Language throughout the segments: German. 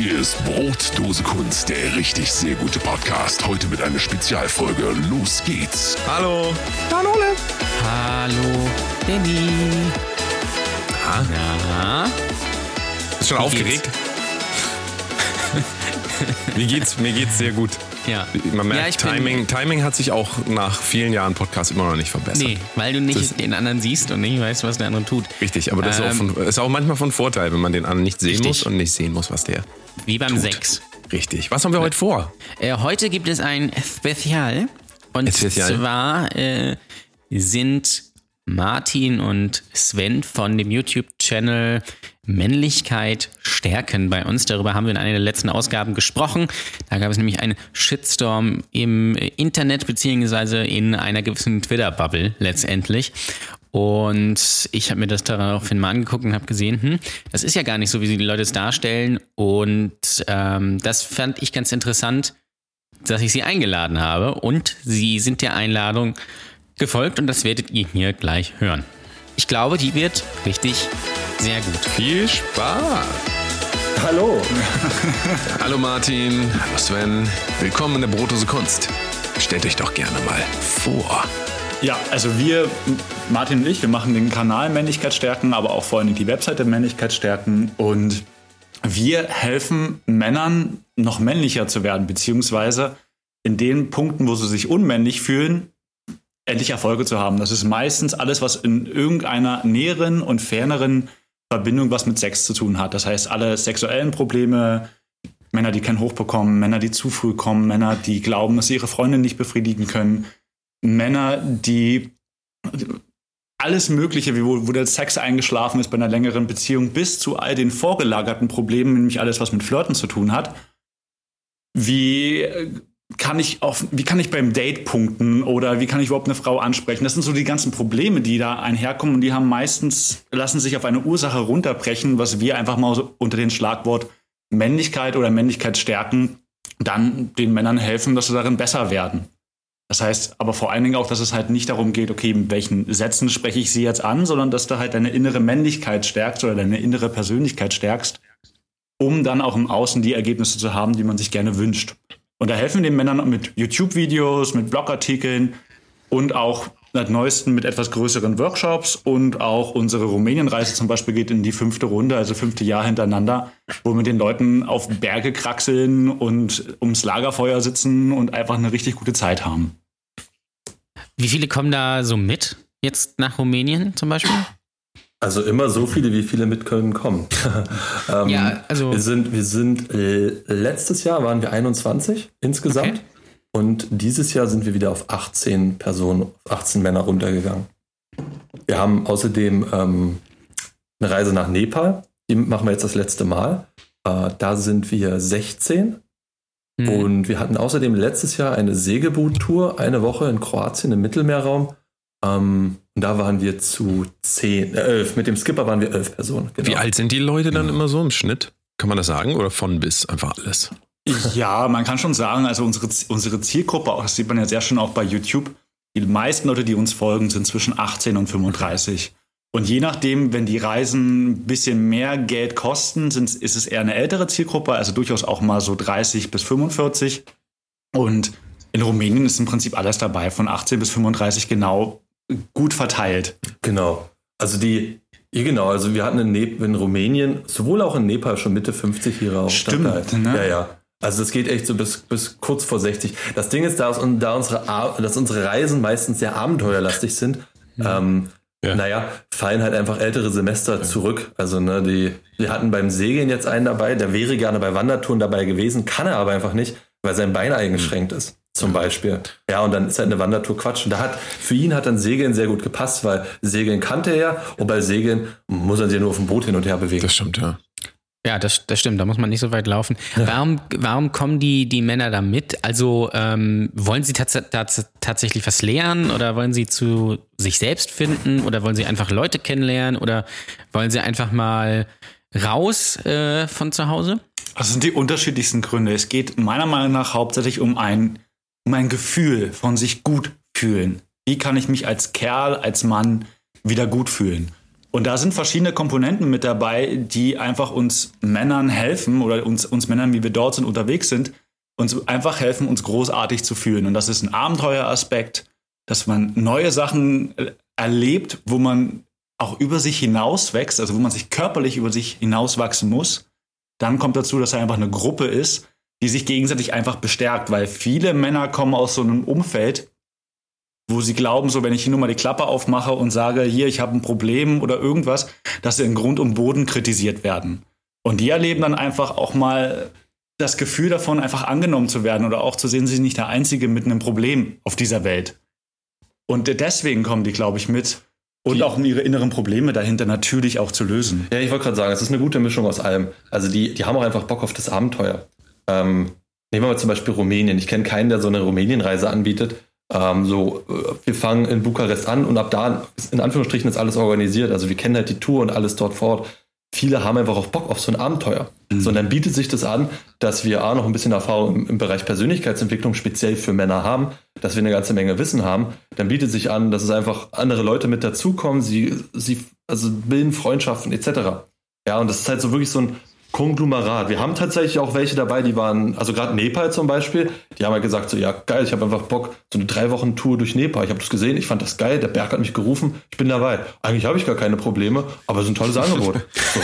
Hier ist Brotdose Kunst, der richtig sehr gute Podcast. Heute mit einer Spezialfolge. Los geht's. Hallo. Hallo, Ole. Hallo, Danny. Ah, Na, bist schon Wie aufgeregt? Wie geht's? Mir geht's sehr gut. ja. Man merkt, ja, Timing, Timing hat sich auch nach vielen Jahren Podcast immer noch nicht verbessert. Nee, weil du nicht Das- den anderen siehst und nicht weißt, was der andere tut. Richtig, aber das ist, auch Ähm, von, ist auch manchmal von Vorteil, wenn man den anderen nicht sehen Richtig. muss und nicht sehen muss, was der Wie beim tut. Sex. Richtig. Was haben wir heute vor? Äh, heute gibt es ein Spezial. Und Spezial? zwar äh, sind Martin und Sven von dem YouTube-Channel Männlichkeit stärken bei uns. Darüber haben wir in einer der letzten Ausgaben gesprochen. Da gab es nämlich einen Shitstorm im Internet beziehungsweise in einer gewissen Twitter-Bubble letztendlich. Und ich habe mir das daraufhin mal angeguckt und habe gesehen, hm, das ist ja gar nicht so, wie sie die Leute es darstellen. Und ähm, das fand ich ganz interessant, dass ich sie eingeladen habe. Und sie sind der Einladung gefolgt und das werdet ihr hier gleich hören. Ich glaube, die wird richtig sehr gut. Viel Spaß. Hallo. Hallo Martin, hallo Sven. Willkommen in der Brotdose Kunst. Stellt euch doch gerne mal vor. Ja, also wir, Martin und ich, wir machen den Kanal Männlichkeit stärken, aber auch vor allem die Webseite Männlichkeit stärken. Und wir helfen Männern, noch männlicher zu werden, beziehungsweise in den Punkten, wo sie sich unmännlich fühlen, endlich Erfolge zu haben. Das ist meistens alles, was in irgendeiner näheren und ferneren Verbindung was mit Sex zu tun hat. Das heißt, alle sexuellen Probleme, Männer, die kein Hoch bekommen, Männer, die zu früh kommen, Männer, die glauben, dass sie ihre Freundin nicht befriedigen können, Männer, die alles Mögliche, wo, wo der Sex eingeschlafen ist bei einer längeren Beziehung, bis zu all den vorgelagerten Problemen, nämlich alles, was mit Flirten zu tun hat. Wie äh, kann ich auf, wie kann ich beim Date punkten oder wie kann ich überhaupt eine Frau ansprechen? Das sind so die ganzen Probleme, die da einherkommen und die haben meistens, lassen sich auf eine Ursache runterbrechen, was wir einfach mal so unter den Schlagwort Männlichkeit oder Männlichkeit stärken, dann den Männern helfen, dass sie darin besser werden. Das heißt aber vor allen Dingen auch, dass es halt nicht darum geht, okay, mit welchen Sätzen spreche ich sie jetzt an, sondern dass du halt deine innere Männlichkeit stärkst oder deine innere Persönlichkeit stärkst, um dann auch im Außen die Ergebnisse zu haben, die man sich gerne wünscht. Und da helfen wir den Männern mit YouTube-Videos, mit Blogartikeln und auch seit neuesten mit etwas größeren Workshops und auch unsere Rumänien-Reise zum Beispiel geht in die fünfte Runde, also fünfte Jahr hintereinander, wo wir mit den Leuten auf Berge kraxeln und ums Lagerfeuer sitzen und einfach eine richtig gute Zeit haben. Wie viele kommen da so mit? Jetzt nach Rumänien zum Beispiel? Also immer so viele, wie viele mit können kommen. ähm, Ja, also- wir sind, wir sind äh, letztes Jahr waren wir 21 insgesamt Okay. und dieses Jahr sind wir wieder auf 18 Personen, auf 18 Männer runtergegangen. Wir haben außerdem ähm, eine Reise nach Nepal, die machen wir jetzt das letzte Mal. Äh, da sind wir 16 Hm. und wir hatten außerdem letztes Jahr eine Segelboot-Tour, eine Woche in Kroatien im Mittelmeerraum. Ähm, und da waren wir zu zehn, äh, elf. Mit dem Skipper waren wir elf Personen. Genau. Wie alt sind die Leute dann immer so im Schnitt? Kann man das sagen? Oder von bis einfach alles? Ja, man kann schon sagen, also unsere, unsere Zielgruppe, auch das sieht man ja sehr schön auch bei YouTube, die meisten Leute, die uns folgen, sind zwischen 18 und 35. Und je nachdem, wenn die Reisen ein bisschen mehr Geld kosten, sind, ist es eher eine ältere Zielgruppe, also durchaus auch mal so 30 bis 45. Und in Rumänien ist im Prinzip alles dabei, von 18 bis 35 genau gut verteilt. Genau. Also die, ja, genau, also wir hatten in, Nep in Rumänien, sowohl auch in Nepal schon Mitte 50 hier auch. Stimmt, ne? Ja, ja. Also das geht echt so bis, bis kurz vor 60. Das Ding ist, da, da unsere, dass unsere Reisen meistens sehr abenteuerlastig sind, ähm, Ja. naja, fallen halt einfach ältere Semester zurück. Also, ne, die, wir hatten beim Segeln jetzt einen dabei, der wäre gerne bei Wandertouren dabei gewesen, kann er aber einfach nicht, weil sein Bein eingeschränkt ist. Zum Beispiel. Ja, und dann ist halt eine Wandertour Quatsch. Und da hat, für ihn hat dann Segeln sehr gut gepasst, weil Segeln kannte er und bei Segeln muss er sich nur auf dem Boot hin und her bewegen. Das stimmt, ja. Ja, das, das stimmt, da muss man nicht so weit laufen. Warum, warum kommen die, die Männer da mit? Also ähm, wollen sie tats tats tatsächlich was lernen oder wollen sie zu sich selbst finden oder wollen sie einfach Leute kennenlernen oder wollen sie einfach mal raus äh, von zu Hause? Das sind die unterschiedlichsten Gründe. Es geht meiner Meinung nach hauptsächlich um ein, um ein Gefühl von sich gut fühlen. Wie kann ich mich als Kerl, als Mann wieder gut fühlen? Und da sind verschiedene Komponenten mit dabei, die einfach uns Männern helfen oder uns, uns Männern, wie wir dort sind, unterwegs sind, uns einfach helfen, uns großartig zu fühlen. Und das ist ein Abenteueraspekt, dass man neue Sachen äh, erlebt, wo man auch über sich hinauswächst, also wo man sich körperlich über sich hinauswachsen muss. Dann kommt dazu, dass er einfach eine Gruppe ist, die sich gegenseitig einfach bestärkt, weil viele Männer kommen aus so einem Umfeld, wo sie glauben, so wenn ich hier nur mal die Klappe aufmache und sage, hier, ich habe ein Problem oder irgendwas, dass sie in Grund und Boden kritisiert werden. Und die erleben dann einfach auch mal das Gefühl davon, einfach angenommen zu werden oder auch zu sehen, sie sind nicht der Einzige mit einem Problem auf dieser Welt. Und deswegen kommen die, glaube ich, mit. Und die, auch um ihre inneren Probleme dahinter natürlich auch zu lösen. Ja, ich wollte gerade sagen, es ist eine gute Mischung aus allem. Also die, die haben auch einfach Bock auf das Abenteuer. Ähm, nehmen wir mal zum Beispiel Rumänien. Ich kenne keinen, der so eine Rumänienreise anbietet. Ähm, so, äh, wir fangen in Bukarest an und ab da, in Anführungsstrichen, ist alles organisiert. Also wir kennen halt die Tour und alles dort vor Ort viele haben einfach auch Bock auf so ein Abenteuer. Mhm. So, und dann bietet sich das an, dass wir A, noch ein bisschen Erfahrung im, im, Bereich Persönlichkeitsentwicklung speziell für Männer haben, dass wir eine ganze Menge Wissen haben. Dann bietet sich an, dass es einfach andere Leute mit dazukommen, sie, sie also bilden Freundschaften etc. Ja, und das ist halt so wirklich so ein Konglomerat. Wir haben tatsächlich auch welche dabei, die waren, also gerade Nepal zum Beispiel, die haben halt gesagt, so ja geil, ich habe einfach Bock, so eine drei Wochen Tour durch Nepal. Ich habe das gesehen, ich fand das geil, der Berg hat mich gerufen, ich bin dabei. Eigentlich habe ich gar keine Probleme, aber es ist ein tolles Angebot. So.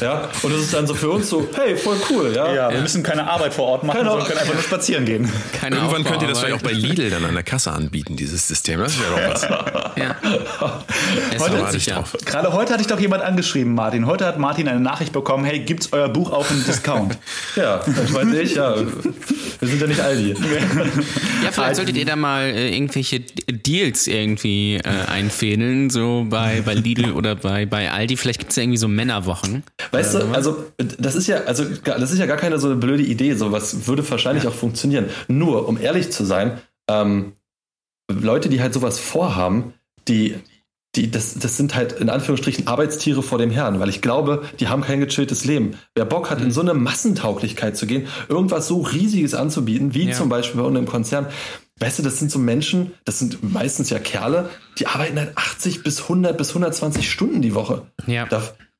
ja, und das ist dann so für uns so, hey, voll cool, ja. Ja, wir müssen keine Arbeit vor Ort machen, keine sondern können einfach nur spazieren gehen. Keine Irgendwann könnt ihr das vielleicht auch bei Lidl dann an der Kasse anbieten, dieses System. Das wäre doch was. Ja. Heute, ja. Gerade heute hatte ich doch jemand angeschrieben, Martin. Heute hat Martin eine Nachricht bekommen, hey, gibt's euer Buch auch im Discount? ja, das meinte ich, ja. Wir sind ja nicht Aldi. ja, vielleicht solltet ihr da mal äh, irgendwelche Deals irgendwie äh, einfädeln, so bei, bei Lidl oder bei, bei Aldi. Vielleicht gibt es ja irgendwie so Männerwochen. Weißt du, also das ist ja, also das ist ja gar keine so eine blöde Idee. Sowas würde wahrscheinlich ja. auch funktionieren. Nur, um ehrlich zu sein, ähm, Leute, die halt sowas vorhaben, die die, das, das sind halt in Anführungsstrichen Arbeitstiere vor dem Herrn, weil ich glaube, die haben kein gechilltes Leben. Wer Bock hat, in so eine Massentauglichkeit zu gehen, irgendwas so Riesiges anzubieten, wie ja. zum Beispiel bei uns im Konzern, weißt du, das sind so Menschen, das sind meistens ja Kerle, die arbeiten halt 80 bis 100 bis 120 Stunden die Woche. Ja.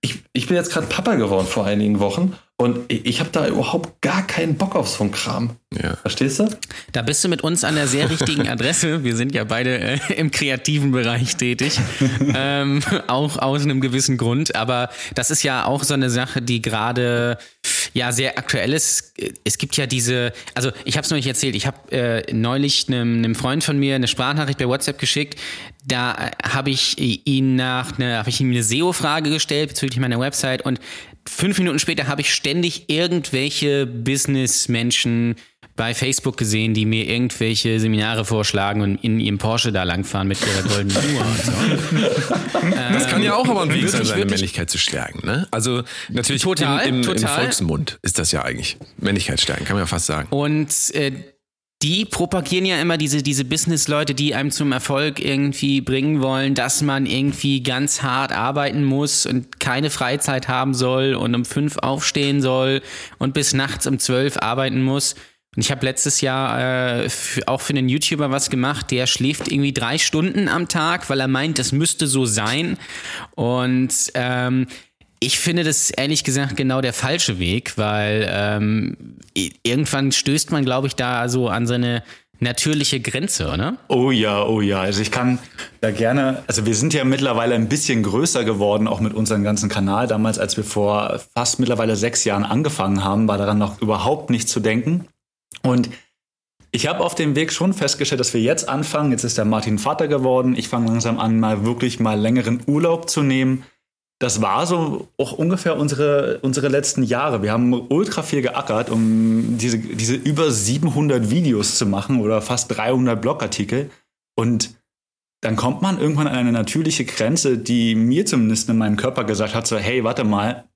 Ich, ich bin jetzt gerade Papa geworden vor einigen Wochen und ich habe da überhaupt gar keinen Bock auf so einen Kram. Ja. Verstehst du? Da bist du mit uns an der sehr richtigen Adresse. Wir sind ja beide äh, im kreativen Bereich tätig. ähm, auch aus einem gewissen Grund. Aber das ist ja auch so eine Sache, die gerade ja sehr aktuell ist. Es gibt ja diese, also ich habe es neulich erzählt, ich habe äh, neulich einem, einem Freund von mir eine Sprachnachricht bei WhatsApp geschickt. Da äh, habe ich ihn nach eine, habe ich ihm eine SEO-Frage gestellt bezüglich meiner Website und fünf Minuten später habe ich ständig irgendwelche Businessmenschen bei Facebook gesehen, die mir irgendwelche Seminare vorschlagen und in ihrem Porsche da langfahren mit ihrer goldenen Uhr und so. Das kann ja auch aber ein Weg sein, seine Männlichkeit zu stärken. Ne? Also natürlich total, im, im, total. im Volksmund ist das ja eigentlich. Männlichkeit stärken, kann man ja fast sagen. Und äh, die propagieren ja immer diese, diese Business-Leute, die einem zum Erfolg irgendwie bringen wollen, dass man irgendwie ganz hart arbeiten muss und keine Freizeit haben soll und um fünf aufstehen soll und bis nachts um zwölf arbeiten muss. Und ich habe letztes Jahr äh, auch für einen YouTuber was gemacht, der schläft irgendwie drei Stunden am Tag, weil er meint, das müsste so sein. Und ähm, ich finde das ehrlich gesagt genau der falsche Weg, weil ähm, irgendwann stößt man, glaube ich, da so an seine natürliche Grenze, oder? Oh ja, oh ja. Also ich kann da gerne, also wir sind ja mittlerweile ein bisschen größer geworden, auch mit unserem ganzen Kanal. Damals, als wir vor fast mittlerweile sechs Jahren angefangen haben, war daran noch überhaupt nicht zu denken. Und ich habe auf dem Weg schon festgestellt, dass wir jetzt anfangen. Jetzt ist der Martin Vater geworden. Ich fange langsam an, mal wirklich mal längeren Urlaub zu nehmen das war so auch ungefähr unsere, unsere letzten Jahre. Wir haben ultra viel geackert, um diese, diese über 700 Videos zu machen oder fast 300 Blogartikel. Und dann kommt man irgendwann an eine natürliche Grenze, die mir zumindest in meinem Körper gesagt hat, so, hey, warte mal,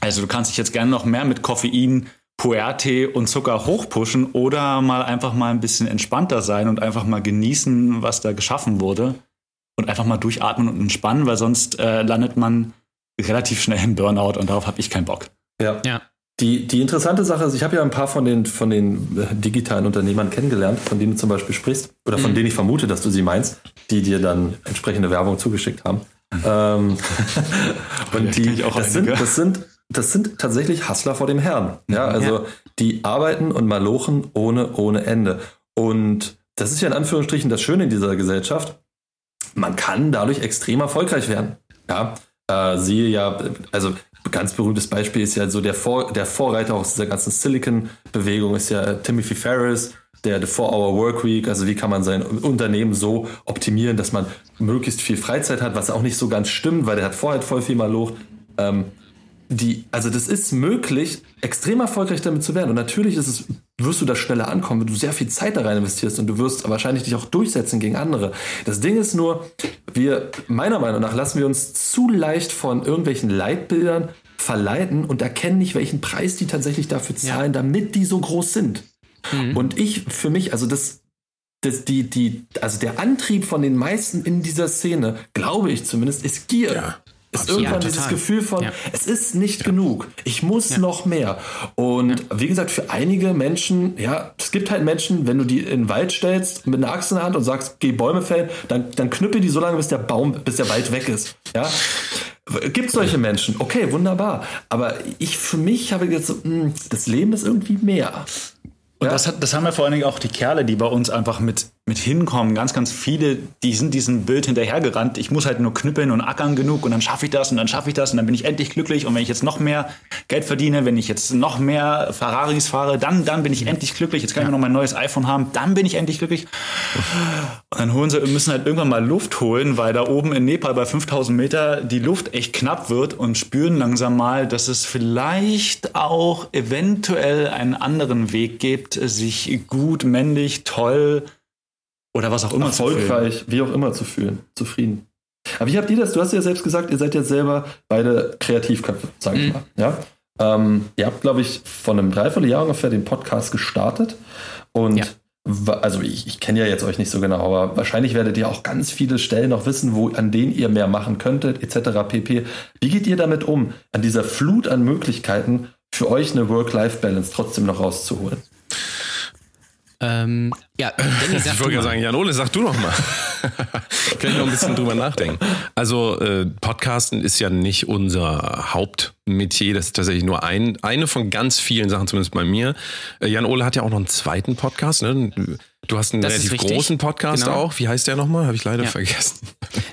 also du kannst dich jetzt gerne noch mehr mit Koffein, Puertee und Zucker hochpushen oder mal einfach mal ein bisschen entspannter sein und einfach mal genießen, was da geschaffen wurde und einfach mal durchatmen und entspannen, weil sonst äh, landet man relativ schnell im Burnout und darauf habe ich keinen Bock. Ja. ja. Die, die interessante Sache ist, ich habe ja ein paar von den, von den äh, digitalen Unternehmern kennengelernt, von denen du zum Beispiel sprichst, oder von mhm. denen ich vermute, dass du sie meinst, die dir dann entsprechende Werbung zugeschickt haben. ähm, und die, das sind, das sind, das sind tatsächlich Hustler vor dem Herrn. Ja, also ja. die arbeiten und malochen ohne, ohne Ende. Und das ist ja in Anführungsstrichen das Schöne in dieser Gesellschaft. Man kann dadurch extrem erfolgreich werden. Ja, äh, siehe ja, also ganz berühmtes Beispiel ist ja so der, Vor der Vorreiter aus dieser ganzen Silicon-Bewegung ist ja Timothy Ferris, der The 4-Hour Workweek, also wie kann man sein Unternehmen so optimieren, dass man möglichst viel Freizeit hat, was auch nicht so ganz stimmt, weil der hat vorher voll viel mal Loch. Ähm, die, also das ist möglich, extrem erfolgreich damit zu werden. Und natürlich ist es, wirst du da schneller ankommen, wenn du sehr viel Zeit da rein investierst und du wirst wahrscheinlich dich auch durchsetzen gegen andere. Das Ding ist nur, wir, meiner Meinung nach, lassen wir uns zu leicht von irgendwelchen Leitbildern verleiten und erkennen nicht, welchen Preis die tatsächlich dafür zahlen, ja. damit die so groß sind. Mhm. Und ich für mich, also das, das, die, die, also der Antrieb von den meisten in dieser Szene, glaube ich zumindest, ist Gier. Ja ist irgendwann ja, dieses Gefühl von, ja. es ist nicht ja. genug, ich muss noch mehr. Und wie gesagt, für einige Menschen, ja, es gibt halt Menschen, wenn du die in den Wald stellst mit einer Axt in der Hand und sagst, geh Bäume fällen, dann, dann knüppel die so lange, bis der Baum, bis der Wald weg ist. Ja. Gibt es solche Menschen? Okay, wunderbar. Aber ich für mich habe jetzt so, mh, hm, das Leben ist irgendwie mehr. Und ja. das, hat, das haben ja vor allen Dingen auch die Kerle, die bei uns einfach mit, mit hinkommen. Ganz, ganz viele, die sind diesem Bild hinterhergerannt. Ich muss halt nur knüppeln und ackern genug und dann schaffe ich das und dann schaffe ich das und dann bin ich endlich glücklich. Und wenn ich jetzt noch mehr Geld verdiene, wenn ich jetzt noch mehr Ferraris fahre, dann, dann bin ich endlich glücklich. Jetzt kann ich noch mein neues iPhone haben, dann bin ich endlich glücklich. Und dann holen sie, müssen halt irgendwann mal Luft holen, weil da oben in Nepal bei 5000 Meter die Luft echt knapp wird und spüren langsam mal, dass es vielleicht auch eventuell einen anderen Weg gibt, sich gut, männlich, toll oder was auch immer erfolgreich, wie auch immer zu fühlen, zufrieden. Aber wie habt ihr das? Du hast ja selbst gesagt, ihr seid ja selber beide Kreativköpfe, sag ich mhm. mal. Ja? Ähm, ihr habt, glaube ich, vor einem Dreivierteljahr ungefähr den Podcast gestartet. Und ja. also ich, ich kenne ja jetzt euch nicht so genau, aber wahrscheinlich werdet ihr auch ganz viele Stellen noch wissen, wo, an denen ihr mehr machen könntet, etc. pp. Wie geht ihr damit um, an dieser Flut an Möglichkeiten für euch eine Work-Life-Balance trotzdem noch rauszuholen? Ähm, ja, Danny, sag Ich wollte ja sagen, Jan Ole, sag du noch mal. Kann ich noch ein bisschen drüber nachdenken. Also äh, Podcasten ist ja nicht unser Hauptmetier, das ist tatsächlich nur ein, eine von ganz vielen Sachen, zumindest bei mir. Äh, Jan Ole hat ja auch noch einen zweiten Podcast, ne? Du hast einen das relativ großen Podcast genau. auch. Wie heißt der nochmal? Habe ich leider ja. vergessen.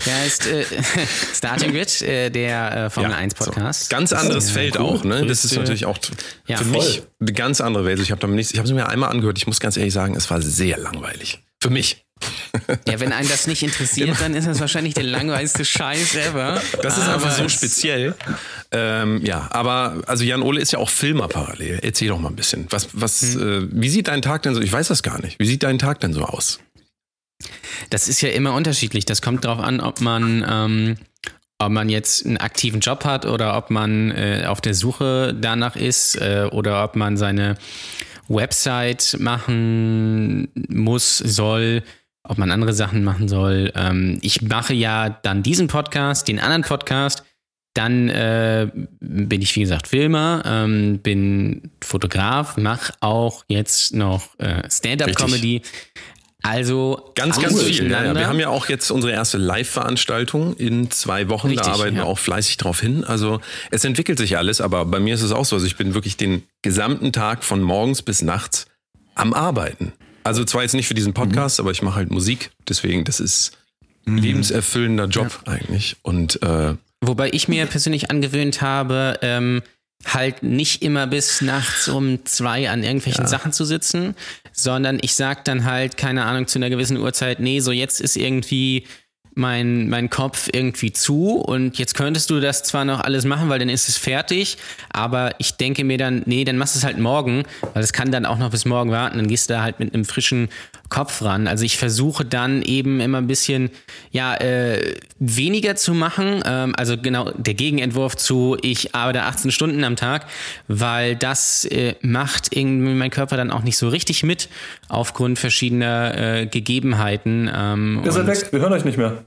Der heißt äh, Starting Grid, äh, der äh, Formel ja, 1 Podcast. So. Ganz anderes Feld cool. auch, ne? Das ist natürlich auch ja, für voll. mich eine ganz andere Welt. Ich habe es mir einmal angehört. Ich muss ganz ehrlich sagen, es war sehr langweilig. Für mich. Ja, wenn einen das nicht interessiert, dann ist das wahrscheinlich der langweiligste Scheiß ever. Das ist aber einfach so speziell. Ähm, ja, aber also Jan Ole ist ja auch Filmer parallel. Erzähl doch mal ein bisschen. Was, was, hm. äh, wie sieht dein Tag denn so? Ich weiß das gar nicht. Wie sieht dein Tag denn so aus? Das ist ja immer unterschiedlich. Das kommt darauf an, ob man ähm, ob man jetzt einen aktiven Job hat oder ob man äh, auf der Suche danach ist äh, oder ob man seine Website machen muss, soll, ob man andere Sachen machen soll. Ähm, ich mache ja dann diesen Podcast, den anderen Podcast. Dann äh, bin ich, wie gesagt, Filmer, ähm, bin Fotograf, mache auch jetzt noch äh, Stand-up-Comedy. Also ganz, ganz viel. Ja, ja. Wir haben ja auch jetzt unsere erste Live-Veranstaltung in zwei Wochen. Richtig, da arbeiten ja. wir auch fleißig drauf hin. Also es entwickelt sich alles, aber bei mir ist es auch so. Also ich bin wirklich den gesamten Tag von morgens bis nachts am Arbeiten. Also zwar jetzt nicht für diesen Podcast, mhm. aber ich mache halt Musik. Deswegen, das ist ein mhm. lebenserfüllender Job eigentlich. Und äh, wobei ich mir persönlich angewöhnt habe, ähm, halt nicht immer bis nachts um zwei an irgendwelchen ja. Sachen zu sitzen, sondern ich sag dann halt, keine Ahnung, zu einer gewissen Uhrzeit, nee, so jetzt ist irgendwie mein, mein Kopf irgendwie zu und jetzt könntest du das zwar noch alles machen, weil dann ist es fertig, aber ich denke mir dann, nee, dann machst du es halt morgen, weil es kann dann auch noch bis morgen warten, dann gehst du da halt mit einem frischen Kopf ran. Also ich versuche dann eben immer ein bisschen, ja, äh, weniger zu machen, ähm, also genau der Gegenentwurf zu, ich arbeite 18 Stunden am Tag, weil das äh, macht irgendwie mein Körper dann auch nicht so richtig mit, aufgrund verschiedener äh, Gegebenheiten. Ähm, Ihr seid weg, wir hören euch nicht mehr.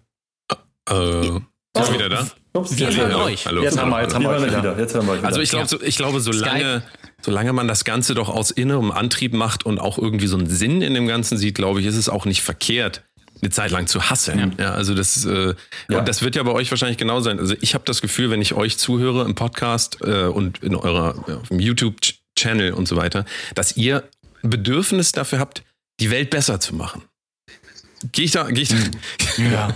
Äh, ist oh. wieder da? Ups, wir hören euch. Hallo. Jetzt haben wir, jetzt haben wir euch wieder. Jetzt hören wir euch wieder. Also ich glaube, so, ich glaube, solange, solange man das Ganze doch aus innerem Antrieb macht und auch irgendwie so einen Sinn in dem Ganzen sieht, glaube ich, ist es auch nicht verkehrt, eine Zeit lang zu hasseln. Ja, ja also das, äh, ja. und das wird ja bei euch wahrscheinlich genau sein. Also ich habe das Gefühl, wenn ich euch zuhöre im Podcast äh, und in eurer ja, YouTube-Channel und so weiter, dass ihr Bedürfnis dafür habt, die Welt besser zu machen. Gehe ich da, gehe ich da? Ja.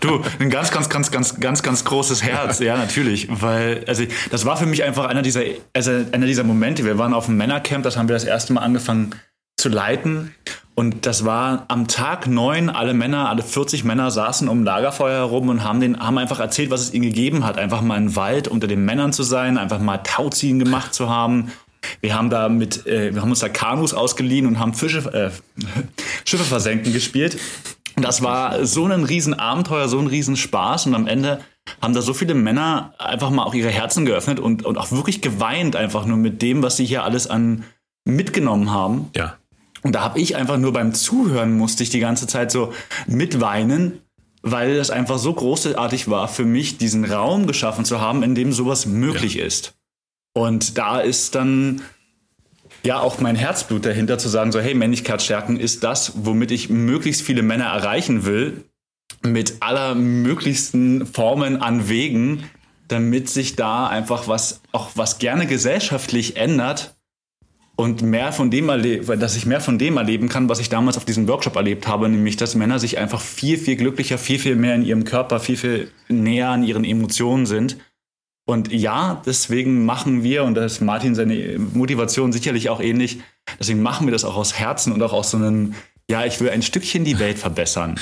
Du, ein ganz, ganz, ganz, ganz, ganz, ganz großes Herz, ja, natürlich. Weil, also, das war für mich einfach einer dieser, also einer dieser Momente. Wir waren auf dem Männercamp, das haben wir das erste Mal angefangen zu leiten. Und das war am Tag neun, alle Männer, alle 40 Männer saßen um Lagerfeuer herum und haben, den, haben einfach erzählt, was es ihnen gegeben hat. Einfach mal im Wald unter den Männern zu sein, einfach mal Tauziehen gemacht zu haben. Wir haben da mit, äh, wir haben uns da Kanus ausgeliehen und haben Fische, äh, Schiffe versenken gespielt. Und das war so ein Riesenabenteuer, so ein Riesenspaß. Und am Ende haben da so viele Männer einfach mal auch ihre Herzen geöffnet und, und auch wirklich geweint, einfach nur mit dem, was sie hier alles an mitgenommen haben. Ja. Und da habe ich einfach nur beim Zuhören musste ich die ganze Zeit so mitweinen, weil das einfach so großartig war für mich, diesen Raum geschaffen zu haben, in dem sowas möglich ja. ist. Und da ist dann ja auch mein Herzblut dahinter zu sagen, so hey, Männlichkeit stärken ist das, womit ich möglichst viele Männer erreichen will, mit aller möglichsten Formen an Wegen, damit sich da einfach was, auch was gerne gesellschaftlich ändert, und mehr von dem erleben, dass ich mehr von dem erleben kann, was ich damals auf diesem Workshop erlebt habe, nämlich dass Männer sich einfach viel, viel glücklicher, viel, viel mehr in ihrem Körper, viel, viel näher an ihren Emotionen sind. Und ja, deswegen machen wir, und da ist Martin seine Motivation sicherlich auch ähnlich, deswegen machen wir das auch aus Herzen und auch aus so einem, ja, ich will ein Stückchen die Welt verbessern.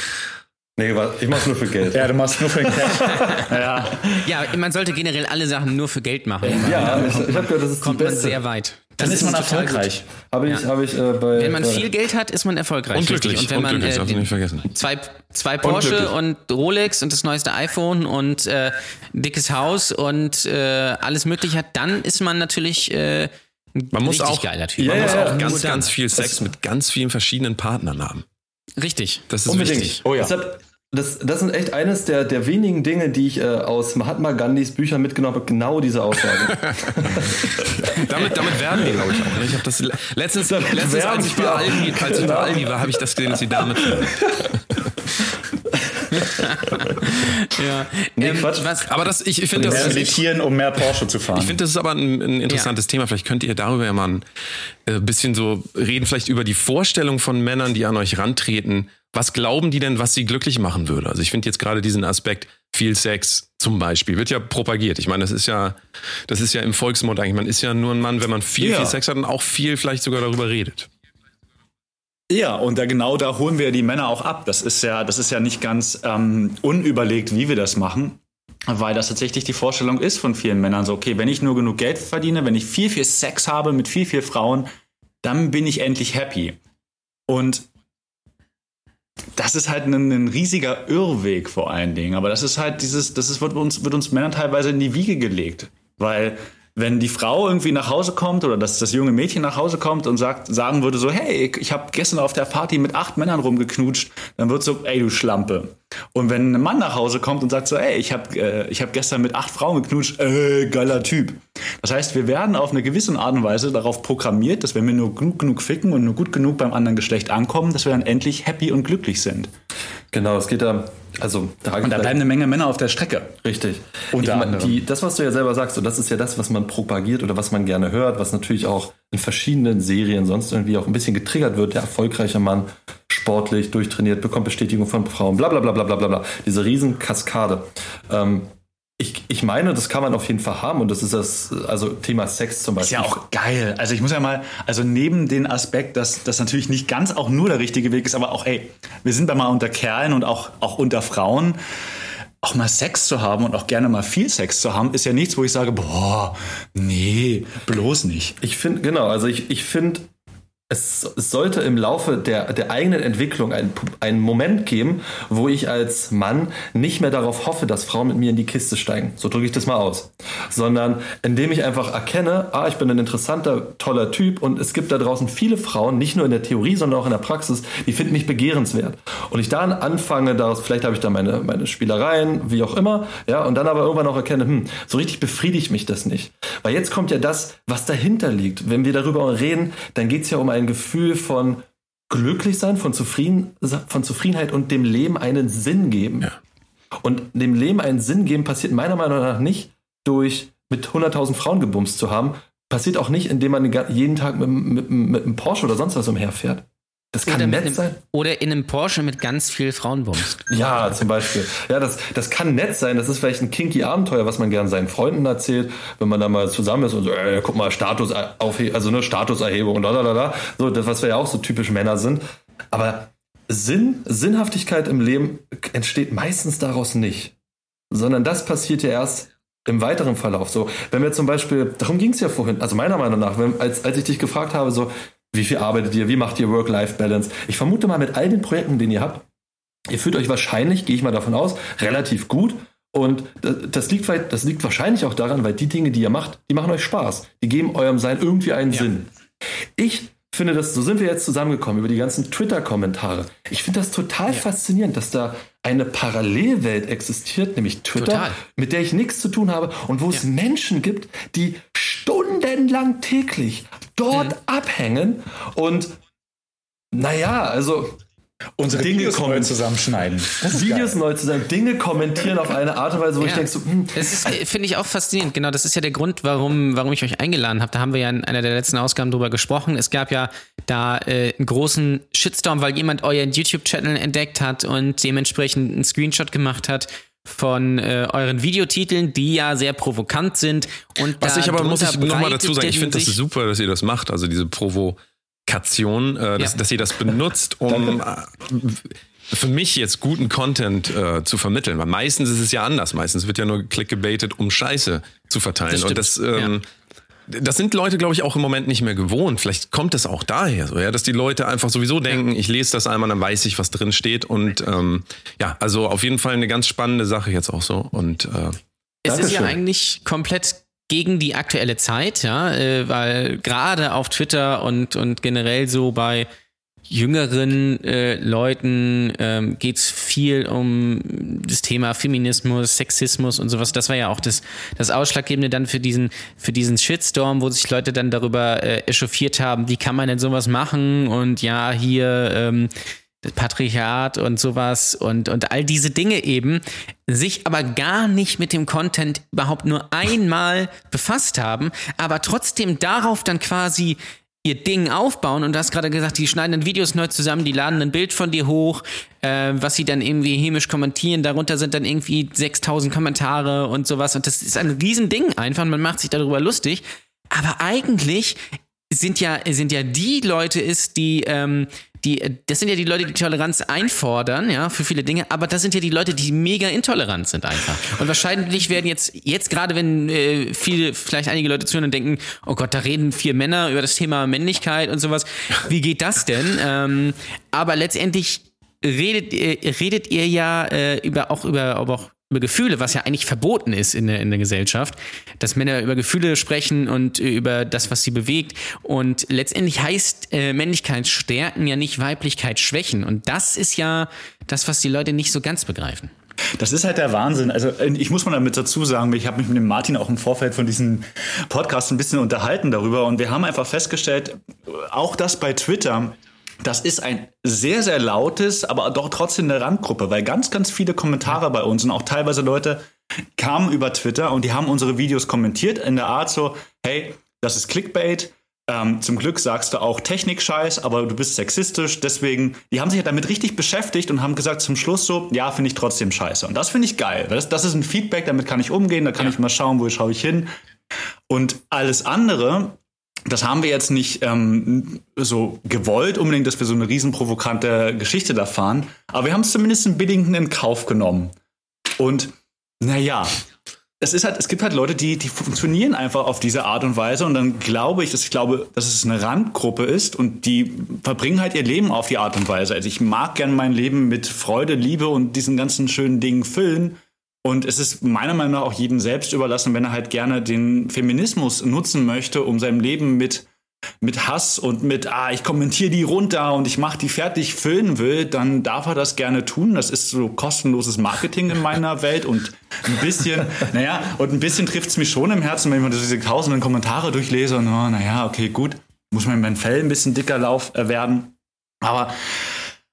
Nee, ich mach's nur für Geld. ja, du machst nur für Geld. ja. ja, man sollte generell alle Sachen nur für Geld machen. Ja, ich, ich habe gehört, das ist kommt man sehr weit. Dann ist, ist man erfolgreich. Habe ich, ja. hab ich äh, bei. Wenn man viel Geld hat, ist man erfolgreich. Und glücklich. Und wenn man äh, nicht vergessen. zwei, zwei Porsche und, und, Rolex und das neueste iPhone und äh, dickes Haus und äh, alles Mögliche hat, dann ist man natürlich äh, man muss auch, geiler Typ. Man ja, muss auch ganz, ganz viel Sex mit ganz vielen verschiedenen Partnern haben. Richtig. Das ist Unbedingt. wichtig. Oh ja. Deshalb, das, das sind echt eines der, der wenigen Dinge, die ich äh, aus Mahatma Gandhis Büchern mitgenommen habe, genau diese Aussage. damit, damit werden die, glaube ich, auch. Ne? Ich habe das letztens, letztens als ich bei Aldi, als ich bei Aldi war, habe ich das gesehen, dass sie damit ja. Nee, ähm, Quatsch. Was, aber das, ich, ich finde das. meditieren, um mehr Porsche zu fahren. Ich finde, das ist aber ein, ein interessantes ja. Thema. Vielleicht könnt ihr darüber ja mal ein äh, bisschen so reden, vielleicht über die Vorstellung von Männern, die an euch rantreten was glauben die denn, was sie glücklich machen würde? Also ich finde jetzt gerade diesen Aspekt viel Sex zum Beispiel wird ja propagiert. Ich meine, das ist ja, das ist ja im Volksmund eigentlich. Man ist ja nur ein Mann, wenn man viel, ja. viel Sex hat und auch viel vielleicht sogar darüber redet. Ja, und da genau da holen wir die Männer auch ab. Das ist ja, das ist ja nicht ganz ähm, unüberlegt, wie wir das machen, weil das tatsächlich die Vorstellung ist von vielen Männern. So, okay, wenn ich nur genug Geld verdiene, wenn ich viel, viel Sex habe mit viel, viel Frauen, dann bin ich endlich happy. Und das ist halt ein, ein, riesiger Irrweg vor allen Dingen. Aber das ist halt dieses, das ist, wird uns, wird uns Männern teilweise in die Wiege gelegt. Weil wenn die Frau irgendwie nach Hause kommt oder dass das junge Mädchen nach Hause kommt und sagt, sagen würde so, hey, ich habe gestern auf der Party mit acht Männern rumgeknutscht, dann wird so, ey, du Schlampe. Und wenn ein Mann nach Hause kommt und sagt so, ey, ich habe äh, hab gestern mit acht Frauen geknutscht, äh, geiler Typ. Das heißt, wir werden auf eine gewisse Art und Weise darauf programmiert, dass wenn wir nur genug, genug ficken und nur gut genug beim anderen Geschlecht ankommen, dass wir dann endlich happy und glücklich sind. Genau, es geht da, also da Und da bleiben eine Menge Männer auf der Strecke. Richtig. Und das, was du ja selber sagst, und das ist ja das, was man propagiert oder was man gerne hört, was natürlich auch in verschiedenen Serien sonst irgendwie auch ein bisschen getriggert wird. Der erfolgreiche Mann, sportlich, durchtrainiert, bekommt Bestätigung von Frauen, bla bla bla bla bla bla. Diese riesen Kaskade. Ähm, ich, ich meine, das kann man auf jeden Fall haben und das ist das, also Thema Sex zum Beispiel. Ist ja auch geil. Also ich muss ja mal, also neben den Aspekt, dass das natürlich nicht ganz auch nur der richtige Weg ist, aber auch, ey, wir sind da mal unter Kerlen und auch, auch unter Frauen. Auch mal Sex zu haben und auch gerne mal viel Sex zu haben, ist ja nichts, wo ich sage, boah, nee, bloß nicht. Ich finde, genau, also ich, ich finde, es, sollte im Laufe der, der eigenen Entwicklung einen, einen Moment geben, wo ich als Mann nicht mehr darauf hoffe, dass Frauen mit mir in die Kiste steigen. So drücke ich das mal aus. Sondern indem ich einfach erkenne, ah, ich bin ein interessanter, toller Typ und es gibt da draußen viele Frauen, nicht nur in der Theorie, sondern auch in der Praxis, die finden mich begehrenswert. Und ich dann anfange, daraus, vielleicht habe ich da meine, meine Spielereien, wie auch immer, ja, und dann aber irgendwann auch erkenne, hm, so richtig befriedigt mich das nicht. Weil jetzt kommt ja das, was dahinter liegt. Wenn wir darüber reden, dann geht es ja um ein Gefühl von glücklich sein, von, Zufrieden, von Zufriedenheit und dem Leben einen Sinn geben. Ja. Und dem Leben einen Sinn geben passiert meiner Meinung nach nicht durch mit 100.000 Frauen gebumst zu haben. Passiert auch nicht, indem man jeden Tag mit, mit, mit einem Porsche oder sonst was umherfährt. Das kann nett einem, sein. Oder in einem Porsche mit ganz viel Frauenbums. Ja, zum Beispiel. Ja, das, das kann nett sein. Das ist vielleicht ein kinky Abenteuer, was man gerne seinen Freunden erzählt, wenn man da mal zusammen ist und so, ey, guck mal, Status also eine Statuserhebung und da, da, da, da. So, das, was wir ja auch so typisch Männer sind. Aber Sinn, Sinnhaftigkeit im Leben entsteht meistens daraus nicht. Sondern das passiert ja erst im weiteren Verlauf. So, wenn wir zum Beispiel, darum ging es ja vorhin, also meiner Meinung nach, wenn, als, als ich dich gefragt habe, so, wie viel arbeitet ihr? Wie macht ihr Work-Life-Balance? Ich vermute mal, mit all den Projekten, den ihr habt, ihr fühlt euch wahrscheinlich, gehe ich mal davon aus, relativ gut. Und das liegt, das liegt wahrscheinlich auch daran, weil die Dinge, die ihr macht, die machen euch Spaß. Die geben eurem Sein irgendwie einen ja. Sinn. Ich finde das, so sind wir jetzt zusammengekommen über die ganzen Twitter-Kommentare. Ich finde das total ja. faszinierend, dass da eine Parallelwelt existiert, nämlich Twitter, total. mit der ich nichts zu tun habe und wo ja. es Menschen gibt, die stundenlang täglich dort mhm. abhängen und naja, also unsere Dinge Videos neu zusammenschneiden. Videos geil. neu zusammen, Dinge kommentieren auf eine Art und Weise, wo ja. ich denke, so, hm. Das finde ich auch faszinierend. Genau, das ist ja der Grund, warum, warum ich euch eingeladen habe. Da haben wir ja in einer der letzten Ausgaben drüber gesprochen. Es gab ja da äh, einen großen Shitstorm, weil jemand euren YouTube-Channel entdeckt hat und dementsprechend einen Screenshot gemacht hat von äh, euren Videotiteln, die ja sehr provokant sind. Und Was ich aber muss ich nochmal dazu sagen, ich finde das super, dass ihr das macht, also diese Provokation, äh, dass, ja. dass ihr das benutzt, um äh, für mich jetzt guten Content äh, zu vermitteln. Weil meistens ist es ja anders. Meistens wird ja nur clickgebaitet, um Scheiße zu verteilen. Das und das ähm, ja das sind Leute, glaube ich, auch im Moment nicht mehr gewohnt. Vielleicht kommt es auch daher, so, ja, dass die Leute einfach sowieso denken, ich lese das einmal, dann weiß ich, was drin steht. Und ähm, ja, also auf jeden Fall eine ganz spannende Sache jetzt auch so. Und äh, es ist ja eigentlich komplett gegen die aktuelle Zeit, ja, äh, weil gerade auf Twitter und, und generell so bei jüngeren äh, Leuten ähm, geht es viel um das Thema Feminismus, Sexismus und sowas. Das war ja auch das, das Ausschlaggebende dann für diesen, für diesen Shitstorm, wo sich Leute dann darüber äh, echauffiert haben, wie kann man denn sowas machen und ja, hier ähm, Patriarchat und sowas und, und all diese Dinge eben, sich aber gar nicht mit dem Content überhaupt nur einmal befasst haben, aber trotzdem darauf dann quasi ihr Ding aufbauen und du hast gerade gesagt, die schneiden dann Videos neu zusammen, die laden ein Bild von dir hoch, äh, was sie dann irgendwie hämisch kommentieren. Darunter sind dann irgendwie 6000 Kommentare und sowas und das ist ein Riesending einfach. Man macht sich darüber lustig. Aber eigentlich sind ja, sind ja die Leute ist, die, ähm, die, das sind ja die Leute, die Toleranz einfordern, ja, für viele Dinge, aber das sind ja die Leute, die mega intolerant sind einfach. Und wahrscheinlich werden jetzt, jetzt gerade wenn äh, viele, vielleicht einige Leute zuhören und denken, oh Gott, da reden vier Männer über das Thema Männlichkeit und sowas. Wie geht das denn? Ähm, aber letztendlich redet, äh, redet ihr ja äh, über, auch über, aber auch über Gefühle, was ja eigentlich verboten ist in der, in der Gesellschaft, dass Männer über Gefühle sprechen und über das, was sie bewegt. Und letztendlich heißt äh, Männlichkeit stärken ja nicht Weiblichkeit schwächen. Und das ist ja das, was die Leute nicht so ganz begreifen. Das ist halt der Wahnsinn. Also ich muss mal damit dazu sagen, ich habe mich mit dem Martin auch im Vorfeld von diesem Podcast ein bisschen unterhalten darüber und wir haben einfach festgestellt, auch das bei Twitter, das ist ein sehr, sehr lautes, aber doch trotzdem eine Randgruppe, weil ganz, ganz viele Kommentare bei uns und auch teilweise Leute kamen über Twitter und die haben unsere Videos kommentiert in der Art so, hey, das ist Clickbait, ähm, zum Glück sagst du auch Technik-Scheiß, aber du bist sexistisch. Deswegen, die haben sich ja damit richtig beschäftigt und haben gesagt zum Schluss so, ja, finde ich trotzdem scheiße. Und das finde ich geil. Das, das ist ein Feedback, damit kann ich umgehen, da kann ja. ich mal schauen, wo schaue ich hin. Und alles andere, das haben wir jetzt nicht ähm, so gewollt, unbedingt, dass wir so eine riesenprovokante Geschichte da fahren, aber wir haben es zumindest im Billigen in Kauf genommen. Und naja, es ist halt, es gibt halt Leute, die, die funktionieren einfach auf diese Art und Weise und dann glaube ich, dass ich glaube, dass es eine Randgruppe ist und die verbringen halt ihr Leben auf die Art und Weise. Also ich mag gern mein Leben mit Freude, Liebe und diesen ganzen schönen Dingen füllen und es ist meiner Meinung nach auch jedem selbst überlassen, wenn er halt gerne den Feminismus nutzen möchte, um sein Leben mit mit Hass und mit, ah, ich kommentiere die runter und ich mache die fertig füllen will, dann darf er das gerne tun. Das ist so kostenloses Marketing in meiner Welt und ein bisschen, naja, und ein bisschen trifft es mich schon im Herzen, wenn ich mir diese tausenden Kommentare durchlese und, oh, naja, okay, gut, muss mein Fell ein bisschen dicker lauf, äh, werden. Aber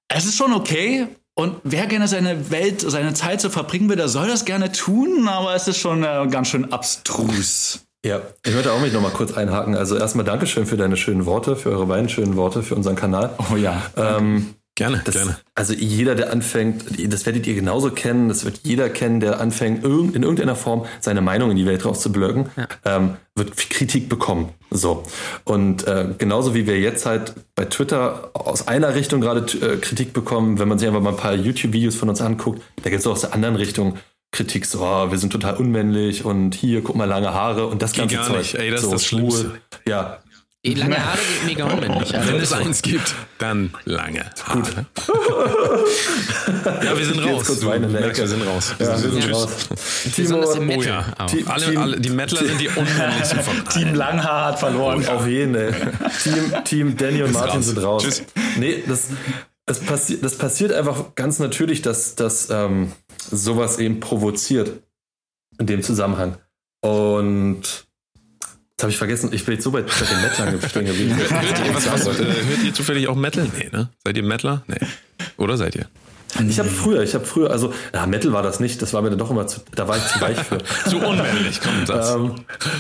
es ist schon okay. Und wer gerne seine Welt, seine Zeit so verbringen will, der soll das gerne tun, aber es ist schon äh, ganz schön abstrus. Ja, ich möchte auch mich noch mal kurz einhaken. Also erstmal Dankeschön für deine schönen Worte, für eure beiden schönen Worte für unseren Kanal. Oh ja. Ähm, gerne, das, gerne. Also jeder, der anfängt, das werdet ihr genauso kennen, das wird jeder kennen, der anfängt, in irgendeiner Form seine Meinung in die Welt rauszublöcken, ja. ähm, wird Kritik bekommen. So. Und äh, genauso wie wir jetzt halt bei Twitter aus einer Richtung gerade äh, Kritik bekommen, wenn man sich einfach mal ein paar YouTube-Videos von uns anguckt, da gibt es auch aus der anderen Richtung Kritik, so, oh, wir sind total unmännlich und hier, guck mal, lange Haare und das ganze gar Zeug. Nicht. Ey, das so, ist das Schlimmste. Ja. Lange Haare sind mega unmännlich. Also Wenn es eins gibt, dann lange Haare. ja, wir sind raus. Kurz der merkst, wir sind raus. Ja, wir sind Tschüss. raus. Besonders im Oh ja. Team- Alle, Team- alle, die Mettler sind die unmännlichsten von allen. Team Langhaar hat verloren. Auf jeden, ey. Team, Team Danny und Martin raus. sind raus. Tschüss. Nee, das, das, passi das passiert einfach ganz natürlich, dass, dass ähm, sowas eben provoziert in dem Zusammenhang. Und jetzt habe ich vergessen, ich bin jetzt so bei, den Mettlern stehen geblieben. Hört ihr, was, was, äh, hört ihr zufällig auch Metal? Nee, ne? Seid ihr Mettler? Nee. Oder seid ihr? Ich habe früher, ich habe früher, also ja, Metal war das nicht, das war mir dann doch immer zu, da war ich zu weich für. Zu unmännlich, komm, Satz. ähm,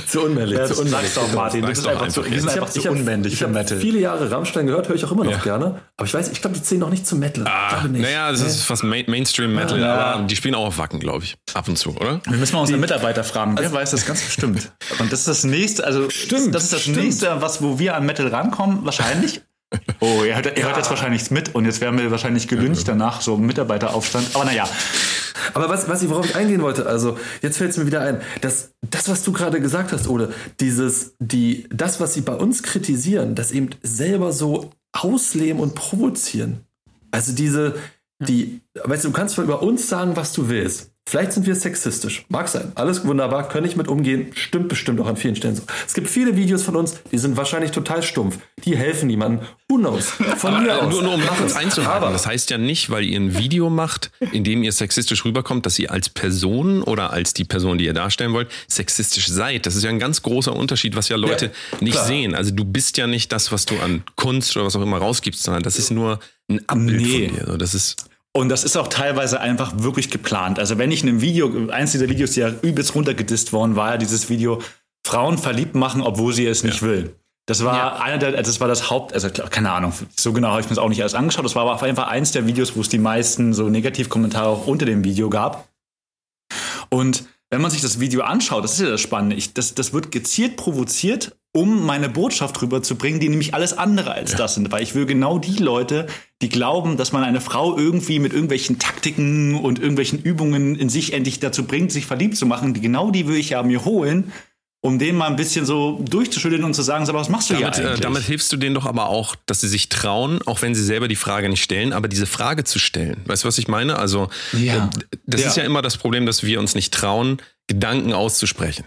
zu unmännlich, Ja, zu unmännlich. sag's doch, Martin. Bist doch einfach, zu, wir sind einfach habe zu ich hab, unmännlich ich für Metal. viele Jahre Rammstein gehört, höre ich auch immer noch Ja. gerne. Aber ich weiß, ich glaube, die zählen noch nicht zu Metal. Ah, naja, das ist fast Main Mainstream Metal, Ja. aber die spielen auch auf Wacken, glaube ich. Ab und zu, oder? Wir müssen mal unsere Mitarbeiter fragen. Wer weiß das ganz bestimmt. Und das ist das nächste, also Stimmt, das ist das stimmt. nächste, was, wo wir an Metal rankommen, wahrscheinlich. Oh, ihr hört, ihr hört jetzt wahrscheinlich mit und jetzt werden wir wahrscheinlich gelüncht danach, so Mitarbeiteraufstand. Aber naja, Aber was, was ich, worauf ich eingehen wollte, also jetzt fällt es mir wieder ein, dass das, was du gerade gesagt hast, Ole, dieses, die, das, was sie bei uns kritisieren, das eben selber so ausleben und provozieren. Also diese, die, weißt du, du kannst zwar über uns sagen, was du willst. Vielleicht sind wir sexistisch. Mag sein. Alles wunderbar, kann ich mit umgehen. Stimmt bestimmt auch an vielen Stellen so. Es gibt viele Videos von uns, die sind wahrscheinlich total stumpf. Die helfen niemandem. Who knows? Von mir Aber aus. nur, nur um kurz einzuhaken, Aber das heißt ja nicht, weil ihr ein Video macht, in dem ihr sexistisch rüberkommt, dass ihr als Person oder als die Person, die ihr darstellen wollt, sexistisch seid. Das ist ja ein ganz großer Unterschied, was ja Leute Ja, nicht klar. sehen. Also du bist ja nicht das, was du an Kunst oder was auch immer rausgibst, sondern das ist nur ein Abbild Nee. von dir. Das ist Und das ist auch teilweise einfach wirklich geplant. Also wenn ich in einem Video, eins dieser Videos, die ja übelst runtergedisst worden, war ja dieses Video Frauen verliebt machen, obwohl sie es nicht will. Das war einer der, das war das Haupt, also keine Ahnung, so genau habe ich mir das auch nicht alles angeschaut. Das war aber auf jeden Fall eins der Videos, wo es die meisten so Negativkommentare auch unter dem Video gab. Und wenn man sich das Video anschaut, das ist ja das Spannende, ich, das, das wird gezielt provoziert, um meine Botschaft rüberzubringen, die nämlich alles andere als das sind. Weil ich will genau die Leute, die glauben, dass man eine Frau irgendwie mit irgendwelchen Taktiken und irgendwelchen Übungen in sich endlich dazu bringt, sich verliebt zu machen, die genau die will ich ja mir holen, um den mal ein bisschen so durchzuschütteln und zu sagen, sag mal, was machst du Damit, hier äh, eigentlich? damit hilfst du denen doch aber auch, dass sie sich trauen, auch wenn sie selber die Frage nicht stellen, aber diese Frage zu stellen. Weißt du, was ich meine? Also, Ja. äh, das Ja. ist ja immer das Problem, dass wir uns nicht trauen, Gedanken auszusprechen.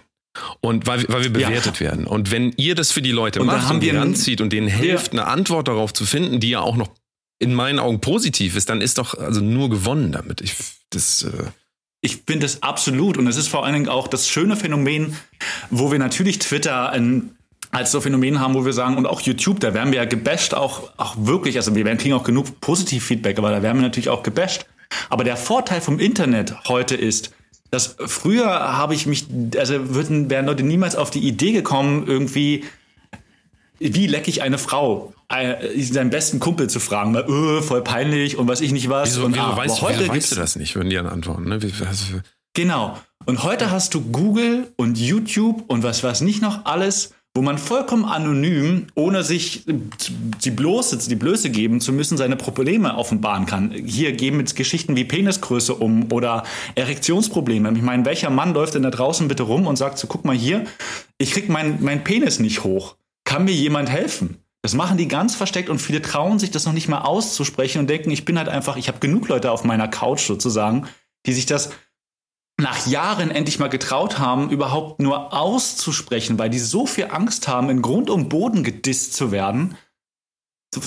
Und weil, wir- weil wir Ja. bewertet werden. Und wenn ihr das für die Leute Und macht haben und die ranzieht und denen hilft, eine Antwort darauf zu finden, die ja auch noch in meinen Augen positiv ist, dann ist doch also nur gewonnen damit. Ich, das, äh, Ich finde es absolut. Und es ist vor allen Dingen auch das schöne Phänomen, wo wir natürlich Twitter in, als so Phänomen haben, wo wir sagen, und auch YouTube, da werden wir ja gebasht, auch, auch wirklich, also wir werden- kriegen auch genug Positiv-Feedback, aber da werden wir natürlich auch gebasht. Aber der Vorteil vom Internet heute ist, dass früher habe ich mich, also würden, wären Leute niemals auf die Idee gekommen, irgendwie, wie lecke ich eine Frau? Seinen besten Kumpel zu fragen, weil, äh, voll peinlich und weiß ich nicht was. wieso, und, wieso, ah, weißt, aber heute weißt du das nicht, würden die dann antworten. Ne? Wie, also, Genau. Und heute hast du Google und YouTube und was weiß nicht noch alles, wo man vollkommen anonym, ohne sich die Blöße, die Blöße geben zu müssen, seine Probleme offenbaren kann. Hier geben jetzt Geschichten wie Penisgröße um oder Erektionsprobleme. Ich meine, welcher Mann läuft denn da draußen bitte rum und sagt so, guck mal hier, ich krieg meinen mein Penis nicht hoch. Kann mir jemand helfen? Das machen die ganz versteckt und viele trauen sich das noch nicht mal auszusprechen und denken, ich bin halt einfach, ich habe genug Leute auf meiner Couch sozusagen, die sich das nach Jahren endlich mal getraut haben, überhaupt nur auszusprechen, weil die so viel Angst haben, in Grund und Boden gedisst zu werden.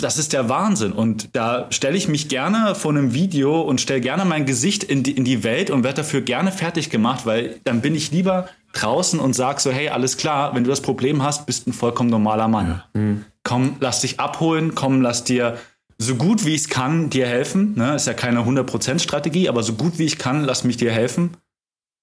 Das ist der Wahnsinn. Und da stelle ich mich gerne vor einem Video und stelle gerne mein Gesicht in die, in die Welt und werde dafür gerne fertig gemacht, weil dann bin ich lieber draußen und sag so, hey, alles klar, wenn du das Problem hast, bist ein vollkommen normaler Mann. Komm, lass dich abholen, komm, lass dir so gut wie ich es kann, dir helfen. Ne? Ist ja keine 100%-Strategie, aber so gut wie ich kann, lass mich dir helfen.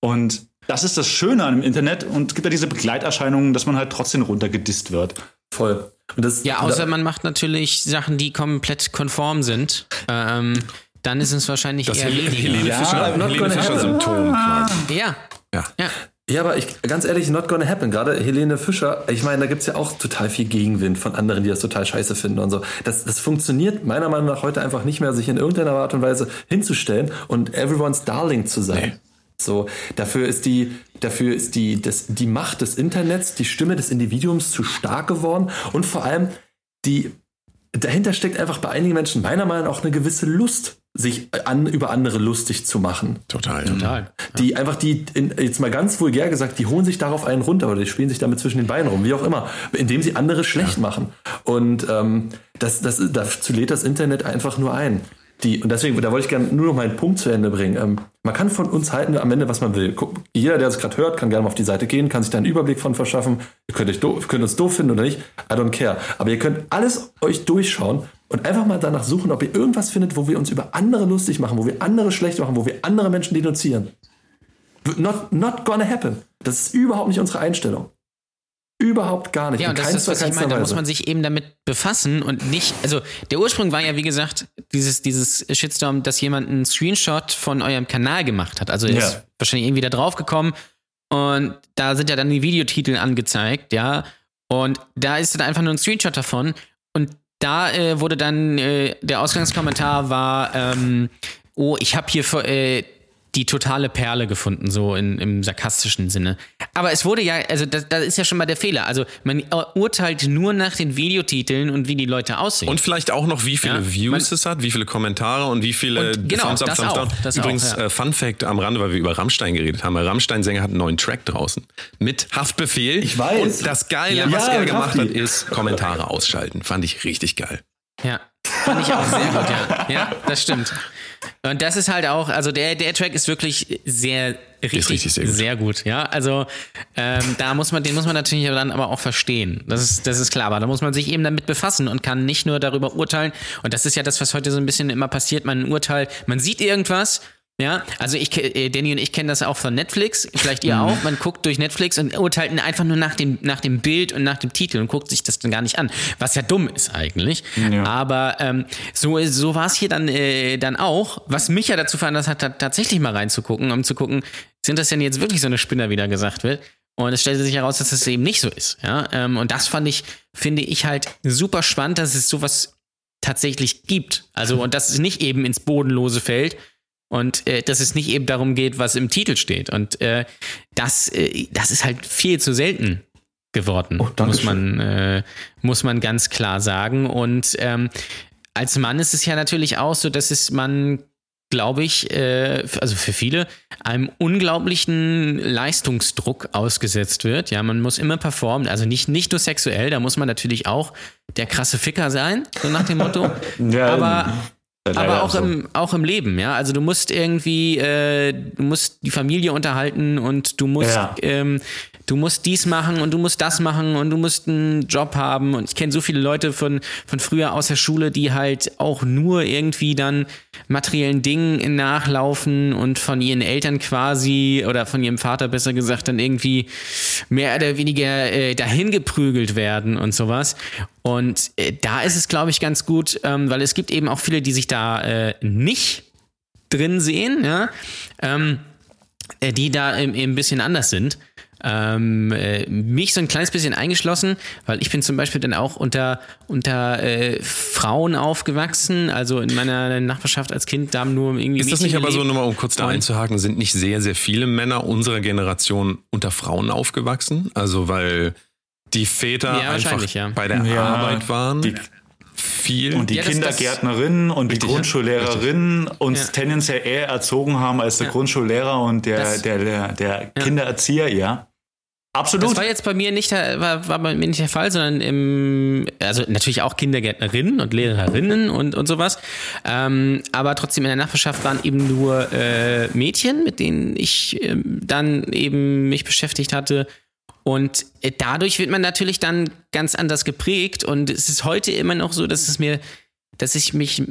Und das ist das Schöne an dem Internet und es gibt ja diese Begleiterscheinungen, dass man halt trotzdem runtergedisst wird. Voll. Das, ja, außer man macht natürlich Sachen, die komplett konform sind. Ähm, dann ist es wahrscheinlich das eher Helene Fischer, Symptom quasi. Ja. Ja. ja. Ja, aber ich, ganz ehrlich, not gonna happen. Gerade Helene Fischer, ich meine, da gibt's ja auch total viel Gegenwind von anderen, die das total scheiße finden und so. Das, das funktioniert meiner Meinung nach heute einfach nicht mehr, sich in irgendeiner Art und Weise hinzustellen und everyone's darling zu sein. Nee. So, dafür ist die, dafür ist die, das, die Macht des Internets, die Stimme des Individuums zu stark geworden und vor allem die, dahinter steckt einfach bei einigen Menschen meiner Meinung nach auch eine gewisse Lust sich an, über andere lustig zu machen. Total. Total. Die einfach die, in, jetzt mal ganz vulgär gesagt, die holen sich darauf einen runter oder die spielen sich damit zwischen den Beinen rum, wie auch immer, indem sie andere schlecht ja. machen. Und ähm, das, das, dazu lädt das Internet einfach nur ein. Die, und deswegen, da wollte ich gerne nur noch meinen Punkt zu Ende bringen. Ähm, man kann von uns halten am Ende, was man will. Guck, jeder, der es gerade hört, kann gerne mal auf die Seite gehen, kann sich da einen Überblick von verschaffen. Ihr könnt, euch doof, könnt uns doof finden oder nicht. I don't care. Aber ihr könnt alles euch durchschauen und einfach mal danach suchen, ob ihr irgendwas findet, wo wir uns über andere lustig machen, wo wir andere schlecht machen, wo wir andere Menschen denunzieren. Not, not gonna happen. Das ist überhaupt nicht unsere Einstellung. Überhaupt gar nicht. Ja, und das ist, was ich meine. Da muss man sich eben damit befassen und nicht. Also, der Ursprung war ja, wie gesagt, dieses, dieses Shitstorm, dass jemand einen Screenshot von eurem Kanal gemacht hat. Also, er ja. ist wahrscheinlich irgendwie da drauf gekommen und da sind ja dann die Videotitel angezeigt, ja. Und da ist dann einfach nur ein Screenshot davon und da äh, wurde dann, äh, der Ausgangskommentar war, ähm, oh, ich habe hier äh, die totale Perle gefunden, so in, im sarkastischen Sinne. Aber es wurde ja, also da, da ist ja schon mal der Fehler. Also man urteilt nur nach den Videotiteln und wie die Leute aussehen. Und vielleicht auch noch, wie viele ja? Views man, es hat, wie viele Kommentare und wie viele und genau, Thumbs up, das Thumbs down. Das Übrigens, auch, ja. äh, Fun Fact am Rande, weil wir über Rammstein geredet haben. Der Rammstein-Sänger hat einen neuen Track draußen. Mit Haftbefehl. Ich weiß. Und das Geile, ja, was er gemacht hat, ist Kommentare ausschalten. Fand ich richtig geil. Ja, fand ich auch sehr gut, ja. Ja, das stimmt. Und das ist halt auch, also der, der Track ist wirklich sehr, richtig, richtig sehr, gut. sehr, gut. Ja, also ähm, da muss man, den muss man natürlich dann aber auch verstehen. Das ist, das ist klar, aber da muss man sich eben damit befassen und kann nicht nur darüber urteilen. Und das ist ja das, was heute so ein bisschen immer passiert. Man urteilt, man sieht irgendwas ja, also ich, äh, Danny und ich kennen das auch von Netflix, vielleicht ihr mhm. auch. Man guckt durch Netflix und urteilt einfach nur nach dem, nach dem Bild und nach dem Titel und guckt sich das dann gar nicht an, was ja dumm ist eigentlich. Ja. Aber ähm, so, so war es hier dann, äh, dann auch, was mich ja dazu veranlasst hat, tatsächlich mal reinzugucken, um zu gucken, sind das denn jetzt wirklich so eine Spinner, wie da gesagt wird? Und es stellte sich heraus, dass das eben nicht so ist. Ja, ähm, und das fand ich, finde ich halt super spannend, dass es sowas tatsächlich gibt. Also, und dass es nicht eben ins Bodenlose fällt, und äh, dass es nicht eben darum geht, was im Titel steht. Und äh, das, äh, das ist halt viel zu selten geworden, oh, muss man äh, muss man ganz klar sagen. Und ähm, als Mann ist es ja natürlich auch so, dass es man glaube ich, äh, also für viele, einem unglaublichen Leistungsdruck ausgesetzt wird. Ja, man muss immer performen, also nicht, nicht nur sexuell, da muss man natürlich auch der krasse Ficker sein, so nach dem Motto. ja, aber aber auch, so. im, auch im Leben, ja. Also du musst irgendwie, äh, du musst die Familie unterhalten und du musst, ja. ähm, du musst dies machen und du musst das machen und du musst einen Job haben. Und ich kenne so viele Leute von, von früher aus der Schule, die halt auch nur irgendwie dann materiellen Dingen nachlaufen und von ihren Eltern quasi oder von ihrem Vater besser gesagt dann irgendwie mehr oder weniger äh, dahin geprügelt werden und sowas. Und äh, da ist es, glaube ich, ganz gut, ähm, weil es gibt eben auch viele, die sich da äh, nicht drin sehen, ja, ähm, äh, die da eben ein bisschen anders sind. Ähm, äh, mich so ein kleines bisschen eingeschlossen, weil ich bin zum Beispiel dann auch unter, unter äh, Frauen aufgewachsen, also in meiner Nachbarschaft als Kind, da haben nur irgendwie. Ist das nicht aber so, nochmal um kurz da einzuhaken, sind nicht sehr, sehr viele Männer unserer Generation unter Frauen aufgewachsen? Also, weil die Väter ja, einfach ja. bei der ja, Arbeit waren. Die, viel. Und die Kindergärtnerinnen und die Grundschullehrerinnen uns tendenziell eher erzogen haben als der Grundschullehrer und der, das, der, der, der Kindererzieher, ja. Absolut. Das war jetzt bei mir nicht, war, war bei mir nicht der Fall, sondern im, also natürlich auch Kindergärtnerinnen und Lehrerinnen und, und sowas. Ähm, aber trotzdem in der Nachbarschaft waren eben nur äh, Mädchen, mit denen ich äh, dann eben mich beschäftigt hatte. Und äh, dadurch wird man natürlich dann ganz anders geprägt. Und es ist heute immer noch so, dass es mir dass ich mich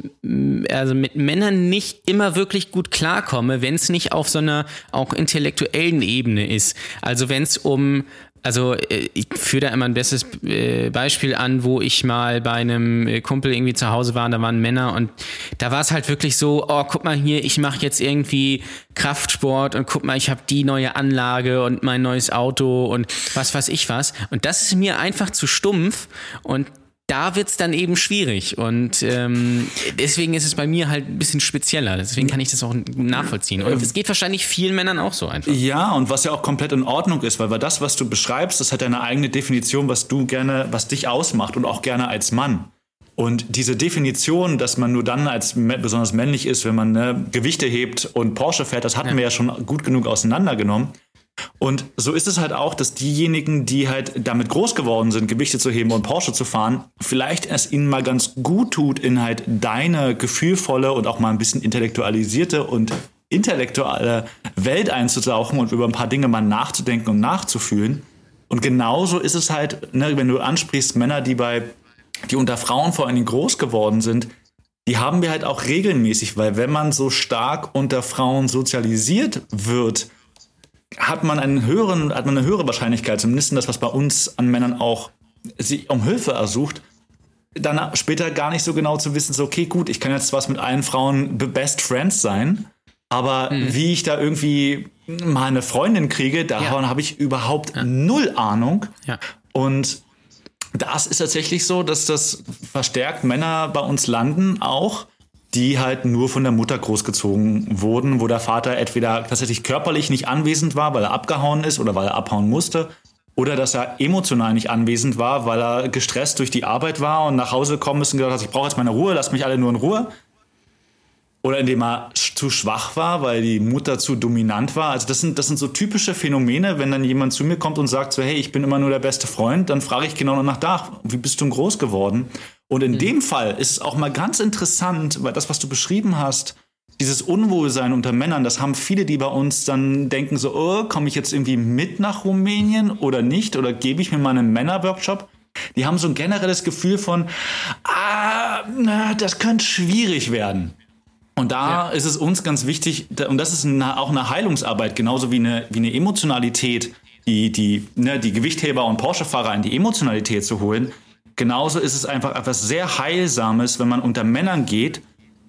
also mit Männern nicht immer wirklich gut klarkomme, wenn es nicht auf so einer auch intellektuellen Ebene ist. Also wenn es um also äh, ich führe da immer ein bestes äh, Beispiel an, wo ich mal bei einem äh, Kumpel irgendwie zu Hause war, und da waren Männer und da war es halt wirklich so, oh, guck mal hier, ich mache jetzt irgendwie Kraftsport und guck mal, ich habe die neue Anlage und mein neues Auto und was weiß ich was. Und das ist mir einfach zu stumpf und da wird's dann eben schwierig. Und ähm, deswegen ist es bei mir halt ein bisschen spezieller. Deswegen kann ich das auch nachvollziehen. Und es geht wahrscheinlich vielen Männern auch so einfach. Ja, und was ja auch komplett in Ordnung ist, weil, weil das, was du beschreibst, das hat eine eigene Definition, was du gerne, was dich ausmacht und auch gerne als Mann. Und diese Definition, dass man nur dann als besonders männlich ist, wenn man ne, Gewichte hebt und Porsche fährt, das hatten ja. wir ja schon gut genug auseinandergenommen. Und so ist es halt auch, dass diejenigen, die halt damit groß geworden sind, Gewichte zu heben und Porsche zu fahren, vielleicht es ihnen mal ganz gut tut, in halt deine gefühlvolle und auch mal ein bisschen intellektualisierte und intellektuelle Welt einzutauchen und über ein paar Dinge mal nachzudenken und nachzufühlen. Und genauso ist es halt, ne, wenn du ansprichst, Männer, die bei, die unter Frauen vor allen Dingen groß geworden sind, die haben wir halt auch regelmäßig, weil wenn man so stark unter Frauen sozialisiert wird, hat man einen höheren, hat man eine höhere Wahrscheinlichkeit, zumindest das, was bei uns an Männern auch sie um Hilfe ersucht, dann später gar nicht so genau zu wissen, so, okay, gut, ich kann jetzt was mit allen Frauen Best Friends sein, aber mhm. wie ich da irgendwie mal eine Freundin kriege, davon ja. habe ich überhaupt ja. null Ahnung. Ja. Und das ist tatsächlich so, dass das verstärkt Männer bei uns landen auch, die halt nur von der Mutter großgezogen wurden, wo der Vater entweder tatsächlich körperlich nicht anwesend war, weil er abgehauen ist oder weil er abhauen musste, oder dass er emotional nicht anwesend war, weil er gestresst durch die Arbeit war und nach Hause gekommen ist und gesagt hat, ich brauche jetzt meine Ruhe, lasst mich alle nur in Ruhe. Oder indem er zu schwach war, weil die Mutter zu dominant war. Also das sind, das sind so typische Phänomene, wenn dann jemand zu mir kommt und sagt so, hey, ich bin immer nur der beste Freund, dann frage ich genau danach nach, wie bist du groß geworden? Und in mhm. dem Fall ist es auch mal ganz interessant, weil das, was du beschrieben hast, dieses Unwohlsein unter Männern, das haben viele, die bei uns dann denken so, oh, komme ich jetzt irgendwie mit nach Rumänien oder nicht? Oder gebe ich mir mal einen Männerworkshop? Die haben so ein generelles Gefühl von, ah, na, das könnte schwierig werden. Und da ja. ist es uns ganz wichtig, und das ist eine, auch eine Heilungsarbeit, genauso wie eine, wie eine Emotionalität, die, die, ne, die Gewichtheber und Porsche-Fahrer in die Emotionalität zu holen, genauso ist es einfach etwas sehr Heilsames, wenn man unter Männern geht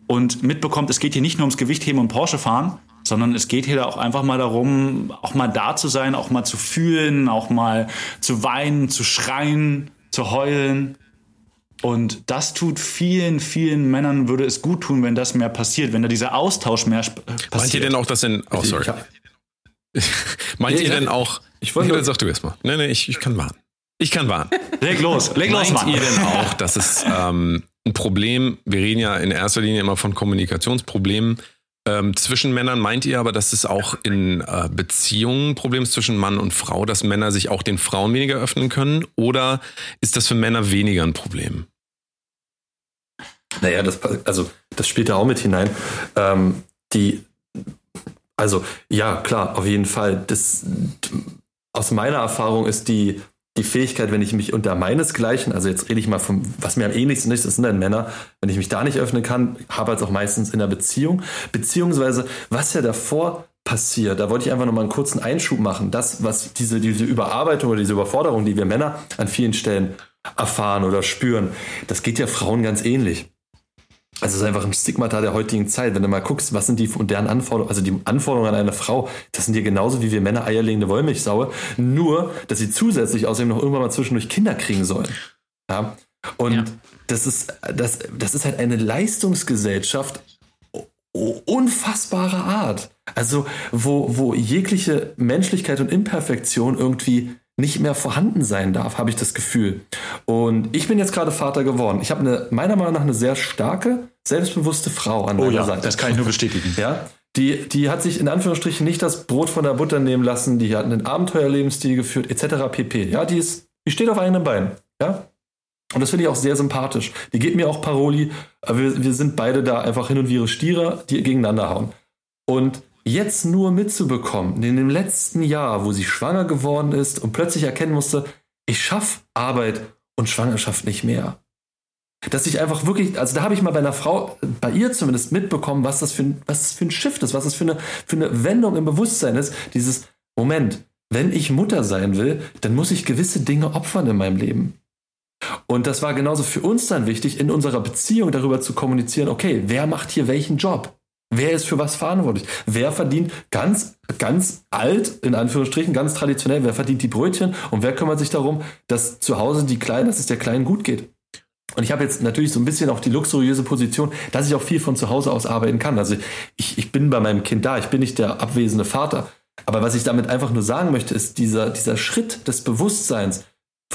und mitbekommt, es geht hier nicht nur ums Gewichtheben und Porsche fahren, sondern es geht hier auch einfach mal darum, auch mal da zu sein, auch mal zu fühlen, auch mal zu weinen, zu schreien, zu heulen. Und das tut vielen, vielen Männern, würde es gut tun, wenn das mehr passiert, wenn da dieser Austausch mehr passiert. Meint ihr denn auch, dass in. Oh, sorry. Meint ihr denn auch. Ich wollte. Sag du erst mal. Nee, nee, ich, ich kann warten. Ich kann warnen. Leg los, leg los, Meint ihr denn auch, dass es ähm, ein Problem, wir reden ja in erster Linie immer von Kommunikationsproblemen ähm, zwischen Männern, meint ihr aber, dass es auch in äh, Beziehungen ein Problem ist zwischen Mann und Frau, dass Männer sich auch den Frauen weniger öffnen können? Oder ist das für Männer weniger ein Problem? Naja, das, also, das spielt da auch mit hinein. Ähm, die, also, ja, klar, auf jeden Fall. Das, aus meiner Erfahrung ist die die Fähigkeit, wenn ich mich unter meinesgleichen, also jetzt rede ich mal von, was mir am ähnlichsten ist, das sind dann Männer, wenn ich mich da nicht öffnen kann, habe ich es auch meistens in der Beziehung, beziehungsweise was ja davor passiert, da wollte ich einfach nochmal einen kurzen Einschub machen, das, was diese, diese Überarbeitung oder diese Überforderung, die wir Männer an vielen Stellen erfahren oder spüren, das geht ja Frauen ganz ähnlich. Also es ist einfach ein Stigmata der heutigen Zeit. Wenn du mal guckst, was sind die und deren Anforderungen, also die Anforderungen an eine Frau, das sind hier genauso wie wir Männer eierlegende Wollmilchsaue, nur, dass sie zusätzlich außerdem noch irgendwann mal zwischendurch Kinder kriegen sollen. Ja? Und ja. das ist, das, das ist halt eine Leistungsgesellschaft unfassbarer Art. Also, wo, wo jegliche Menschlichkeit und Imperfektion irgendwie nicht mehr vorhanden sein darf, habe ich das Gefühl. Und ich bin jetzt gerade Vater geworden. Ich habe eine, meiner Meinung nach eine sehr starke, selbstbewusste Frau an oh, meiner ja, Seite. Das kann ich nur bestätigen. Ja, die, die hat sich in Anführungsstrichen nicht das Brot von der Butter nehmen lassen, die hat einen Abenteuerlebensstil geführt, etc. pp. Ja, die ist, die steht auf eigenen Beinen. Ja. Und das finde ich auch sehr sympathisch. Die geht mir auch Paroli. Wir, wir sind beide da einfach hin und wieder Stiere, die gegeneinander hauen. Und jetzt nur mitzubekommen, in dem letzten Jahr, wo sie schwanger geworden ist und plötzlich erkennen musste, ich schaffe Arbeit und Schwangerschaft nicht mehr. Dass ich einfach wirklich, also da habe ich mal bei einer Frau, bei ihr zumindest mitbekommen, was das für ein, was das für ein Shift ist, was das für eine, für eine Wendung im Bewusstsein ist. Dieses Moment, wenn ich Mutter sein will, dann muss ich gewisse Dinge opfern in meinem Leben. Und das war genauso für uns dann wichtig, in unserer Beziehung darüber zu kommunizieren, okay, wer macht hier welchen Job? Wer ist für was verantwortlich? Wer verdient ganz, ganz alt, in Anführungsstrichen, ganz traditionell, wer verdient die Brötchen und wer kümmert sich darum, dass zu Hause die Kleinen, dass es der Kleinen gut geht? Und ich habe jetzt natürlich so ein bisschen auch die luxuriöse Position, dass ich auch viel von zu Hause aus arbeiten kann. Also ich, ich bin bei meinem Kind da, ich bin nicht der abwesende Vater. Aber was ich damit einfach nur sagen möchte, ist dieser, dieser Schritt des Bewusstseins,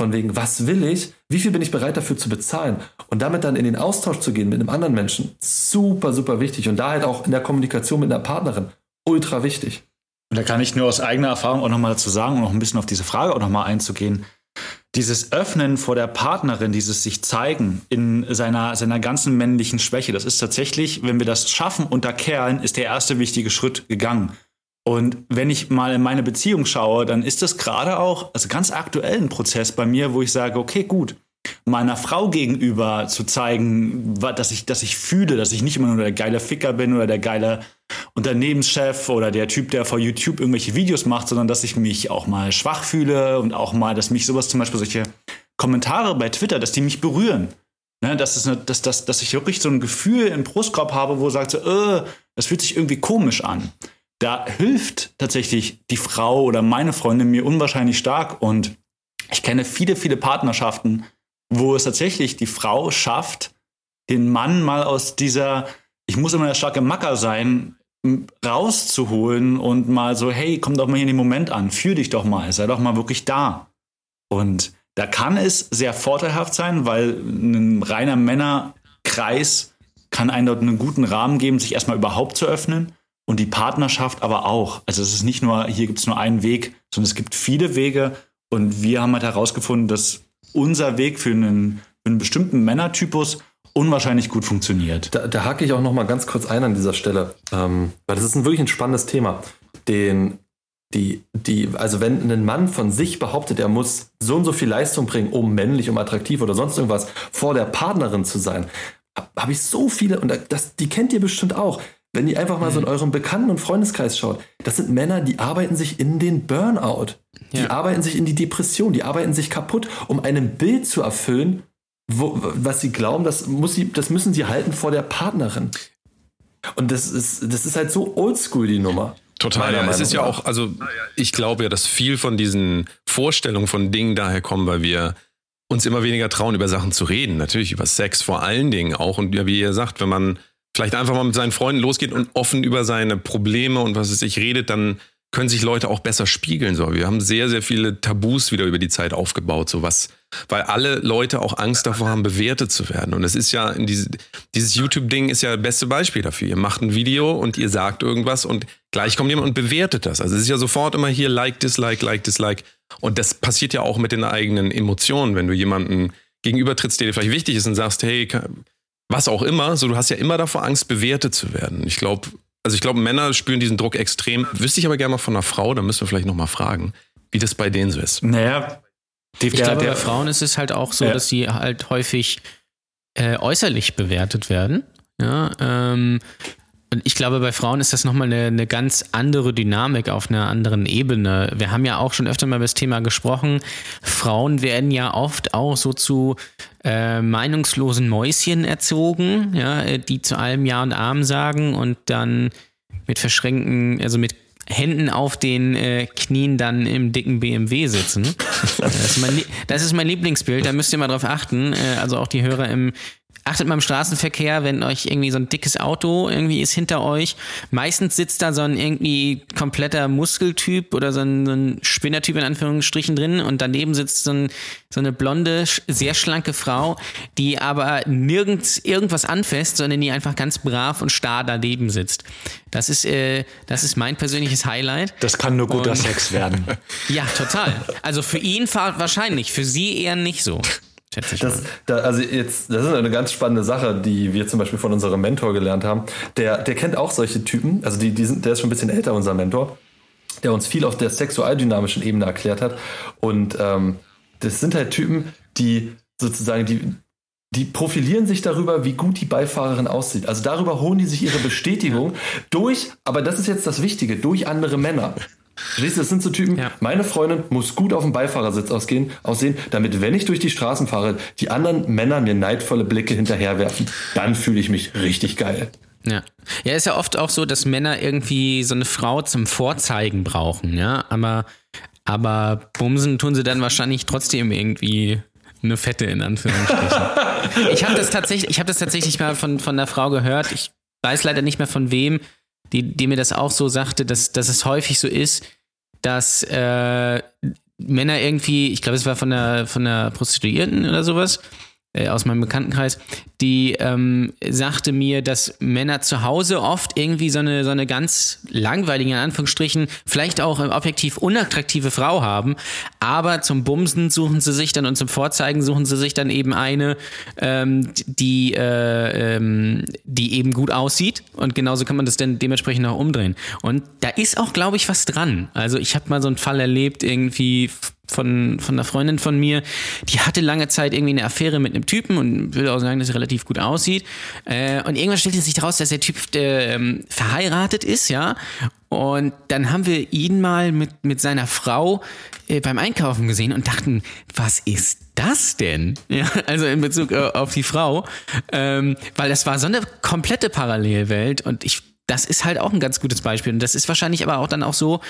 von wegen, was will ich? Wie viel bin ich bereit dafür zu bezahlen? Und damit dann in den Austausch zu gehen mit einem anderen Menschen, super, super wichtig. Und da halt auch in der Kommunikation mit einer Partnerin, ultra wichtig. Und da kann ich nur aus eigener Erfahrung auch nochmal dazu sagen, um noch ein bisschen auf diese Frage auch nochmal einzugehen. Dieses Öffnen vor der Partnerin, dieses sich zeigen in seiner, seiner ganzen männlichen Schwäche, das ist tatsächlich, wenn wir das schaffen unter Kerlen, ist der erste wichtige Schritt gegangen. Und wenn ich mal in meine Beziehung schaue, dann ist das gerade auch, also ganz aktuell ein Prozess bei mir, wo ich sage, okay, gut, meiner Frau gegenüber zu zeigen, dass ich, dass ich fühle, dass ich nicht immer nur der geile Ficker bin oder der geile Unternehmenschef oder der Typ, der vor YouTube irgendwelche Videos macht, sondern dass ich mich auch mal schwach fühle und auch mal, dass mich sowas zum Beispiel solche Kommentare bei Twitter, dass die mich berühren. Ne, dass, es eine, dass, dass, dass ich wirklich so ein Gefühl im Brustkorb habe, wo sagt so, äh, das fühlt sich irgendwie komisch an da hilft tatsächlich die Frau oder meine Freundin mir unwahrscheinlich stark. Und ich kenne viele, viele Partnerschaften, wo es tatsächlich die Frau schafft, den Mann mal aus dieser, ich muss immer der starke Macker sein, rauszuholen und mal so, hey, komm doch mal hier in den Moment an, führ dich doch mal, sei doch mal wirklich da. Und da kann es sehr vorteilhaft sein, weil ein reiner Männerkreis kann einen dort einen guten Rahmen geben, sich erstmal überhaupt zu öffnen und die Partnerschaft aber auch. Also es ist nicht nur, hier gibt es nur einen Weg, sondern es gibt viele Wege und wir haben halt herausgefunden, dass unser Weg für einen, für einen bestimmten Männertypus unwahrscheinlich gut funktioniert. Da, da hake ich auch noch mal ganz kurz ein an dieser Stelle, ähm, weil das ist ein, wirklich ein spannendes Thema. Den, die, die, also wenn ein Mann von sich behauptet, er muss so und so viel Leistung bringen, um männlich, um attraktiv oder sonst irgendwas vor der Partnerin zu sein, habe ich so viele, und das, die kennt ihr bestimmt auch, wenn ihr einfach mal so in mhm. eurem Bekannten- und Freundeskreis schaut, das sind Männer, die arbeiten sich in den Burnout. Die ja. arbeiten sich in die Depression, die arbeiten sich kaputt, um einem Bild zu erfüllen, wo, was sie glauben, das, muss sie, das müssen sie halten vor der Partnerin. Und das ist, das ist halt so oldschool, die Nummer. Total, ja. Es ist ja auch, also ich glaube ja, dass viel von diesen Vorstellungen von Dingen daher kommen, weil wir uns immer weniger trauen, über Sachen zu reden. Natürlich über Sex vor allen Dingen auch. Und ja, wie ihr sagt, wenn man vielleicht einfach mal mit seinen Freunden losgeht und offen über seine Probleme und was es sich redet, dann können sich Leute auch besser spiegeln. So, wir haben sehr, sehr viele Tabus wieder über die Zeit aufgebaut, so was, weil alle Leute auch Angst davor haben, bewertet zu werden. Und es ist ja, diese, dieses YouTube-Ding ist ja das beste Beispiel dafür. Ihr macht ein Video und ihr sagt irgendwas und gleich kommt jemand und bewertet das. Also es ist ja sofort immer hier Like, Dislike, Like, Dislike. Und das passiert ja auch mit den eigenen Emotionen, wenn du jemanden gegenübertrittst, der dir vielleicht wichtig ist und sagst, hey, was auch immer, so du hast ja immer davor Angst, bewertet zu werden. Ich glaube, also ich glaube, Männer spüren diesen Druck extrem. Wüsste ich aber gerne mal von einer Frau, da müssen wir vielleicht nochmal fragen, wie das bei denen so ist. Naja, die, ich der, glaube, der, bei Frauen ist es halt auch so, ja. dass sie halt häufig äh, äußerlich bewertet werden. Ja, ähm, und ich glaube, bei Frauen ist das nochmal eine, eine ganz andere Dynamik auf einer anderen Ebene. Wir haben ja auch schon öfter mal über das Thema gesprochen. Frauen werden ja oft auch so zu äh, meinungslosen Mäuschen erzogen, ja, die zu allem Ja und Arm sagen und dann mit verschränkten, also mit Händen auf den äh, Knien dann im dicken BMW sitzen. Das ist, mein, das ist mein Lieblingsbild, da müsst ihr mal drauf achten. Äh, also auch die Hörer im achtet mal im Straßenverkehr, wenn euch irgendwie so ein dickes Auto irgendwie ist hinter euch. Meistens sitzt da so ein irgendwie kompletter Muskeltyp oder so ein, so ein Spinnertyp in Anführungsstrichen drin und daneben sitzt so, ein, so eine blonde, sehr schlanke Frau, die aber nirgends irgendwas anfasst, sondern die einfach ganz brav und starr daneben sitzt. Das ist, äh, das ist mein persönliches Highlight. Das kann nur guter und, Sex werden. Ja, total. Also für ihn wahrscheinlich, für sie eher nicht so. Das, da, also jetzt, das ist eine ganz spannende Sache, die wir zum Beispiel von unserem Mentor gelernt haben. Der, der kennt auch solche Typen, also die, die sind, der ist schon ein bisschen älter, unser Mentor, der uns viel auf der sexualdynamischen Ebene erklärt hat. Und ähm, das sind halt Typen, die sozusagen, die, die profilieren sich darüber, wie gut die Beifahrerin aussieht. Also darüber holen die sich ihre Bestätigung durch, aber das ist jetzt das Wichtige, durch andere Männer. Verstehst du, das sind so Typen, ja. meine Freundin muss gut auf dem Beifahrersitz ausgehen, aussehen, damit, wenn ich durch die Straßen fahre, die anderen Männer mir neidvolle Blicke hinterherwerfen. Dann fühle ich mich richtig geil. Ja. Ja, ist ja oft auch so, dass Männer irgendwie so eine Frau zum Vorzeigen brauchen, ja. Aber, aber bumsen tun sie dann wahrscheinlich trotzdem irgendwie eine Fette in Anführungsstrichen. ich habe das tatsächlich, ich habe das tatsächlich mal von, von einer Frau gehört. Ich weiß leider nicht mehr von wem, die, die mir das auch so sagte, dass, dass es häufig so ist, dass äh, Männer irgendwie, ich glaube, es war von der, von der Prostituierten oder sowas, äh, aus meinem Bekanntenkreis, die ähm, sagte mir, dass Männer zu Hause oft irgendwie so eine, so eine ganz langweilige, in Anführungsstrichen, vielleicht auch objektiv unattraktive Frau haben, aber zum Bumsen suchen sie sich dann und zum Vorzeigen suchen sie sich dann eben eine, ähm, die, äh, ähm, die eben gut aussieht und genauso kann man das dann dementsprechend auch umdrehen. Und da ist auch, glaube ich, was dran. Also ich habe mal so einen Fall erlebt, irgendwie von, von einer Freundin von mir, die hatte lange Zeit irgendwie eine Affäre mit einem Typen und würde auch sagen, dass er relativ gut aussieht. Äh, und irgendwann stellte sich daraus, dass der Typ ähm, verheiratet ist, ja. Und dann haben wir ihn mal mit, mit seiner Frau äh, beim Einkaufen gesehen und dachten, was ist das denn? Ja, also in Bezug äh, auf die Frau. Ähm, weil das war so eine komplette Parallelwelt und ich, das ist halt auch ein ganz gutes Beispiel. Und das ist wahrscheinlich aber auch dann auch so,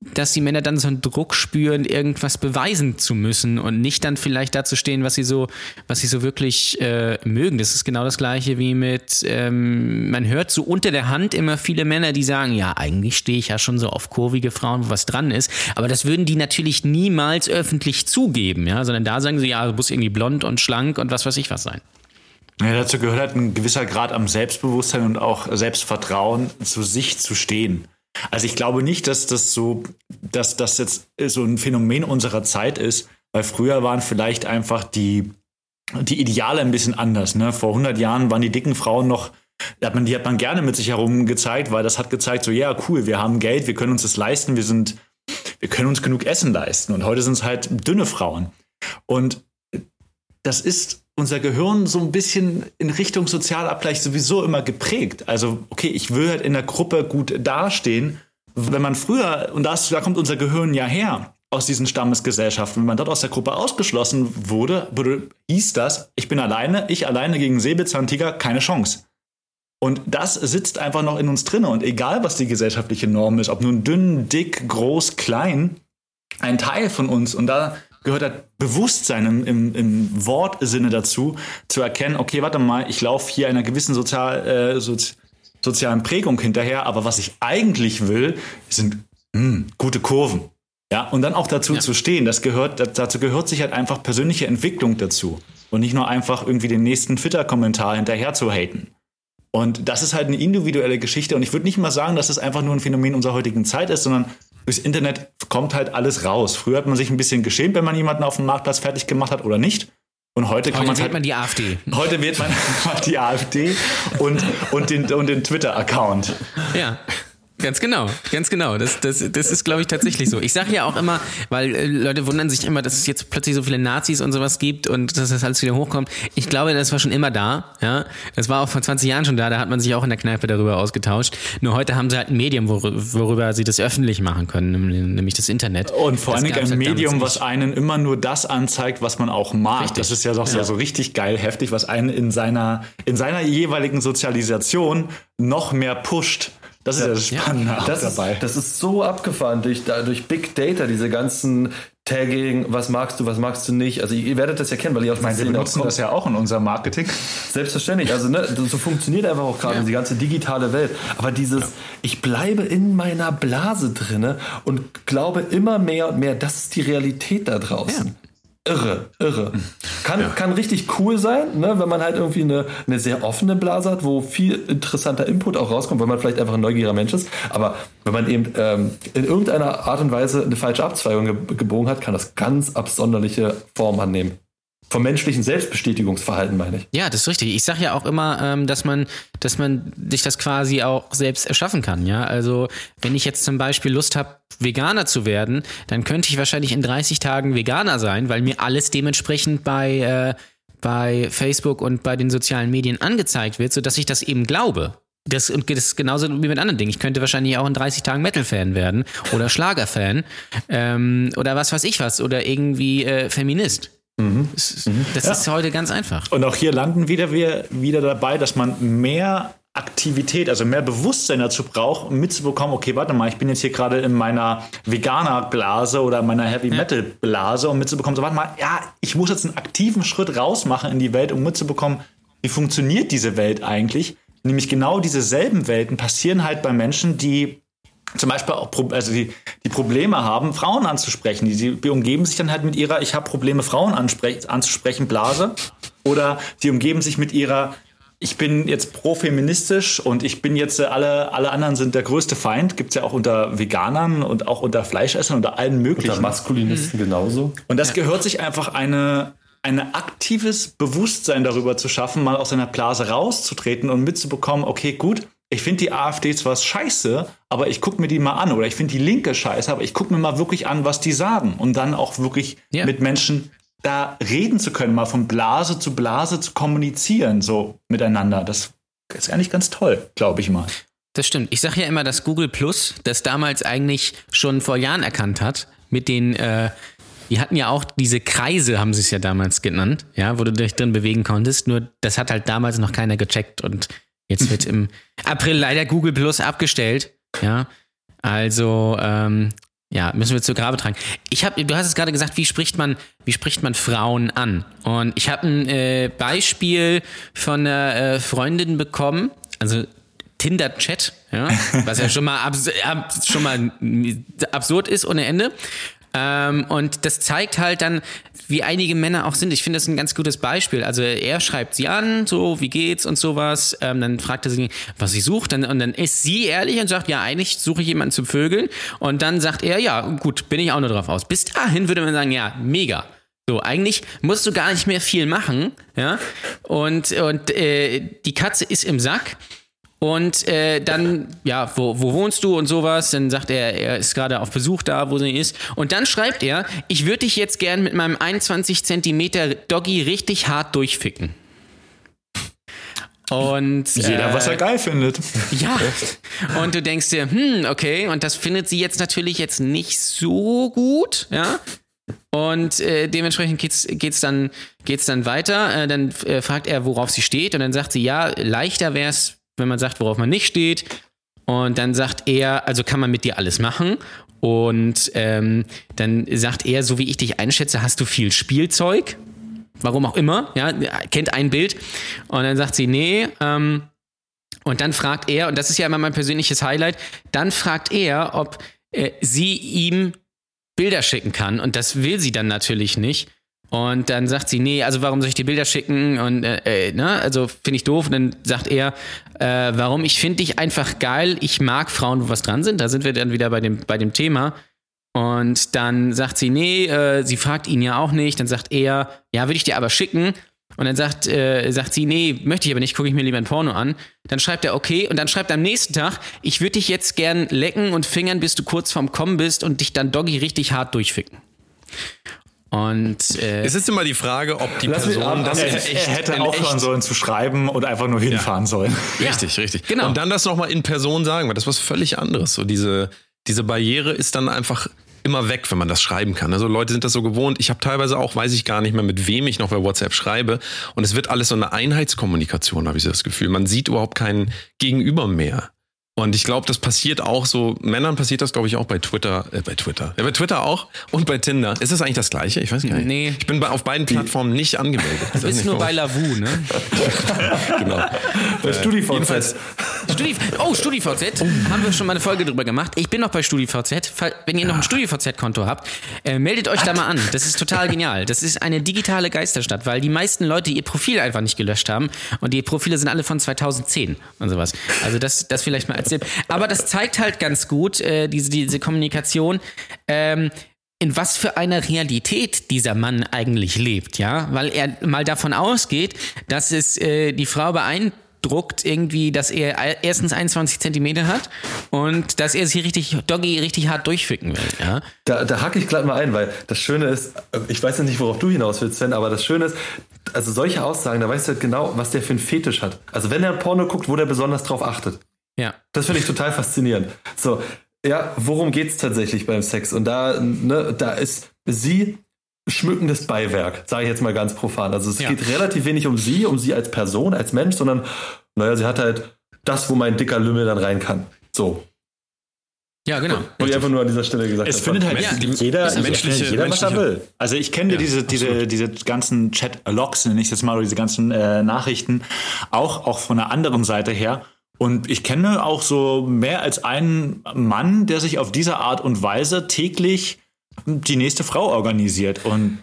dass die Männer dann so einen Druck spüren, irgendwas beweisen zu müssen und nicht dann vielleicht dazu stehen, was sie so, was sie so wirklich äh, mögen. Das ist genau das gleiche wie mit, ähm, man hört so unter der Hand immer viele Männer, die sagen, ja, eigentlich stehe ich ja schon so auf kurvige Frauen, wo was dran ist. Aber das würden die natürlich niemals öffentlich zugeben, ja, sondern da sagen sie, ja, du musst irgendwie blond und schlank und was weiß ich was sein. Ja, dazu gehört halt ein gewisser Grad am Selbstbewusstsein und auch Selbstvertrauen, zu sich zu stehen. Also ich glaube nicht, dass das so, dass das jetzt so ein Phänomen unserer Zeit ist, weil früher waren vielleicht einfach die, die Ideale ein bisschen anders. Ne? Vor 100 Jahren waren die dicken Frauen noch, hat, man, die hat man gerne mit sich herum gezeigt, weil das hat gezeigt, so ja, cool, wir haben Geld, wir können uns das leisten, wir sind, wir können uns genug Essen leisten. Und heute sind es halt dünne Frauen. Und das ist unser Gehirn so ein bisschen in Richtung Sozialabgleich sowieso immer geprägt. Also, okay, ich will halt in der Gruppe gut dastehen. Wenn man früher, und das, da kommt unser Gehirn ja her, aus diesen Stammesgesellschaften, wenn man dort aus der Gruppe ausgeschlossen wurde, wurde hieß das, ich bin alleine, ich alleine gegen Säbelzahntiger, keine Chance. Und das sitzt einfach noch in uns drin. Und egal, was die gesellschaftliche Norm ist, ob nun dünn, dick, groß, klein, ein Teil von uns. Und da gehört das Bewusstsein im, im, im Wortsinne dazu, zu erkennen, okay, warte mal, ich laufe hier einer gewissen Sozial, äh, Sozi sozialen Prägung hinterher, aber was ich eigentlich will, sind mh, hm, gute Kurven. Ja, und dann auch dazu ja. zu stehen, das gehört, dazu gehört sich halt einfach persönliche Entwicklung dazu. Und nicht nur einfach irgendwie den nächsten Twitter-Kommentar hinterher zu haten. Und das ist halt eine individuelle Geschichte. Und ich würde nicht mal sagen, dass es das einfach nur ein Phänomen unserer heutigen Zeit ist, sondern durchs Internet kommt halt alles raus. Früher hat man sich ein bisschen geschämt, wenn man jemanden auf dem Marktplatz fertig gemacht hat oder nicht. Und heute kann heute man wählt halt, man die AfD. Heute wird man die AfD und, und den, und den Twitter-Account. Ja. Ganz genau, ganz genau. Das, das, das ist, glaube ich, tatsächlich so. Ich sage ja auch immer, weil äh, Leute wundern sich immer, dass es jetzt plötzlich so viele Nazis und sowas gibt und dass das alles wieder hochkommt. Ich glaube, das war schon immer da. Ja, Das war auch vor 20 Jahren schon da. Da hat man sich auch in der Kneipe darüber ausgetauscht. Nur heute haben sie halt ein Medium, worüber sie das öffentlich machen können, nämlich das Internet. Und vor allem ein halt Medium, was einen immer nur das anzeigt, was man auch mag. Richtig. Das ist ja doch ja. so richtig geil, heftig, was einen in seiner, in seiner jeweiligen Sozialisation noch mehr pusht das ist ja, das Spannende ja. das dabei. Ist, das ist so abgefahren durch, durch Big Data, diese ganzen Tagging, was magst du, was magst du nicht. Also ihr werdet das ja kennen, weil ihr aus meine, Wir benutzen das ja auch in unserem Marketing. Selbstverständlich. Also ne, so funktioniert einfach auch gerade ja. die ganze digitale Welt. Aber dieses, ja. ich bleibe in meiner Blase drinne und glaube immer mehr und mehr, das ist die Realität da draußen. Ja irre, irre. Kann, ja. kann richtig cool sein, ne, wenn man halt irgendwie eine, eine sehr offene Blase hat, wo viel interessanter Input auch rauskommt, weil man vielleicht einfach ein neugieriger Mensch ist. Aber wenn man eben ähm, in irgendeiner Art und Weise eine falsche Abzweigung ge gebogen hat, kann das ganz absonderliche Formen annehmen vom menschlichen Selbstbestätigungsverhalten, meine ich. Ja, das ist richtig. Ich sage ja auch immer, ähm, dass man, dass man sich das quasi auch selbst erschaffen kann. Ja, also wenn ich jetzt zum Beispiel Lust habe, Veganer zu werden, dann könnte ich wahrscheinlich in 30 Tagen Veganer sein, weil mir alles dementsprechend bei äh, bei Facebook und bei den sozialen Medien angezeigt wird, sodass ich das eben glaube. Das, und das ist genauso wie mit anderen Dingen. Ich könnte wahrscheinlich auch in 30 Tagen Metal-Fan werden oder Schlager-Fan ähm, oder was weiß ich was oder irgendwie äh, Feminist. Mhm. Das, das ja. ist heute ganz einfach. Und auch hier landen wieder wir wieder dabei, dass man mehr Aktivität, also mehr Bewusstsein dazu braucht, um mitzubekommen, okay, warte mal, ich bin jetzt hier gerade in meiner Veganer-Blase oder meiner Heavy-Metal-Blase, um mitzubekommen, so warte mal, ja, ich muss jetzt einen aktiven Schritt rausmachen in die Welt, um mitzubekommen, wie funktioniert diese Welt eigentlich? Nämlich genau dieselben Welten passieren halt bei Menschen, die zum Beispiel auch also die, die Probleme haben, Frauen anzusprechen. Die, die umgeben sich dann halt mit ihrer Ich habe Probleme, Frauen anzusprechen, Blase. Oder die umgeben sich mit ihrer ich bin jetzt pro-feministisch und ich bin jetzt, äh, alle, alle anderen sind der größte Feind. Gibt es ja auch unter Veganern und auch unter Fleischessern, unter allen möglichen. Unter Maskulinisten mhm. genauso. Und das ja. gehört sich einfach eine, ein aktives Bewusstsein darüber zu schaffen, mal aus seiner Blase rauszutreten und mitzubekommen, okay, gut, ich finde die AfD zwar scheiße, aber ich gucke mir die mal an. Oder ich finde die Linke scheiße, aber ich gucke mir mal wirklich an, was die sagen. Und dann auch wirklich ja. mit Menschen da reden zu können, mal von Blase zu Blase zu kommunizieren, so miteinander. Das ist eigentlich ganz toll, glaube ich mal. Das stimmt. Ich sage ja immer, dass Google Plus das damals eigentlich schon vor Jahren erkannt hat, mit den, äh, die hatten ja auch diese Kreise, haben sie es ja damals genannt, ja, wo du dich drin bewegen konntest. Nur das hat halt damals noch keiner gecheckt und jetzt wird im April leider Google Plus abgestellt, ja. Also ähm, ja, müssen wir zur Grabe tragen. Ich habe, du hast es gerade gesagt, wie spricht man, wie spricht man Frauen an? Und ich habe ein äh, Beispiel von einer äh, Freundin bekommen, also Tinder-Chat, ja, was ja schon mal, abs ab, schon mal absurd ist ohne Ende. Ähm, und das zeigt halt dann, wie einige Männer auch sind. Ich finde das ein ganz gutes Beispiel. Also er schreibt sie an, so, wie geht's und sowas. Ähm, dann fragt er sie, was sie sucht. Dann, und dann ist sie ehrlich und sagt, ja, eigentlich suche ich jemanden zum Vögeln. Und dann sagt er, ja, gut, bin ich auch nur drauf aus. Bis dahin würde man sagen, ja, mega. So, eigentlich musst du gar nicht mehr viel machen, ja. Und, und äh, die Katze ist im Sack. Und äh, dann, ja, wo, wo wohnst du und sowas? Dann sagt er, er ist gerade auf Besuch da, wo sie ist. Und dann schreibt er, ich würde dich jetzt gern mit meinem 21 Zentimeter Doggy richtig hart durchficken. Und jeder, äh, was er geil findet. Ja. Und du denkst dir, hm, okay, und das findet sie jetzt natürlich jetzt nicht so gut, ja. Und äh, dementsprechend geht's, geht's dann, geht's dann weiter. Äh, dann äh, fragt er, worauf sie steht, und dann sagt sie, ja, leichter wäre es wenn man sagt, worauf man nicht steht. Und dann sagt er, also kann man mit dir alles machen. Und ähm, dann sagt er, so wie ich dich einschätze, hast du viel Spielzeug. Warum auch immer, ja, kennt ein Bild. Und dann sagt sie, nee, ähm, und dann fragt er, und das ist ja immer mein persönliches Highlight, dann fragt er, ob äh, sie ihm Bilder schicken kann. Und das will sie dann natürlich nicht. Und dann sagt sie, nee, also warum soll ich die Bilder schicken? Und äh, äh, ne, also finde ich doof. Und dann sagt er, äh, warum? Ich finde dich einfach geil. Ich mag Frauen, wo was dran sind. Da sind wir dann wieder bei dem, bei dem Thema. Und dann sagt sie, nee, äh, sie fragt ihn ja auch nicht. Dann sagt er, ja, würde ich dir aber schicken. Und dann sagt, äh, sagt sie, nee, möchte ich aber nicht, gucke ich mir lieber ein Porno an. Dann schreibt er, okay. Und dann schreibt er am nächsten Tag, ich würde dich jetzt gern lecken und fingern, bis du kurz vorm Kommen bist und dich dann Doggy richtig hart durchficken. Und äh, es ist immer die Frage, ob die Person das er, echt, er hätte aufhören echt, sollen zu schreiben und einfach nur hinfahren ja. sollen. Richtig, ja. richtig. Genau. Und dann das nochmal in Person sagen, weil das ist was völlig anderes. So diese, diese Barriere ist dann einfach immer weg, wenn man das schreiben kann. Also Leute sind das so gewohnt. Ich habe teilweise auch, weiß ich gar nicht mehr, mit wem ich noch bei WhatsApp schreibe. Und es wird alles so eine Einheitskommunikation, habe ich das Gefühl. Man sieht überhaupt kein Gegenüber mehr. Und ich glaube, das passiert auch so, Männern passiert das, glaube ich, auch bei Twitter, äh, bei Twitter. Ja, bei Twitter auch und bei Tinder. Ist das eigentlich das Gleiche? Ich weiß gar nicht. Nee. Ich bin bei, auf beiden Plattformen nicht angemeldet. Du bist nur bei Lavu, ne? genau. Bei StudiVZ. Studi oh, StudiVZ. Haben wir schon mal eine Folge drüber gemacht. Ich bin noch bei StudiVZ. Wenn ihr noch ein StudiVZ-Konto habt, äh, meldet euch What? da mal an. Das ist total genial. Das ist eine digitale Geisterstadt, weil die meisten Leute ihr Profil einfach nicht gelöscht haben. Und die Profile sind alle von 2010 und sowas. Also das, das vielleicht mal als. Aber das zeigt halt ganz gut, äh, diese, diese Kommunikation. Ähm, in was für einer Realität dieser Mann eigentlich lebt, ja, weil er mal davon ausgeht, dass es äh, die Frau druckt irgendwie, dass er erstens 21 Zentimeter hat und dass er sich richtig, Doggy richtig hart durchficken will. Ja? Da, da hacke ich glatt mal ein, weil das Schöne ist, ich weiß ja nicht, worauf du hinaus willst, Sven, aber das Schöne ist, also solche Aussagen, da weißt du halt genau, was der für einen Fetisch hat. Also wenn er Porno guckt, wo der besonders drauf achtet. Ja. Das finde ich total faszinierend. So, ja, worum geht es tatsächlich beim Sex? Und da, ne, da ist sie schmückendes Beiwerk, sage ich jetzt mal ganz profan. Also es ja. geht relativ wenig um sie, um sie als Person, als Mensch, sondern, naja, sie hat halt das, wo mein dicker Lümmel dann rein kann. So. Ja, genau. Wo ich einfach nur an dieser Stelle gesagt. Es findet halt ja, jeder, menschliche, jeder was er will. Also ich kenne ja, diese, diese, diese ganzen Chat-Logs, nenne ich es jetzt mal, oder diese ganzen äh, Nachrichten, auch, auch von der anderen Seite her. Und ich kenne auch so mehr als einen Mann, der sich auf diese Art und Weise täglich die nächste Frau organisiert. Und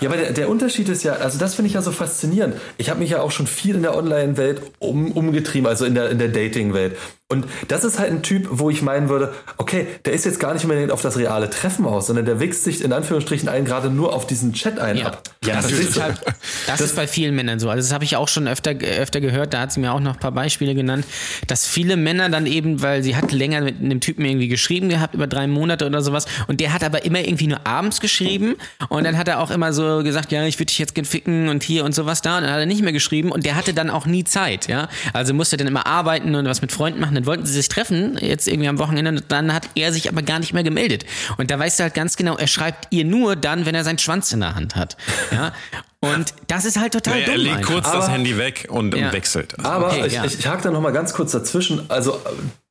ja, aber der, der Unterschied ist ja, also das finde ich ja so faszinierend. Ich habe mich ja auch schon viel in der Online-Welt um, umgetrieben, also in der, in der Dating-Welt. Und das ist halt ein Typ, wo ich meinen würde, okay, der ist jetzt gar nicht unbedingt auf das reale Treffen aus, sondern der wächst sich in Anführungsstrichen ein gerade nur auf diesen Chat ein ja. ab. Ja, das, ist, halt, das, das ist bei vielen Männern so. Also das habe ich auch schon öfter, öfter gehört, da hat sie mir auch noch ein paar Beispiele genannt, dass viele Männer dann eben, weil sie hat länger mit einem Typen irgendwie geschrieben gehabt, über drei Monate oder sowas, und der hat aber immer irgendwie nur abends geschrieben und dann hat er auch immer so gesagt, ja, ich würde dich jetzt gern ficken und hier und sowas da und dann hat er nicht mehr geschrieben und der hatte dann auch nie Zeit, ja. Also musste dann immer arbeiten und was mit Freunden machen dann wollten sie sich treffen, jetzt irgendwie am Wochenende, und dann hat er sich aber gar nicht mehr gemeldet. Und da weißt du halt ganz genau, er schreibt ihr nur dann, wenn er seinen Schwanz in der Hand hat. Ja. Und das ist halt total ja, dumm. Er legt einfach. kurz aber, das Handy weg und ja. wechselt. Aber okay, ich, ja. ich, ich hake da noch mal ganz kurz dazwischen. Also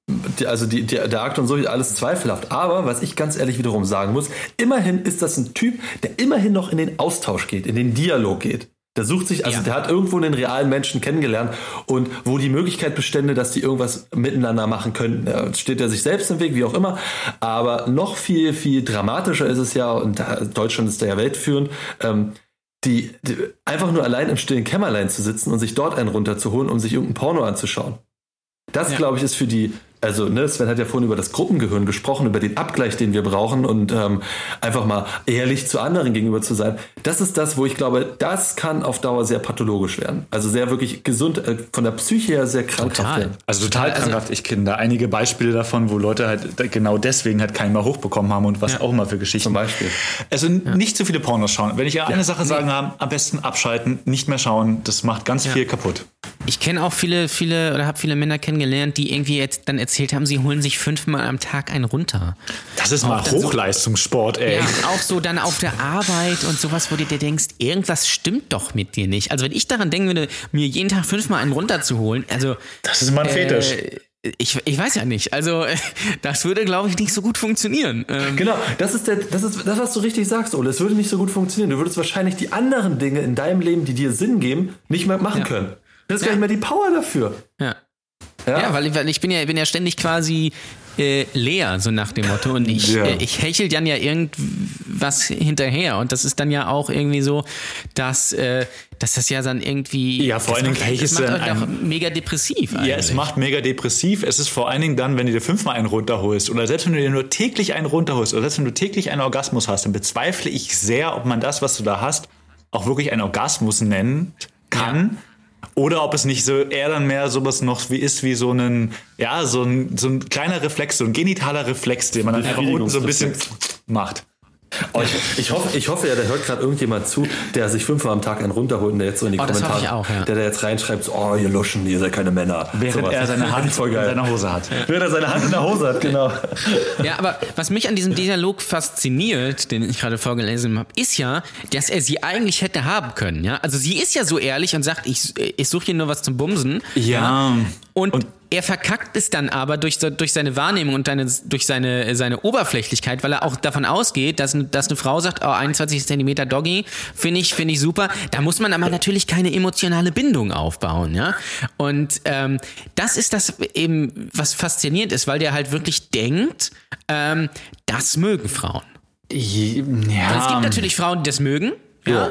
die, also die, die, der Akt und so alles zweifelhaft. Aber was ich ganz ehrlich wiederum sagen muss, immerhin ist das ein Typ, der immerhin noch in den Austausch geht, in den Dialog geht. Der sucht sich, also ja. der hat irgendwo einen realen Menschen kennengelernt und wo die Möglichkeit bestände, dass die irgendwas miteinander machen könnten. Da steht er sich selbst im Weg, wie auch immer. Aber noch viel, viel dramatischer ist es ja, und Deutschland ist da ja weltführend, ähm, die, die, einfach nur allein im stillen Kämmerlein zu sitzen und sich dort einen runterzuholen, um sich irgendein Porno anzuschauen. Das, ja. glaube ich, ist für die also, ne, Sven hat ja vorhin über das Gruppengehirn gesprochen, über den Abgleich, den wir brauchen und ähm, einfach mal ehrlich zu anderen gegenüber zu sein. Das ist das, wo ich glaube, das kann auf Dauer sehr pathologisch werden. Also sehr wirklich gesund, äh, von der Psyche her sehr krankhaft total. werden. Also total also, krankhaft. Ich kenne da einige Beispiele davon, wo Leute halt genau deswegen halt keinen mehr hochbekommen haben und was ja. auch immer für Geschichten. Zum Beispiel. Also ja. nicht zu viele Pornos schauen. Wenn ich ja eine Sache nee. sagen habe, am besten abschalten, nicht mehr schauen. Das macht ganz viel kaputt. Ich kenne auch viele, viele oder habe viele Männer kennengelernt, die irgendwie jetzt dann erzählt haben, sie holen sich fünfmal am Tag einen runter. Das ist mal Hochleistungssport, ey. Ja, auch so dann auf der Arbeit und sowas, wo du dir denkst, irgendwas stimmt doch mit dir nicht. Also wenn ich daran denken würde, mir jeden Tag fünfmal einen runterzuholen, also das ist mein äh, Fetisch. Ich, ich weiß ja nicht. Also, das würde, glaube ich, nicht so gut funktionieren. Ähm genau, das ist, der, das ist das, was du richtig sagst, Ole. Es würde nicht so gut funktionieren. Du würdest wahrscheinlich die anderen Dinge in deinem Leben, die dir Sinn geben, nicht mehr machen ja. können. Du hast ja. gar nicht mehr die Power dafür. Ja. Ja, ja weil, weil ich bin ja, bin ja ständig quasi äh, leer, so nach dem Motto. Und ich, ja. äh, ich hechel dann ja irgendwas hinterher. Und das ist dann ja auch irgendwie so, dass, äh, dass das ja dann irgendwie. Ja, vor allen Dingen hechelst du dann. Auch mega depressiv. Eigentlich. Ja, es macht mega depressiv. Es ist vor allen Dingen dann, wenn du dir fünfmal einen runterholst oder selbst wenn du dir nur täglich einen runterholst oder selbst wenn du täglich einen Orgasmus hast, dann bezweifle ich sehr, ob man das, was du da hast, auch wirklich einen Orgasmus nennen kann. Ja oder ob es nicht so eher dann mehr sowas noch wie ist wie so ein, ja, so ein, so ein kleiner Reflex, so ein genitaler Reflex, den man dann einfach unten so ein bisschen macht. Oh, ich, ich, hoffe, ich hoffe ja, der hört gerade irgendjemand zu, der sich fünfmal am Tag einen runterholt und der jetzt so in die oh, Kommentare, auch, ja. der da jetzt reinschreibt, oh, ihr Luschen, ihr seid keine Männer. Während er seine Hand in der Hose hat. Während er seine Hand in der Hose hat, genau. Ja, aber was mich an diesem Dialog fasziniert, den ich gerade vorgelesen habe, ist ja, dass er sie eigentlich hätte haben können. Ja? Also sie ist ja so ehrlich und sagt, ich, ich suche hier nur was zum Bumsen. Ja. ja? Und, und er verkackt es dann aber durch, durch seine Wahrnehmung und deine, durch seine, seine Oberflächlichkeit, weil er auch davon ausgeht, dass, dass eine Frau sagt, oh, 21 Zentimeter Doggy, finde ich, finde ich super. Da muss man aber natürlich keine emotionale Bindung aufbauen, ja. Und ähm, das ist das eben, was faszinierend ist, weil der halt wirklich denkt, ähm, das mögen Frauen. Ja. Es gibt natürlich Frauen, die das mögen, ja.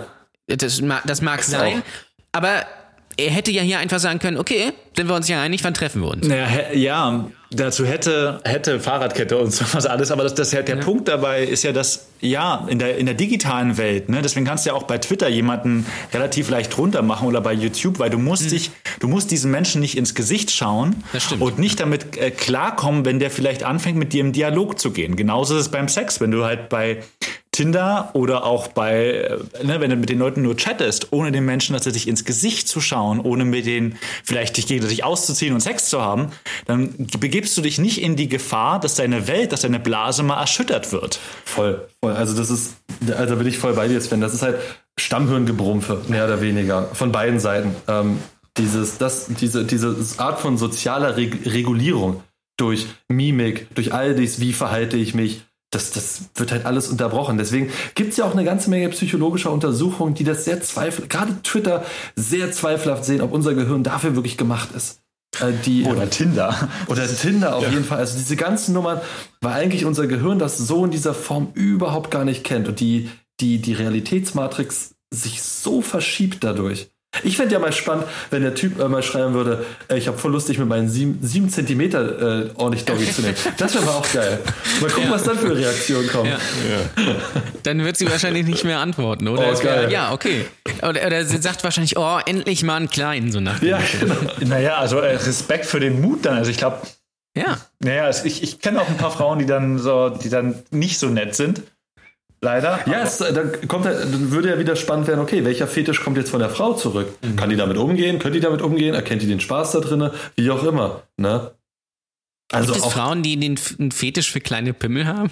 ja. Das, das mag sein, aber er hätte ja hier einfach sagen können, okay, sind wir uns ja einig, wann treffen wir uns? Ja, ja dazu hätte, hätte Fahrradkette und sowas alles, aber das, das, der ja. Punkt dabei ist ja, dass, ja, in der, in der digitalen Welt, ne, deswegen kannst du ja auch bei Twitter jemanden relativ leicht runter machen oder bei YouTube, weil du musst mhm. dich, du musst diesen Menschen nicht ins Gesicht schauen und nicht damit äh, klarkommen, wenn der vielleicht anfängt, mit dir im Dialog zu gehen. Genauso ist es beim Sex, wenn du halt bei Tinder oder auch bei, äh, ne, wenn du mit den Leuten nur chattest, ohne den Menschen tatsächlich ins Gesicht zu schauen, ohne mit denen vielleicht dich gegenseitig auszuziehen und Sex zu haben, dann begibst du dich nicht in die Gefahr, dass deine Welt, dass deine Blase mal erschüttert wird. Voll, voll. Also das ist, also bin ich voll bei dir, Sven. Das ist halt Stammhirngebrumpfe, mehr oder weniger, von beiden Seiten. Ähm, dieses, das, diese, diese Art von sozialer Reg Regulierung durch Mimik, durch all dies, wie verhalte ich mich, das, das wird halt alles unterbrochen. Deswegen gibt es ja auch eine ganze Menge psychologischer Untersuchungen, die das sehr zweifelhaft, gerade Twitter sehr zweifelhaft sehen, ob unser Gehirn dafür wirklich gemacht ist. Äh, die, oder Tinder. Oder Tinder auf ja. jeden Fall. Also diese ganzen Nummern, weil eigentlich unser Gehirn das so in dieser Form überhaupt gar nicht kennt und die, die, die Realitätsmatrix sich so verschiebt dadurch. Ich fände ja mal spannend, wenn der Typ äh, mal schreiben würde, äh, ich habe voll lustig mit meinen sieben, sieben Zentimeter äh, ordentlich Doggy zu nehmen. Das wäre auch geil. Mal gucken, ja. was dann für Reaktionen kommen. Ja. Ja. Dann wird sie wahrscheinlich nicht mehr antworten, oder? Oh, geil. Ja, okay. Oder, oder, sie sagt wahrscheinlich, oh, endlich mal einen kleinen, so nach Ja, genau. Naja, also äh, Respekt für den Mut dann. Also ich glaube, ja. Naja, ich, ich kenne auch ein paar Frauen, die dann so, die dann nicht so nett sind. Leider. Ja, es, dann, kommt, dann würde ja wieder spannend werden, okay, welcher Fetisch kommt jetzt von der Frau zurück? Mhm. Kann die damit umgehen? Können die damit umgehen? Erkennt die den Spaß da drin? Wie auch immer. Ne? Also Gibt es Frauen, die den einen Fetisch für kleine Pimmel haben?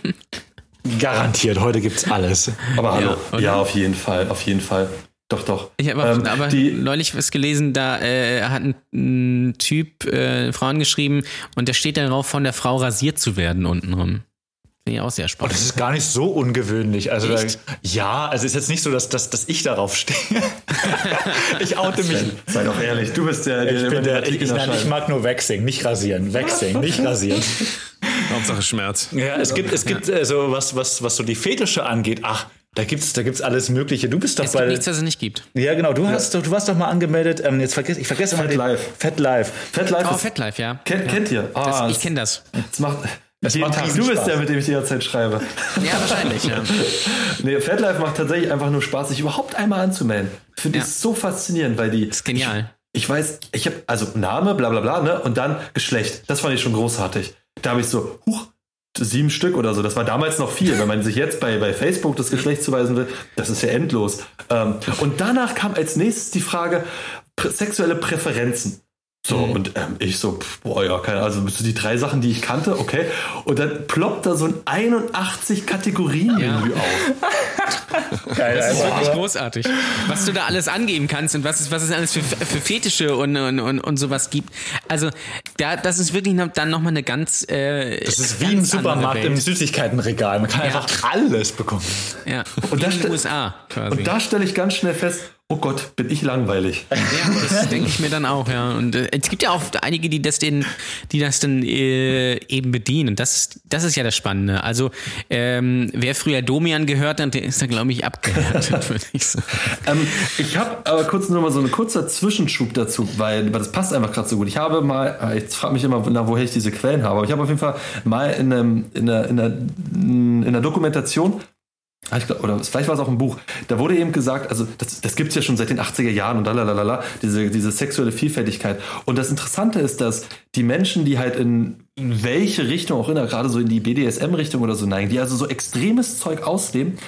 Garantiert, heute gibt es alles. Aber hallo. Ja, ja, auf jeden Fall, auf jeden Fall. Doch, doch. Ich habe ähm, aber die, neulich was gelesen, da äh, hat ein, ein Typ äh, Frauen geschrieben und der steht darauf, von der Frau rasiert zu werden untenrum. Finde ich auch sehr spannend. Oh, das ist gar nicht so ungewöhnlich. Also da, ja, also ist jetzt nicht so, dass, dass, dass ich darauf stehe. ich oute mich. Sei doch ehrlich, du bist der, der, ich, bin der, ich, nein, ich mag nur Waxing, nicht rasieren. Waxing, nicht rasieren. Hauptsache Schmerz. Ja, es gibt, es gibt äh, so was, was, was so die Fetische angeht. Ach, da gibt's, da gibt's alles Mögliche. Du bist doch es bei. Gibt nichts, was es nicht gibt. Ja, genau. Du hast, doch, du warst doch mal angemeldet. Ähm, jetzt vergesse ich vergesse Fat immer. Life. Fat Life. Fat Life. Oh, Fat Life, ja. Kennt, kennt ihr? Oh, das, ich kenne das. Das macht. Es macht Tag, du bist der, mit dem ich die ganze Zeit schreibe. Ja, wahrscheinlich, ja. nee, Fatlife macht tatsächlich einfach nur Spaß, sich überhaupt einmal anzumelden. Finde ja. ich so faszinierend, weil die. Das ist genial. Ich, ich weiß, ich habe, also Name, bla bla bla, ne? Und dann Geschlecht. Das fand ich schon großartig. Da habe ich so, huch, sieben Stück oder so. Das war damals noch viel. Wenn man sich jetzt bei, bei Facebook das Geschlecht zuweisen will, das ist ja endlos. Ähm, und danach kam als nächstes die Frage, sexuelle Präferenzen. So, mhm. und ähm, ich so, boah, ja, keine Ahnung, also die drei Sachen, die ich kannte, okay. Und dann ploppt da so ein 81 Kategorien-Menü ja. auf. Geil, das ist wirklich großartig. Was du da alles angeben kannst und was es, was es alles für, für Fetische und, und, und, und sowas gibt. Also, da, das ist wirklich noch, dann nochmal eine ganz. Äh, das ist wie ein Supermarkt im Süßigkeitenregal. Man kann ja. einfach alles bekommen. Ja, und in den USA quasi. Und da stelle ich ganz schnell fest, oh Gott, bin ich langweilig. Ja, das denke ich mir dann auch, ja. Und äh, es gibt ja auch einige, die das den, die das dann äh, eben bedienen. Das ist, das ist ja das Spannende. Also, ähm, wer früher Domian gehört hat, der ist da, glaube ich, abgehärtet, würde ich sagen. ähm, ich habe aber kurz nur mal so einen kurzer Zwischenschub dazu, weil, weil das passt einfach gerade so gut. Ich habe mal, ich frage mich immer, nach, woher ich diese Quellen habe, aber ich habe auf jeden Fall mal in, einem, in, einer, in, einer, in einer Dokumentation Ah, glaub, oder vielleicht war es auch ein Buch. Da wurde eben gesagt, also das, das gibt es ja schon seit den 80er Jahren und lalalala, diese, diese sexuelle Vielfältigkeit. Und das Interessante ist, dass die Menschen, die halt in welche Richtung auch immer, gerade so in die BDSM-Richtung oder so neigen, die also so extremes Zeug ausleben,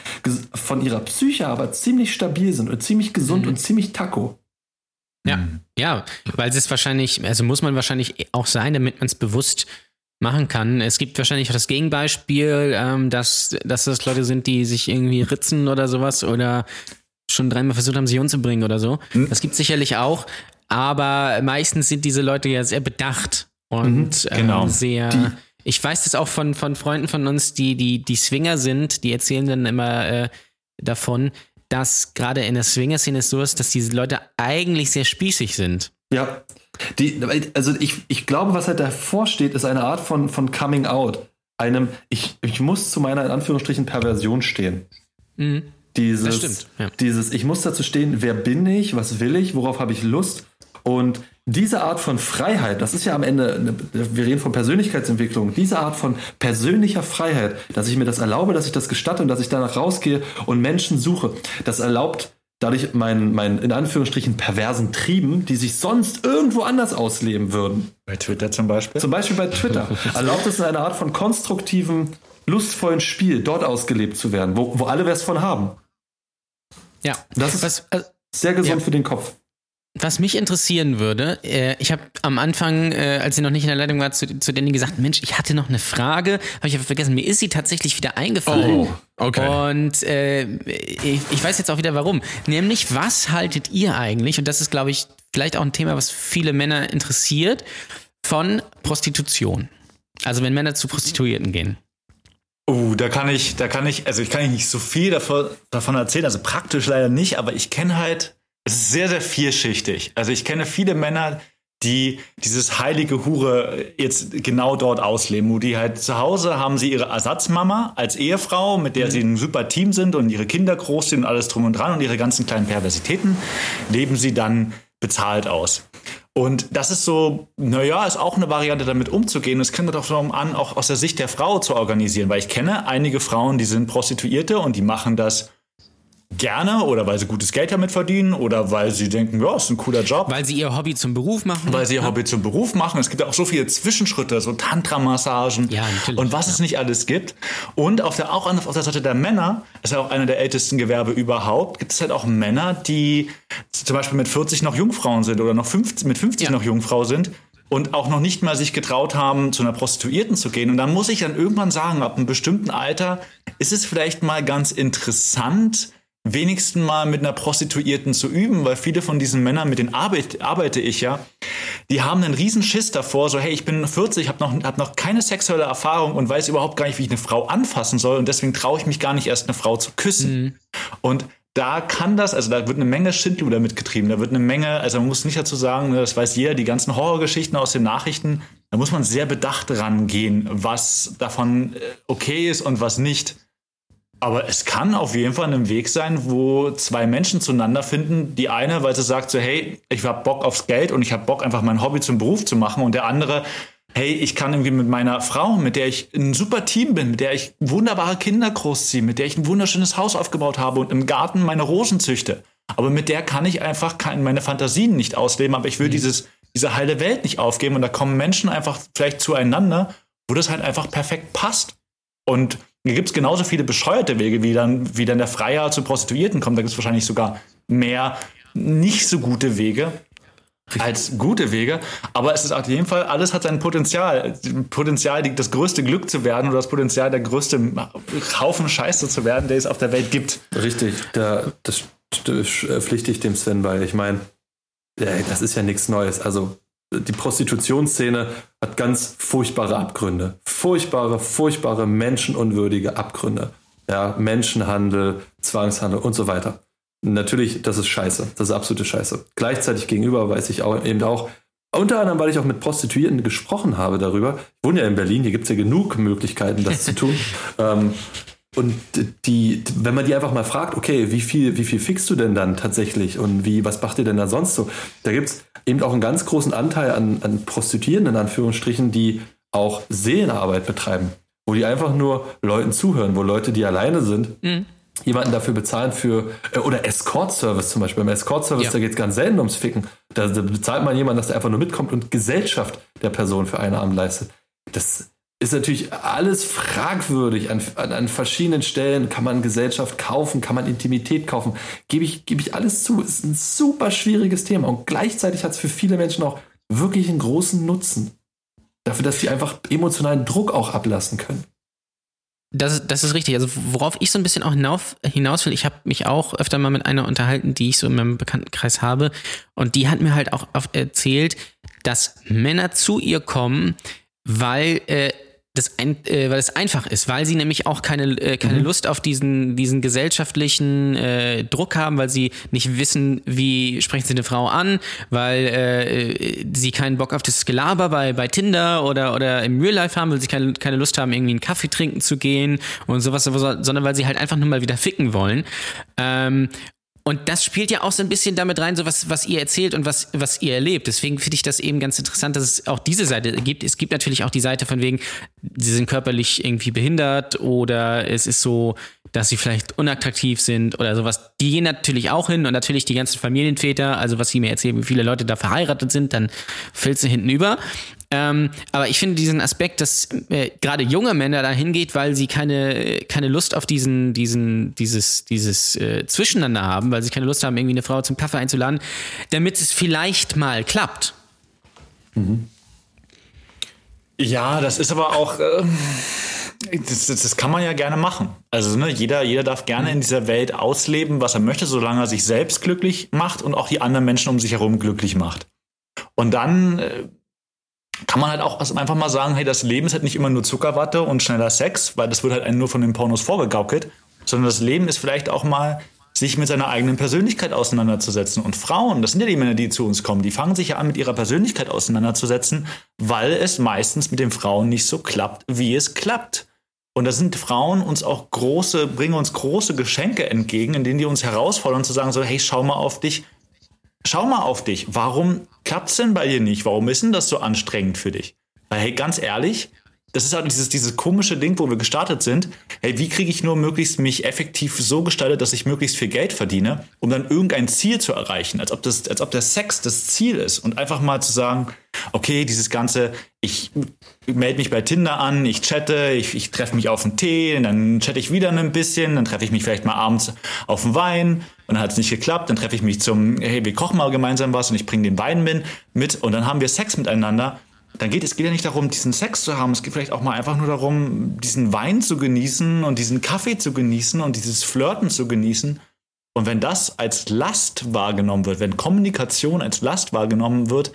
von ihrer Psyche aber ziemlich stabil sind und ziemlich gesund mhm. und ziemlich taco. Ja, ja, weil es ist wahrscheinlich, also muss man wahrscheinlich auch sein, damit man es bewusst machen kann. Es gibt wahrscheinlich auch das Gegenbeispiel, ähm, dass, dass das Leute sind, die sich irgendwie ritzen oder sowas oder schon dreimal versucht haben, sich umzubringen oder so. Mhm. Das gibt sicherlich auch, aber meistens sind diese Leute ja sehr bedacht und mhm, genau. ähm, sehr. Die ich weiß das auch von, von Freunden von uns, die, die, die Swinger sind, die erzählen dann immer äh, davon, dass gerade in der Swinger-Szene es so ist, dass diese Leute eigentlich sehr spießig sind. Ja. Die, also ich, ich glaube, was halt davor steht, ist eine Art von, von Coming Out. Einem, ich, ich muss zu meiner in Anführungsstrichen Perversion stehen. Mhm. Dieses, das stimmt, ja. dieses, ich muss dazu stehen, wer bin ich, was will ich, worauf habe ich Lust Und diese Art von Freiheit, das ist ja am Ende, wir reden von Persönlichkeitsentwicklung, diese Art von persönlicher Freiheit, dass ich mir das erlaube, dass ich das gestatte und dass ich danach rausgehe und Menschen suche, das erlaubt dadurch meinen, meinen in Anführungsstrichen perversen Trieben, die sich sonst irgendwo anders ausleben würden. Bei Twitter zum Beispiel? Zum Beispiel bei Twitter. erlaubt es in einer Art von konstruktivem, lustvollen Spiel dort ausgelebt zu werden, wo, wo alle was von haben. Ja. Das ist Was, äh, sehr gesund ja. für den Kopf. Was mich interessieren würde, äh, ich habe am Anfang, äh, als sie noch nicht in der Leitung war, zu, zu Danny gesagt, Mensch, ich hatte noch eine Frage, habe ich aber vergessen, mir ist sie tatsächlich wieder eingefallen. Oh, okay. Und äh, ich, ich weiß jetzt auch wieder warum. Nämlich, was haltet ihr eigentlich, und das ist, glaube ich, vielleicht auch ein Thema, was viele Männer interessiert, von Prostitution? Also wenn Männer zu Prostituierten gehen. Oh, da kann ich, da kann ich, also ich kann nicht so viel davon, davon erzählen, also praktisch leider nicht, aber ich kenne halt es ist sehr, sehr vielschichtig. Also ich kenne viele Männer, die dieses heilige Hure jetzt genau dort ausleben, wo die halt zu Hause haben sie ihre Ersatzmama als Ehefrau, mit der mhm. sie ein super Team sind und ihre Kinder groß sind und alles drum und dran und ihre ganzen kleinen Perversitäten leben sie dann bezahlt aus. Und das ist so, naja, ist auch eine Variante, damit umzugehen. Es kommt doch darum an, auch aus der Sicht der Frau zu organisieren, weil ich kenne einige Frauen, die sind Prostituierte und die machen das gerne oder weil sie gutes Geld damit verdienen oder weil sie denken, ja, ist ein cooler Job. Weil sie ihr Hobby zum Beruf machen. Weil sie ihr Hobby zum Beruf machen. Es gibt auch so viele Zwischenschritte, so Tantra-Massagen ja, und was ja. es nicht alles gibt. Und auf der, auch auf der Seite der Männer, ist ja auch einer der ältesten Gewerbe überhaupt, gibt es halt auch Männer, die zum Beispiel mit 40 noch Jungfrauen sind oder noch 50, mit 50 ja. noch Jungfrau sind und auch noch nicht mal sich getraut haben, zu einer Prostituierten zu gehen. Und dann muss ich dann irgendwann sagen, ab einem bestimmten Alter ist es vielleicht mal ganz interessant, wenigsten mal mit einer Prostituierten zu üben, weil viele von diesen Männern, mit denen arbeite, arbeite ich ja, die haben einen riesen Schiss davor, so hey, ich bin 40, habe noch, hab noch keine sexuelle Erfahrung und weiß überhaupt gar nicht, wie ich eine Frau anfassen soll und deswegen traue ich mich gar nicht erst eine Frau zu küssen. Mhm. Und da kann das, also da wird eine Menge Schindluder mitgetrieben, da wird eine Menge, also man muss nicht dazu sagen, ne, das weiß jeder, die ganzen Horrorgeschichten aus den Nachrichten, da muss man sehr bedacht rangehen, was davon äh, okay ist und was nicht. Aber es kann auf jeden Fall ein Weg sein, wo zwei Menschen zueinander finden. Die eine, weil sie sagt so, hey, ich habe Bock aufs Geld und ich habe Bock einfach mein Hobby zum Beruf zu machen. Und der andere, hey, ich kann irgendwie mit meiner Frau, mit der ich ein super Team bin, mit der ich wunderbare Kinder großziehe, mit der ich ein wunderschönes Haus aufgebaut habe und im Garten meine Rosen züchte. Aber mit der kann ich einfach meine Fantasien nicht ausleben. Aber ich will mhm. dieses, diese heile Welt nicht aufgeben. Und da kommen Menschen einfach vielleicht zueinander, wo das halt einfach perfekt passt. Und gibt es genauso viele bescheuerte Wege, wie dann, wie dann der Freier zu Prostituierten kommt. Da gibt es wahrscheinlich sogar mehr nicht so gute Wege als gute Wege. Aber es ist auf jeden Fall, alles hat sein Potenzial. Potenzial, das größte Glück zu werden oder das Potenzial, der größte Haufen Scheiße zu werden, der es auf der Welt gibt. Richtig, da, das pflichte ich dem Sven bei. Ich meine, das ist ja nichts Neues. Also die Prostitutionsszene hat ganz furchtbare Abgründe. Furchtbare, furchtbare, menschenunwürdige Abgründe. Ja, Menschenhandel, Zwangshandel und so weiter. Natürlich, das ist scheiße. Das ist absolute Scheiße. Gleichzeitig gegenüber weiß ich auch eben auch, unter anderem, weil ich auch mit Prostituierten gesprochen habe darüber. Ich wohne ja in Berlin, hier gibt es ja genug Möglichkeiten, das zu tun. ähm, und die, wenn man die einfach mal fragt, okay, wie viel, wie viel fixst du denn dann tatsächlich und wie, was macht ihr denn da sonst so? Da gibt es eben auch einen ganz großen Anteil an, an Prostituierten, in Anführungsstrichen, die auch Seelenarbeit betreiben, wo die einfach nur Leuten zuhören, wo Leute, die alleine sind, mhm. jemanden dafür bezahlen für, äh, oder Escort-Service zum Beispiel. Beim Escort-Service, ja. da geht es ganz selten ums Ficken. Da, da bezahlt man jemanden, dass der einfach nur mitkommt und Gesellschaft der Person für einen Abend leistet. Das ist natürlich alles fragwürdig. An, an, an, verschiedenen Stellen kann man Gesellschaft kaufen, kann man Intimität kaufen. Gebe ich, gebe ich alles zu. Ist ein super schwieriges Thema. Und gleichzeitig hat es für viele Menschen auch wirklich einen großen Nutzen. Dafür, dass sie einfach emotionalen Druck auch ablassen können. Das, das ist richtig. Also worauf ich so ein bisschen auch hinauf, hinaus will, ich habe mich auch öfter mal mit einer unterhalten, die ich so in meinem Bekanntenkreis habe. Und die hat mir halt auch erzählt, dass Männer zu ihr kommen, weil äh, das ein, äh, weil es einfach ist, weil sie nämlich auch keine, äh, keine mhm. Lust auf diesen, diesen gesellschaftlichen äh, Druck haben, weil sie nicht wissen, wie sprechen sie eine Frau an, weil äh, sie keinen Bock auf das Gelaber bei, bei Tinder oder, oder im Real Life haben, weil sie keine, keine Lust haben, irgendwie einen Kaffee trinken zu gehen und sowas, sondern weil sie halt einfach nur mal wieder ficken wollen. Ähm, Und das spielt ja auch so ein bisschen damit rein, so was, was ihr erzählt und was, was ihr erlebt. Deswegen finde ich das eben ganz interessant, dass es auch diese Seite gibt. Es gibt natürlich auch die Seite von wegen, sie sind körperlich irgendwie behindert oder es ist so, dass sie vielleicht unattraktiv sind oder sowas. Die gehen natürlich auch hin und natürlich die ganzen Familienväter, also was sie mir erzählen, wie viele Leute da verheiratet sind, dann fällt sie hinten über. Ähm, aber ich finde diesen Aspekt, dass äh, gerade junge Männer da hingeht, weil sie keine, keine Lust auf diesen, diesen, dieses, dieses äh, Zwischeneinander haben, weil sie keine Lust haben, irgendwie eine Frau zum Kaffee einzuladen, damit es vielleicht mal klappt. Mhm. Ja, das ist aber auch. Äh, das, das, kann man ja gerne machen. Also ne, jeder, jeder darf gerne in dieser Welt ausleben, was er möchte, solange er sich selbst glücklich macht und auch die anderen Menschen um sich herum glücklich macht. Und dann äh, kann man halt auch einfach mal sagen, hey, das Leben ist halt nicht immer nur Zuckerwatte und schneller Sex, weil das wird halt einem nur von den Pornos vorgegaukelt, sondern das Leben ist vielleicht auch mal sich mit seiner eigenen Persönlichkeit auseinanderzusetzen. Und Frauen, das sind ja die Männer, die zu uns kommen, die fangen sich ja an, mit ihrer Persönlichkeit auseinanderzusetzen, weil es meistens mit den Frauen nicht so klappt, wie es klappt. Und da sind Frauen uns auch große, bringen uns große Geschenke entgegen, in denen die uns herausfordern zu sagen so, hey, schau mal auf dich, schau mal auf dich. Warum klappt's denn bei dir nicht? Warum ist denn das so anstrengend für dich? Weil, hey, ganz ehrlich, das ist halt dieses, dieses komische Ding, wo wir gestartet sind. Hey, wie kriege ich nur möglichst mich effektiv so gestaltet, dass ich möglichst viel Geld verdiene, um dann irgendein Ziel zu erreichen, als ob das, als ob der Sex das Ziel ist und einfach mal zu sagen, okay, dieses ganze, ich melde mich bei Tinder an, ich chatte, ich, ich treffe mich auf einen Tee, dann chatte ich wieder ein bisschen, dann treffe ich mich vielleicht mal abends auf einen Wein und dann hat es nicht geklappt, dann treffe ich mich zum, hey, wir kochen mal gemeinsam was und ich bringe den Wein mit und dann haben wir Sex miteinander dann geht es geht ja nicht darum, diesen Sex zu haben. Es geht vielleicht auch mal einfach nur darum, diesen Wein zu genießen und diesen Kaffee zu genießen und dieses Flirten zu genießen. Und wenn das als Last wahrgenommen wird, wenn Kommunikation als Last wahrgenommen wird,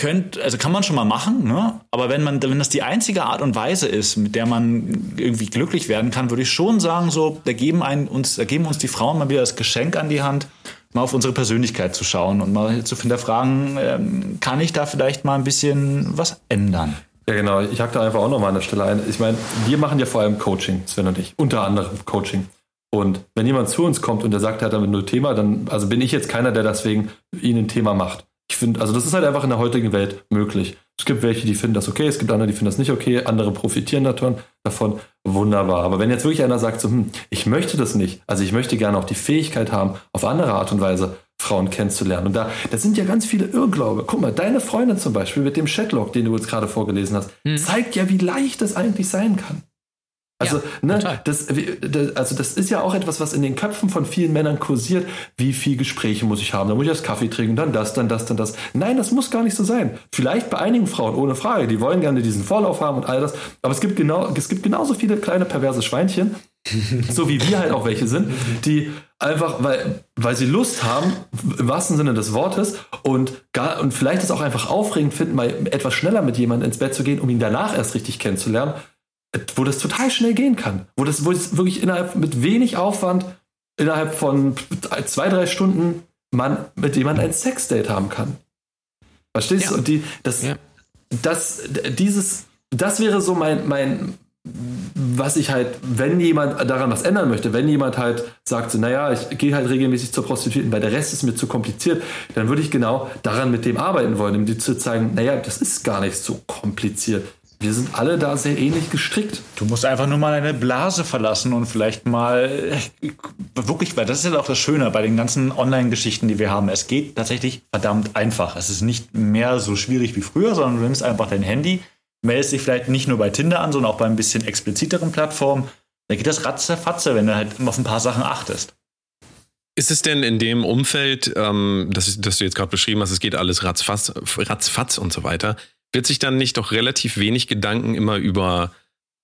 könnt, also kann man schon mal machen, ne? aber wenn, man, wenn das die einzige Art und Weise ist, mit der man irgendwie glücklich werden kann, würde ich schon sagen, so, da geben, einen, uns, da geben uns die Frauen mal wieder das Geschenk an die Hand, mal auf unsere Persönlichkeit zu schauen und mal zu hinterfragen, ähm, kann ich da vielleicht mal ein bisschen was ändern? Ja, genau. Ich hack da einfach auch nochmal an der Stelle ein. Ich meine, wir machen ja vor allem Coaching, Sven und ich. Unter anderem Coaching. Und wenn jemand zu uns kommt und der sagt, er hat damit nur Thema, dann, also bin ich jetzt keiner, der deswegen ihnen ein Thema macht. Ich finde, also das ist halt einfach in der heutigen Welt möglich. Es gibt welche, die finden das okay, es gibt andere, die finden das nicht okay, andere profitieren davon. Wunderbar. Aber wenn jetzt wirklich einer sagt, so, hm, ich möchte das nicht, also ich möchte gerne auch die Fähigkeit haben, auf andere Art und Weise Frauen kennenzulernen. Und da, das sind ja ganz viele Irrglaube. Guck mal, deine Freundin zum Beispiel mit dem Chatlog, den du jetzt gerade vorgelesen hast, hm. zeigt ja, wie leicht das eigentlich sein kann. Also, ja, ne, das, also das ist ja auch etwas, was in den Köpfen von vielen Männern kursiert. Wie viel Gespräche muss ich haben? Da muss ich erst Kaffee trinken, dann das, dann das, dann das. Nein, das muss gar nicht so sein. Vielleicht bei einigen Frauen, ohne Frage, die wollen gerne diesen Vorlauf haben und all das. Aber es gibt genau, es gibt genauso viele kleine perverse Schweinchen, so wie wir halt auch welche sind, die einfach, weil, weil sie Lust haben, im wahrsten Sinne des Wortes, und, gar, und vielleicht es auch einfach aufregend finden, mal etwas schneller mit jemandem ins Bett zu gehen, um ihn danach erst richtig kennenzulernen wo das total schnell gehen kann. Wo das, wo es wirklich innerhalb mit wenig Aufwand, innerhalb von zwei, drei Stunden man mit jemandem ein Sexdate haben kann. Verstehst ja. du? Und die, das, ja. das, dieses, das wäre so mein, mein, was ich halt, wenn jemand daran was ändern möchte, wenn jemand halt sagt, so, naja, ich gehe halt regelmäßig zur Prostituierten, weil der Rest ist mir zu kompliziert, dann würde ich genau daran mit dem arbeiten wollen, um dir zu zeigen, naja, das ist gar nicht so kompliziert wir sind alle da sehr ähnlich gestrickt. Du musst einfach nur mal deine Blase verlassen und vielleicht mal wirklich, weil das ist ja auch das Schöne bei den ganzen Online-Geschichten, die wir haben. Es geht tatsächlich verdammt einfach. Es ist nicht mehr so schwierig wie früher, sondern du nimmst einfach dein Handy, meldest dich vielleicht nicht nur bei Tinder an, sondern auch bei ein bisschen expliziteren Plattformen. Da geht das ratzefatze, wenn du halt auf ein paar Sachen achtest. Ist es denn in dem Umfeld, ähm, das, das du jetzt gerade beschrieben hast, es geht alles ratzfatz, ratzfatz und so weiter, wird sich dann nicht doch relativ wenig Gedanken immer über,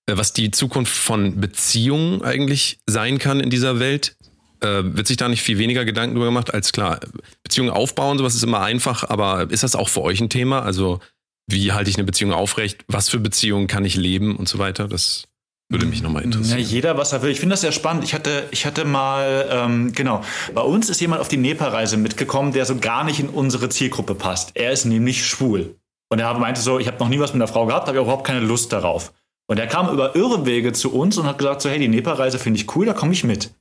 äh, was die Zukunft von Beziehungen eigentlich sein kann in dieser Welt? Äh, wird sich da nicht viel weniger Gedanken drüber gemacht als klar, Beziehungen aufbauen, sowas ist immer einfach, aber ist das auch für euch ein Thema? Also, wie halte ich eine Beziehung aufrecht? Was für Beziehungen kann ich leben und so weiter? Das würde mich nochmal interessieren. Ja, jeder, was er will. Ich finde das sehr spannend. Ich hatte, ich hatte mal, ähm, genau, bei uns ist jemand auf die Nepal-Reise mitgekommen, der so gar nicht in unsere Zielgruppe passt. Er ist nämlich schwul. Und er meinte so, ich habe noch nie was mit einer Frau gehabt, habe überhaupt keine Lust darauf. Und er kam über irre Wege zu uns und hat gesagt so, hey, die Nepal-Reise finde ich cool, da komme ich mit.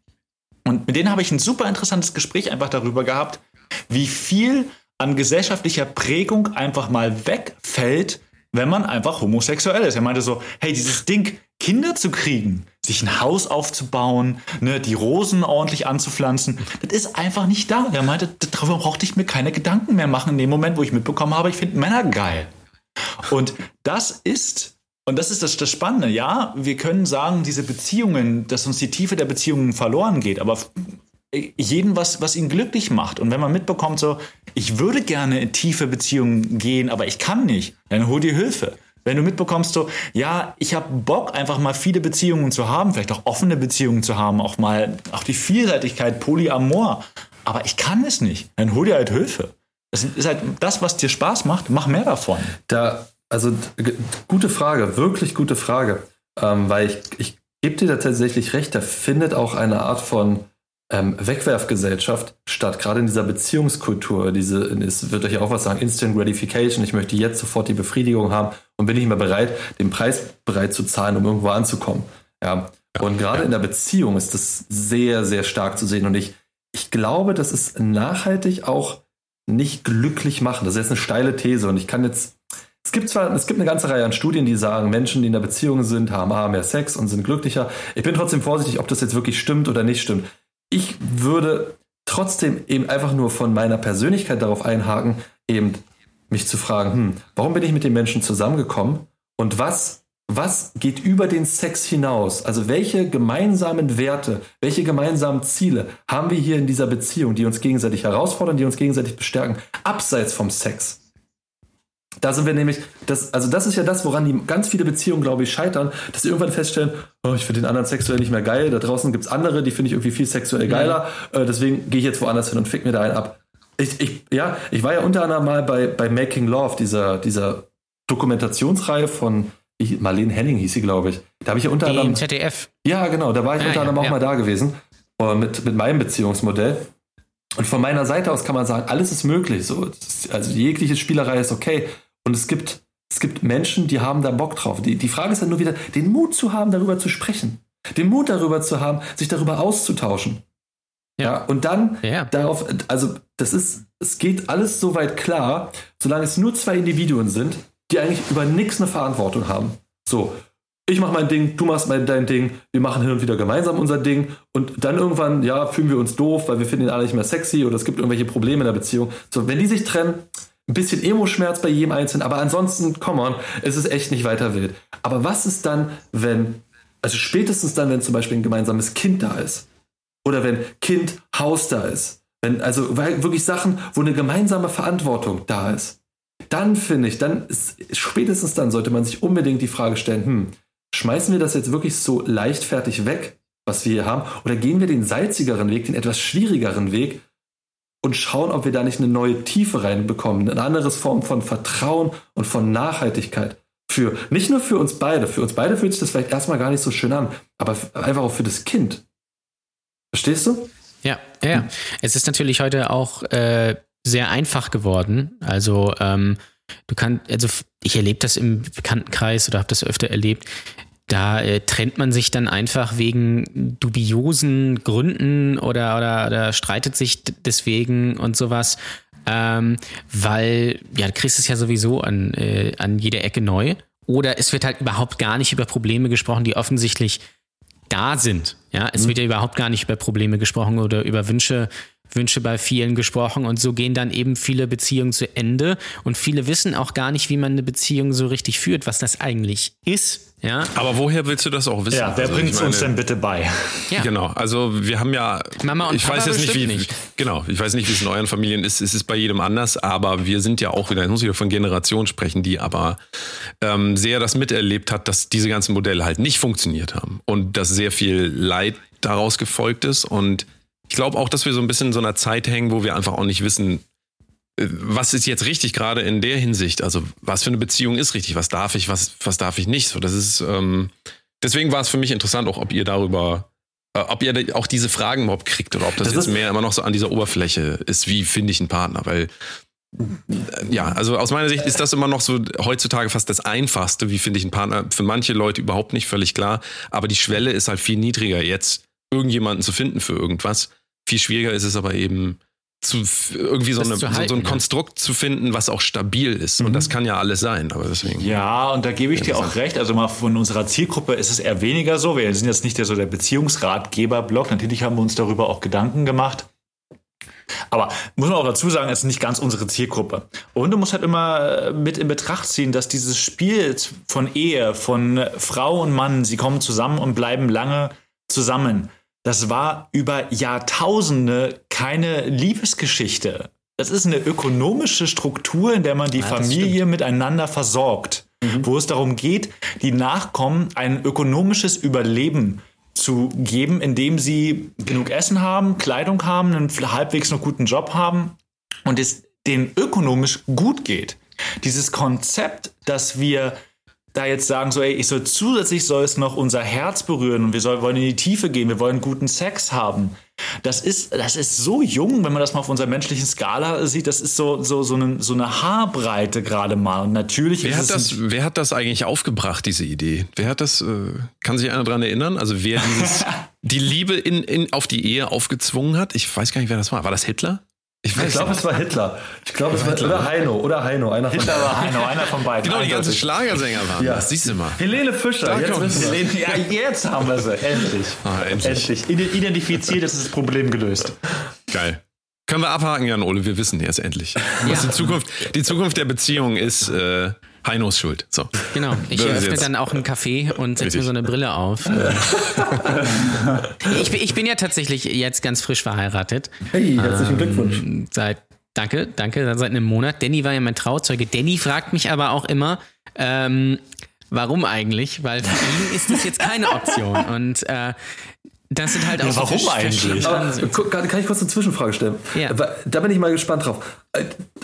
Und mit denen habe ich ein super interessantes Gespräch einfach darüber gehabt, wie viel an gesellschaftlicher Prägung einfach mal wegfällt, wenn man einfach homosexuell ist. Er meinte so, hey, dieses Ding, Kinder zu kriegen, sich ein Haus aufzubauen, ne, die Rosen ordentlich anzupflanzen, das ist einfach nicht da. Er meinte, darüber brauchte ich mir keine Gedanken mehr machen in dem Moment, wo ich mitbekommen habe, ich finde Männer geil. Und das ist, und das ist das, das Spannende, ja, wir können sagen, diese Beziehungen, dass uns die Tiefe der Beziehungen verloren geht, aber jeden was, was ihn glücklich macht. Und wenn man mitbekommt, so, ich würde gerne in tiefe Beziehungen gehen, aber ich kann nicht, dann hol dir Hilfe. Wenn du mitbekommst, so, ja, ich habe Bock, einfach mal viele Beziehungen zu haben, vielleicht auch offene Beziehungen zu haben, auch mal, auch die Vielseitigkeit, Polyamor, aber ich kann es nicht, dann hol dir halt Hilfe. Das ist halt das, was dir Spaß macht, mach mehr davon. Da, also gute Frage, wirklich gute Frage, ähm, weil ich, ich gebe dir da tatsächlich recht, da findet auch eine Art von ähm, Wegwerfgesellschaft statt, gerade in dieser Beziehungskultur, diese, es wird euch ja auch was sagen, Instant Gratification, ich möchte jetzt sofort die Befriedigung haben und bin nicht mehr bereit, den Preis bereit zu zahlen, um irgendwo anzukommen. Ja. Und gerade in der Beziehung ist das sehr, sehr stark zu sehen. Und ich, ich glaube, das ist nachhaltig auch nicht glücklich machen. Das ist jetzt eine steile These. Und ich kann jetzt, es gibt zwar, es gibt eine ganze Reihe an Studien, die sagen, Menschen, die in der Beziehung sind, haben A, mehr Sex und sind glücklicher. Ich bin trotzdem vorsichtig, ob das jetzt wirklich stimmt oder nicht stimmt ich würde trotzdem eben einfach nur von meiner Persönlichkeit darauf einhaken, eben mich zu fragen, hm, warum bin ich mit den Menschen zusammengekommen und was, was geht über den Sex hinaus? Also welche gemeinsamen Werte, welche gemeinsamen Ziele haben wir hier in dieser Beziehung, die uns gegenseitig herausfordern, die uns gegenseitig bestärken, abseits vom Sex? Da sind wir nämlich, das, also das ist ja das, woran die ganz viele Beziehungen, glaube ich, scheitern, dass sie irgendwann feststellen, oh, ich finde den anderen sexuell nicht mehr geil, da draußen gibt es andere, die finde ich irgendwie viel sexuell geiler, mhm. äh, deswegen gehe ich jetzt woanders hin und fick mir da einen ab. Ich, ich, ja, ich war ja unter anderem mal bei, bei Making Love, dieser, dieser Dokumentationsreihe von Marlene Henning hieß sie, glaube ich. Da habe ich ja unter anderem. Im ZDF. Ja, genau, da war ich ah, unter anderem ja, auch ja. mal da gewesen. Äh, mit, mit meinem Beziehungsmodell. Und von meiner Seite aus kann man sagen, alles ist möglich. So, also jegliche Spielerei ist okay. Und es gibt, es gibt Menschen, die haben da Bock drauf. Die, die Frage ist dann nur wieder, den Mut zu haben, darüber zu sprechen. Den Mut darüber zu haben, sich darüber auszutauschen. Ja. und dann ja. darauf, also das ist, es geht alles so weit klar, solange es nur zwei Individuen sind, die eigentlich über nichts eine Verantwortung haben. So, ich mache mein Ding, du machst mein, dein Ding, wir machen hin und wieder gemeinsam unser Ding und dann irgendwann, ja, fühlen wir uns doof, weil wir finden ihn alle nicht mehr sexy oder es gibt irgendwelche Probleme in der Beziehung. So, wenn die sich trennen, ein bisschen Emo-Schmerz bei jedem Einzelnen, aber ansonsten, come on, es ist echt nicht weiter wild. Aber was ist dann, wenn, also spätestens dann, wenn zum Beispiel ein gemeinsames Kind da ist? Oder wenn Kind, Haus da ist? Wenn, also wirklich Sachen, wo eine gemeinsame Verantwortung da ist. Dann finde ich, dann ist, spätestens dann sollte man sich unbedingt die Frage stellen, hm, schmeißen wir das jetzt wirklich so leichtfertig weg, was wir hier haben, oder gehen wir den salzigeren Weg, den etwas schwierigeren Weg und schauen, ob wir da nicht eine neue Tiefe reinbekommen, eine andere Form von Vertrauen und von Nachhaltigkeit. Für, nicht nur für uns beide, für uns beide fühlt sich das vielleicht erstmal gar nicht so schön an, aber einfach auch für das Kind. Verstehst du? Ja, ja. Hm. Es ist natürlich heute auch äh, sehr einfach geworden. Also, ähm, du kannst, also ich erlebe das im Bekanntenkreis oder habe das öfter erlebt, da äh, trennt man sich dann einfach wegen dubiosen Gründen oder, oder, oder streitet sich deswegen und sowas. Ähm, weil, ja, du kriegst es ja sowieso an, äh, an jeder Ecke neu. Oder es wird halt überhaupt gar nicht über Probleme gesprochen, die offensichtlich da sind. Ja, es mhm. wird ja überhaupt gar nicht über Probleme gesprochen oder über Wünsche, Wünsche bei vielen gesprochen und so gehen dann eben viele Beziehungen zu Ende und viele wissen auch gar nicht, wie man eine Beziehung so richtig führt, was das eigentlich ist. Ja. Aber woher willst du das auch wissen? Ja, wer also, bringt es uns denn bitte bei? Ja. Genau, also wir haben ja. Mama und ich Papa weiß jetzt nicht, wie. Nicht. Genau, ich weiß nicht, wie es in euren Familien ist. Es ist bei jedem anders, aber wir sind ja auch wieder, ich muss wieder von Generationen sprechen, die aber ähm, sehr das miterlebt hat, dass diese ganzen Modelle halt nicht funktioniert haben und dass sehr viel Leid daraus gefolgt ist. Und ich glaube auch, dass wir so ein bisschen in so einer Zeit hängen, wo wir einfach auch nicht wissen, was ist jetzt richtig gerade in der Hinsicht? Also was für eine Beziehung ist richtig? Was darf ich, was, was darf ich nicht? So, das ist, ähm, deswegen war es für mich interessant, auch ob ihr darüber, äh, ob ihr auch diese Fragen überhaupt kriegt oder ob das, das jetzt mehr immer noch so an dieser Oberfläche ist, wie finde ich einen Partner? Weil ja, also aus meiner Sicht ist das immer noch so heutzutage fast das Einfachste, wie finde ich einen Partner. Für manche Leute überhaupt nicht völlig klar, aber die Schwelle ist halt viel niedriger jetzt irgendjemanden zu finden für irgendwas. Viel schwieriger ist es aber eben, zu irgendwie so, eine, halten, so, ein Konstrukt zu finden, was auch stabil ist. Mhm. Und das kann ja alles sein, aber deswegen. Ja, und da gebe ich dir auch recht. Also mal von unserer Zielgruppe ist es eher weniger so. Wir sind jetzt nicht der, so der Beziehungsratgeber-Blog. Natürlich haben wir uns darüber auch Gedanken gemacht. Aber muss man auch dazu sagen, es ist nicht ganz unsere Zielgruppe. Und du musst halt immer mit in Betracht ziehen, dass dieses Spiel von Ehe, von Frau und Mann, sie kommen zusammen und bleiben lange zusammen das war über Jahrtausende keine Liebesgeschichte. Das ist eine ökonomische Struktur, in der man die ja, Familie miteinander versorgt, mhm. wo es darum geht, die Nachkommen ein ökonomisches Überleben zu geben, indem sie genug Essen haben, Kleidung haben, einen halbwegs noch guten Job haben und es denen ökonomisch gut geht. Dieses Konzept, dass wir da jetzt sagen, so, ey, ich soll zusätzlich soll es noch unser Herz berühren und wir soll, wollen in die Tiefe gehen, wir wollen guten Sex haben. Das ist, das ist so jung, wenn man das mal auf unserer menschlichen Skala sieht. Das ist so, so, so, eine, so eine Haarbreite gerade mal. Und natürlich wer hat das, wer hat das eigentlich aufgebracht, diese Idee? Wer hat das, äh, kann sich einer daran erinnern? Also wer dieses, die Liebe in, in, auf die Ehe aufgezwungen hat? Ich weiß gar nicht, wer das war. War das Hitler? Ich, ich glaube, es war Hitler. Ich glaube, es war Hitler. Oder Heino. Oder Heino. Einer Hitler von war Heino, einer von beiden. Genau, die ganzen Schlagersänger waren ja. das. Siehst du mal. Helene Fischer. Da jetzt, Helene, ja, jetzt haben wir sie. Endlich. Ah, endlich. endlich. Identifiziert, ist das Problem gelöst. Geil. Können wir abhaken, Jan Ole? Wir wissen jetzt endlich. Was die, Zukunft, die Zukunft der Beziehung ist. Äh, Heinos Schuld. So. Genau. Ich öffne dann auch einen Café und setze mir so eine Brille auf. ich, ich, bin ja tatsächlich jetzt ganz frisch verheiratet. Hey, herzlichen ähm, Glückwunsch. Seit, danke, danke, seit einem Monat. Danny war ja mein Trauzeuge. Danny fragt mich aber auch immer, ähm, warum eigentlich? Weil für ihn ist das jetzt keine Option. Und äh, das sind halt auch ja, warum so eigentlich? Aber, kann ich kurz eine Zwischenfrage stellen? Ja. Da bin ich mal gespannt drauf.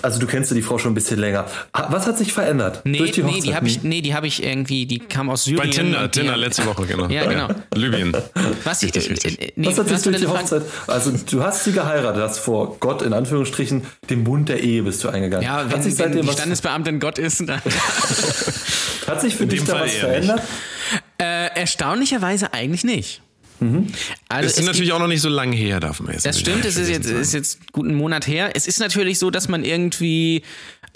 Also du kennst ja die Frau schon ein bisschen länger. Was hat sich verändert nee, durch die Hochzeit? Nee, die habe ich, nee, die hab ich irgendwie, die kam aus Syrien. Bei Tinder, Tinder letzte Woche, genau. Ja, genau. Libyen. Was, ich, äh, nee, was hat sich durch die Hochzeit? Also du hast sie geheiratet, hast vor Gott in Anführungsstrichen den Bund der Ehe bist du eingegangen. Ja, wenn, hat sich seitdem wenn die Standesbeamtin Gott ist. hat sich für dich da was verändert? Äh, erstaunlicherweise eigentlich nicht. Mhm. Also es ist natürlich gibt, auch noch nicht so lange her, darf man jetzt. Das stimmt, es ist jetzt, ist jetzt gut einen Monat her. Es ist natürlich so, dass man irgendwie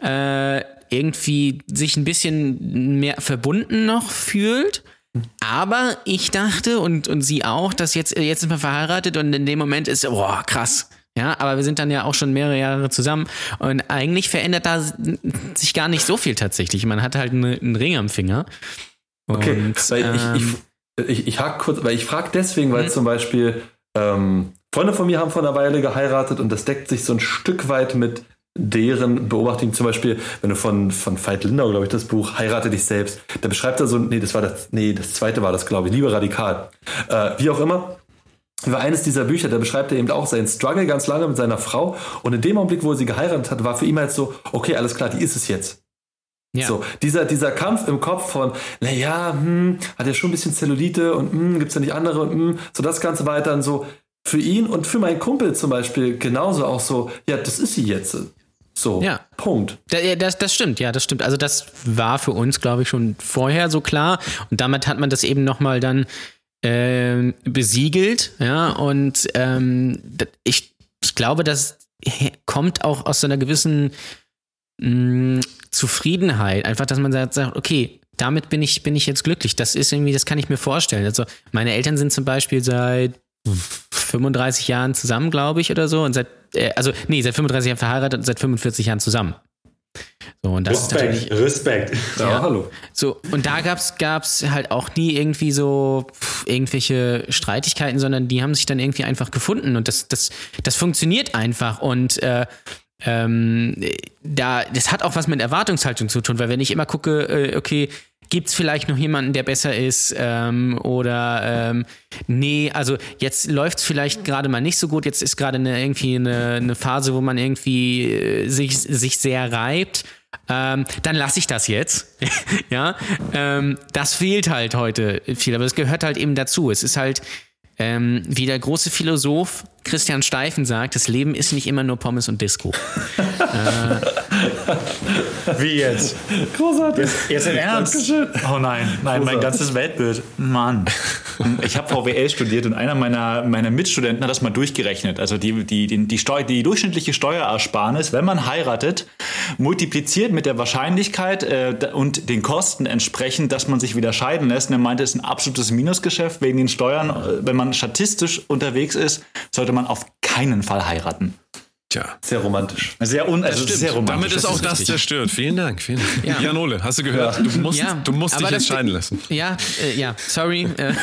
äh, irgendwie sich ein bisschen mehr verbunden noch fühlt. Aber ich dachte und, und sie auch, dass jetzt, jetzt sind wir verheiratet und in dem Moment ist, boah, krass. Ja, aber wir sind dann ja auch schon mehrere Jahre zusammen und eigentlich verändert da sich gar nicht so viel tatsächlich. Man hat halt einen, einen Ring am Finger. Okay, und, weil ich, ich, ähm, ich, ich hake kurz, weil ich frage deswegen, weil mhm. zum Beispiel ähm, Freunde von mir haben vor einer Weile geheiratet und das deckt sich so ein Stück weit mit deren Beobachtung. Zum Beispiel, wenn du von, von Veit Lindau, glaube ich, das Buch Heirate dich selbst, da beschreibt er so, nee, das war das, nee, das zweite war das, glaube ich, Liebe radikal. Äh, wie auch immer. War eines dieser Bücher, da beschreibt er eben auch seinen Struggle ganz lange mit seiner Frau. Und in dem Augenblick, wo er sie geheiratet hat, war für ihn halt so, okay, alles klar, die ist es jetzt. Ja. So, dieser, dieser Kampf im Kopf von, naja, hm, hat er schon ein bisschen Zellulite und hm, gibt es ja nicht andere und hm, so das Ganze weiter und so. Für ihn und für meinen Kumpel zum Beispiel genauso auch so, ja, das ist sie jetzt. So, ja. Punkt. Das, das stimmt, ja, das stimmt. Also das war für uns, glaube ich, schon vorher so klar. Und damit hat man das eben nochmal dann äh, besiegelt, ja, und ähm, ich, ich glaube, das kommt auch aus so einer gewissen mh, Zufriedenheit. Einfach, dass man sagt, okay, damit bin ich, bin ich jetzt glücklich. Das ist irgendwie, das kann ich mir vorstellen. Also meine Eltern sind zum Beispiel seit 35 Jahren zusammen, glaube ich, oder so. Und seit, äh, also nee, seit 35 Jahren verheiratet und seit 45 Jahren zusammen. So, und das Respekt, ist natürlich, Respekt. Ja, ja, hallo. So, und da gab es halt auch nie irgendwie so pff, irgendwelche Streitigkeiten, sondern die haben sich dann irgendwie einfach gefunden und das, das, das funktioniert einfach. Und äh, ähm, da, das hat auch was mit Erwartungshaltung zu tun, weil wenn ich immer gucke, äh, okay, gibt es vielleicht noch jemanden, der besser ist ähm, oder ähm, nee, also jetzt läuft es vielleicht gerade mal nicht so gut, jetzt ist gerade eine, irgendwie eine, eine, Phase, wo man irgendwie äh, sich, sich sehr reibt. Ähm, dann lasse ich das jetzt. ja, ähm, das fehlt halt heute viel, aber es gehört halt eben dazu. Es ist halt Ähm, wie der große Philosoph Christian Steifen sagt, das Leben ist nicht immer nur Pommes und Disco. äh, wie jetzt? Großartig. Jetzt, jetzt im Ernst? Dankeschön. Oh nein, nein, mein ganzes Weltbild. Mann. Ich habe VWL studiert und einer meiner, meiner Mitstudenten hat das mal durchgerechnet. Also die, die, die, die, Steu die durchschnittliche Steuerersparnis, wenn man heiratet, multipliziert mit der Wahrscheinlichkeit äh, und den Kosten entsprechend, dass man sich wieder scheiden lässt. Und er meinte, es ist ein absolutes Minusgeschäft wegen den Steuern. Äh, wenn man statistisch unterwegs ist, sollte man auf keinen Fall heiraten. Tja. Sehr romantisch. Sehr, un also sehr romantisch. Damit ist das auch ist das zerstört. Vielen Dank. Vielen Dank. Ja. Janole, hast du gehört? Du musst, ja, du musst dich entscheiden lassen. Ja, äh, ja, sorry. Äh, nein,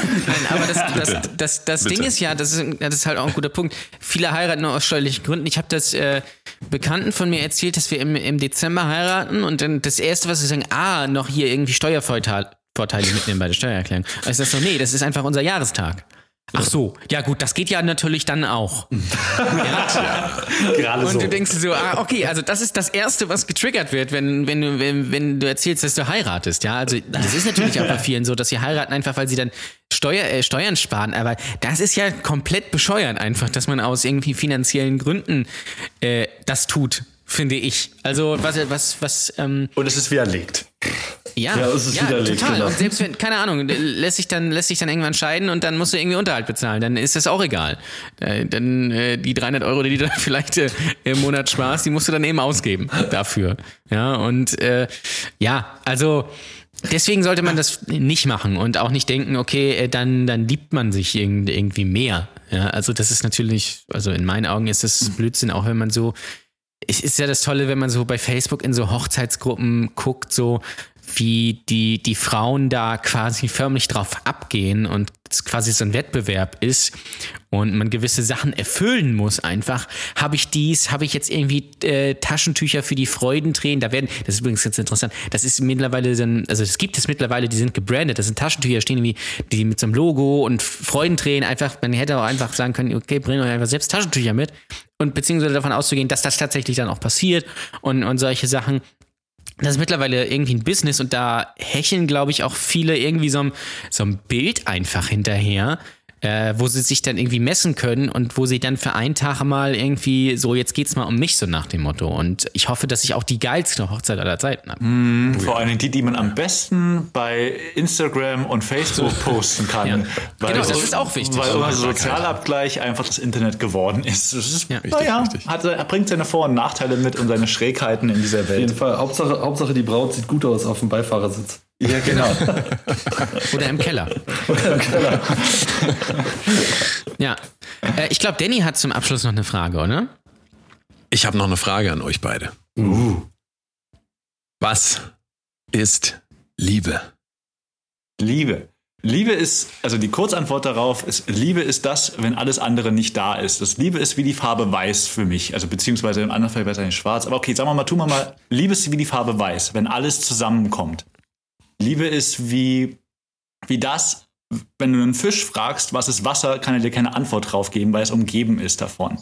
aber das, das, das, das Ding ist ja, das ist, das ist halt auch ein guter Punkt. Viele heiraten nur aus steuerlichen Gründen. Ich habe das äh, Bekannten von mir erzählt, dass wir im, im Dezember heiraten und dann das Erste, was sie sagen, ah, noch hier irgendwie Steuervorteile mitnehmen bei der Steuererklärung. Also ich sage so, nee, das ist einfach unser Jahrestag. Ach so, ja gut, das geht ja natürlich dann auch. ja. Gerade und so. du denkst so, ah, okay, also das ist das Erste, was getriggert wird, wenn, wenn, du, wenn, wenn du erzählst, dass du heiratest. Ja, also das ist natürlich auch bei vielen so, dass sie heiraten einfach, weil sie dann Steuer, äh, Steuern sparen. Aber das ist ja komplett bescheuert einfach, dass man aus irgendwie finanziellen Gründen äh, das tut finde ich. Also was, was, was. Ähm, und es ist widerlegt. Ja, ja, es ist ja total. Genau. Und selbst wenn, keine Ahnung, lässt sich dann lässt sich dann irgendwann scheiden und dann musst du irgendwie Unterhalt bezahlen, dann ist das auch egal. Äh, dann äh, die 300 Euro, die du dann vielleicht äh, im Monat sparst, die musst du dann eben ausgeben dafür. Ja und äh, ja, also deswegen sollte man das nicht machen und auch nicht denken, okay, äh, dann dann liebt man sich irgendwie mehr. Ja, also das ist natürlich, also in meinen Augen ist das Blödsinn, auch wenn man so es ist ja das Tolle, wenn man so bei Facebook in so Hochzeitsgruppen guckt, so wie die, die Frauen da quasi förmlich drauf abgehen und es quasi so ein Wettbewerb ist und man gewisse Sachen erfüllen muss einfach. Habe ich dies, habe ich jetzt irgendwie äh, Taschentücher für die Freudentränen? Da werden, das ist übrigens ganz interessant, das ist mittlerweile, dann, also es gibt es mittlerweile, die sind gebrandet, das sind Taschentücher, stehen irgendwie die mit so einem Logo und Freudentränen einfach, man hätte auch einfach sagen können, okay, bring euch einfach selbst Taschentücher mit und beziehungsweise davon auszugehen, dass das tatsächlich dann auch passiert und, und solche Sachen das ist mittlerweile irgendwie ein Business und da hecheln, glaube ich, auch viele irgendwie so ein, so ein Bild einfach hinterher, äh, wo sie sich dann irgendwie messen können und wo sie dann für einen Tag mal irgendwie so, jetzt geht's mal um mich, so nach dem Motto. Und ich hoffe, dass ich auch die geilste Hochzeit aller Zeiten habe. Mm, vor allem die, die man am besten bei Instagram und Facebook posten kann. ja. Weil genau, das ist auch wichtig. Weil unser Sozialabgleich einfach das Internet geworden ist. Das ist ja, naja, hat, er bringt seine Vor- und Nachteile mit und seine Schrägheiten in dieser Welt. Auf jeden Fall. Hauptsache, Hauptsache die Braut sieht gut aus auf dem Beifahrersitz. Ja, genau. Oder im Keller. Oder im Keller. ja. Äh, ich glaube, Danny hat zum Abschluss noch eine Frage, oder? Ich habe noch eine Frage an euch beide. Uh. Was ist Liebe? Liebe. Liebe ist, also die Kurzantwort darauf ist, Liebe ist das, wenn alles andere nicht da ist. Das Liebe ist wie die Farbe weiß für mich. Also beziehungsweise im anderen Fall besser nicht schwarz. Aber okay, sagen wir mal, tun wir mal, Liebe ist wie die Farbe weiß, wenn alles zusammenkommt. Liebe ist wie, wie das, wenn du einen Fisch fragst, was ist Wasser, kann er dir keine Antwort drauf geben, weil es umgeben ist davon.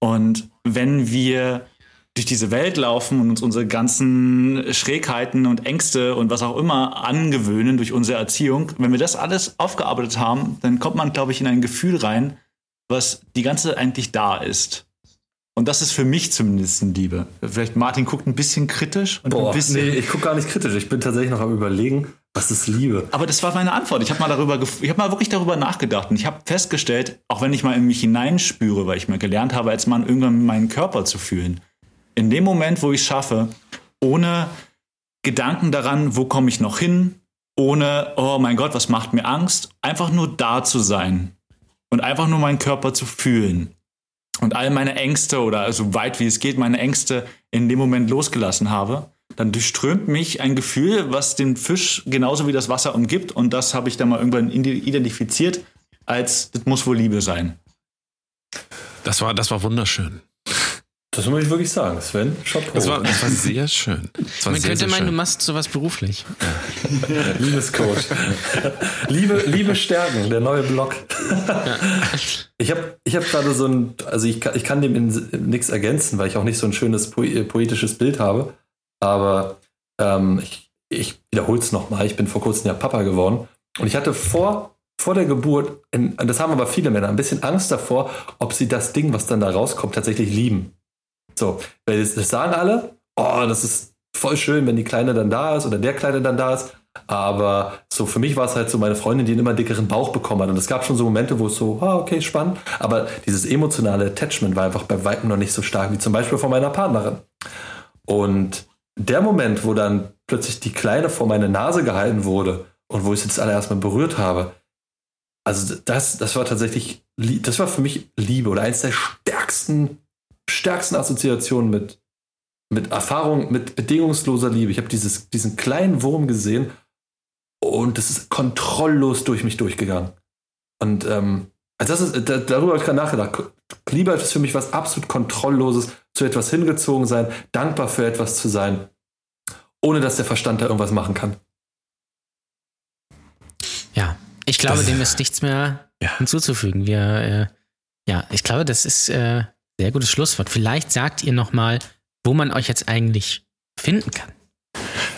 Und wenn wir durch diese Welt laufen und uns unsere ganzen Schrägheiten und Ängste und was auch immer angewöhnen durch unsere Erziehung, wenn wir das alles aufgearbeitet haben, dann kommt man, glaube ich, in ein Gefühl rein, was die ganze Zeit eigentlich da ist. Und das ist für mich zumindest eine Liebe. Vielleicht Martin guckt ein bisschen kritisch. Und Boah, ein bisschen nee, ich gucke gar nicht kritisch. Ich bin tatsächlich noch am überlegen, was ist Liebe? Aber das war meine Antwort. Ich habe mal darüber, ich habe mal wirklich darüber nachgedacht und ich habe festgestellt, auch wenn ich mal in mich hineinspüre, weil ich mal gelernt habe, als Mann irgendwann meinen Körper zu fühlen. In dem Moment, wo ich es schaffe, ohne Gedanken daran, wo komme ich noch hin, ohne, oh mein Gott, was macht mir Angst, einfach nur da zu sein und einfach nur meinen Körper zu fühlen und all meine Ängste oder so weit wie es geht, meine Ängste in dem Moment losgelassen habe, dann durchströmt mich ein Gefühl, was den Fisch genauso wie das Wasser umgibt. Und das habe ich dann mal irgendwann identifiziert als, das muss wohl Liebe sein. Das war, das war wunderschön. Das muss ich wirklich sagen, Sven. Chapeau. Das war, das war sehr schön. Man sehr, könnte sehr meinen, schön. du machst sowas beruflich. Liebescoach. Liebe, Liebe stärken, der neue Blog. Ich habe ich hab gerade so ein, also ich kann, ich kann dem nichts ergänzen, weil ich auch nicht so ein schönes poetisches Bild habe. Aber ähm, ich, ich wiederhole es nochmal, ich bin vor kurzem ja Papa geworden. Und ich hatte vor vor der Geburt, in, das haben aber viele Männer, ein bisschen Angst davor, ob sie das Ding, was dann da rauskommt, tatsächlich lieben. So, weil das, sagen alle, oh, das ist voll schön, wenn die Kleine dann da ist oder der Kleine dann da ist. Aber so für mich war es halt so meine Freundin, die einen immer dickeren Bauch bekommen hat. Und es gab schon so Momente, wo es so, ah, okay, spannend. Aber dieses emotionale Attachment war einfach bei Weitem noch nicht so stark wie zum Beispiel von meiner Partnerin. Und der Moment, wo dann plötzlich die Kleine vor meine Nase gehalten wurde und wo ich sie das allererst mal berührt habe, also das, das war tatsächlich, das war für mich Liebe oder eins der stärksten, stärksten Assoziationen mit, mit Erfahrung, mit bedingungsloser Liebe. Ich habe diesen kleinen Wurm gesehen und das ist kontrolllos durch mich durchgegangen. Und ähm, also das ist, da, darüber habe ich gerade nachgedacht. Liebe ist für mich was absolut Kontrollloses, zu etwas hingezogen sein, dankbar für etwas zu sein, ohne dass der Verstand da irgendwas machen kann. Ja, ich glaube, das, dem ist nichts mehr ja. hinzuzufügen. Wir, äh, ja, ich glaube, das ist äh, sehr gutes Schlusswort. Vielleicht sagt ihr noch mal, wo man euch jetzt eigentlich finden kann.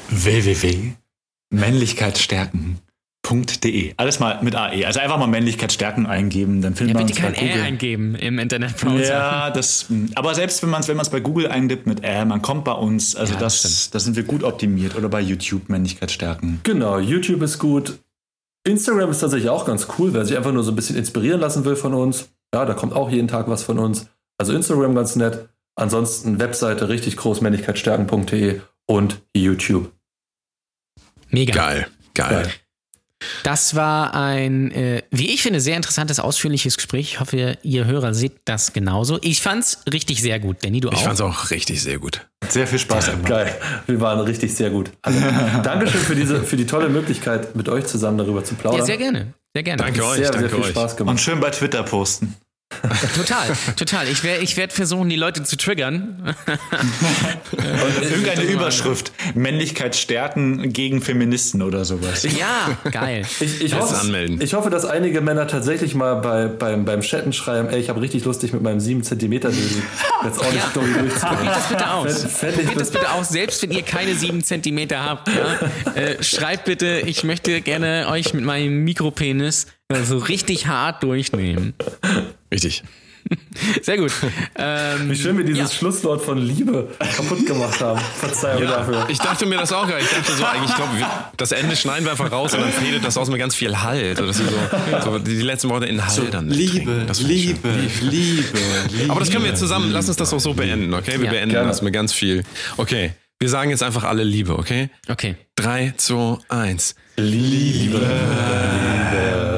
www.männlichkeitsstärken.de. Alles mal mit AE. Also einfach mal Männlichkeitsstärken eingeben, dann findet ja, man bitte kein Ä eingeben im Internetbrowser. Ja, das, aber selbst wenn man es wenn bei Google eingibt mit Ä, man kommt bei uns, also ja, das, das, das sind wir gut optimiert. Oder bei YouTube Männlichkeitsstärken. Genau, YouTube ist gut. Instagram ist tatsächlich auch ganz cool, wer sich einfach nur so ein bisschen inspirieren lassen will von uns. Ja, da kommt auch jeden Tag was von uns. Also Instagram ganz nett. Ansonsten Webseite richtig groß, männlichkeitsstärken.de und YouTube. Mega. Geil, geil. geil. Das war ein, äh, wie ich finde, sehr interessantes, ausführliches Gespräch. Ich hoffe, ihr Hörer seht das genauso. Ich fand's richtig sehr gut. Danny, du auch? Ich fand's auch richtig sehr gut. Sehr viel Spaß gemacht. Geil. Wir waren richtig sehr gut. Also, Dankeschön für, diese, für die tolle Möglichkeit, mit euch zusammen darüber zu plaudern. Ja, sehr gerne. Sehr gerne. Danke euch. Sehr, danke sehr viel Spaß gemacht. Und schön bei Twitter posten. Total, total. Ich, ich werde versuchen, die Leute zu triggern. Und irgendeine Überschrift. Männlichkeit stärken gegen Feministen oder sowas. Ja, geil. Ich, ich, hoffe, anmelden. ich hoffe, dass einige Männer tatsächlich mal bei, beim, beim Chatten schreiben, ey, ich habe richtig lustig mit meinem 7 cm Dödel jetzt ordentlich ja. Probiert das bitte aus. Probiert das bitte aus, selbst wenn ihr keine 7 cm habt. Ja? Äh, schreibt bitte, ich möchte gerne euch mit meinem Mikropenis so richtig hart durchnehmen. Richtig. Sehr gut. Ähm, Wie schön wir dieses ja. Schlusswort von Liebe kaputt gemacht haben. Verzeihung ja, dafür. Ich dachte mir das auch. Ich dachte so, eigentlich, ich glaube, das Ende schneiden wir einfach raus und dann fädelt das aus mit ganz viel Halt. Das so, so, die letzten Worte in Halt so, dann. Liebe, Liebe, Liebe, Liebe. Aber das können wir zusammen, lass uns das auch so beenden, okay? Wir ja, beenden gerne. das mit ganz viel. Okay, wir sagen jetzt einfach alle Liebe, okay? Okay. Drei, zwei, eins. Liebe. Liebe.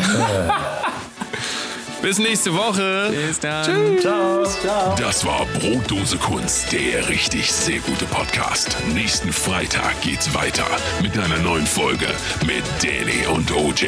Bis nächste Woche. Bis dann. Tschüss. Ciao. Ciao. Das war Brotdose Kunst, der richtig sehr gute Podcast. Nächsten Freitag geht's weiter mit einer neuen Folge mit Danny und OJ.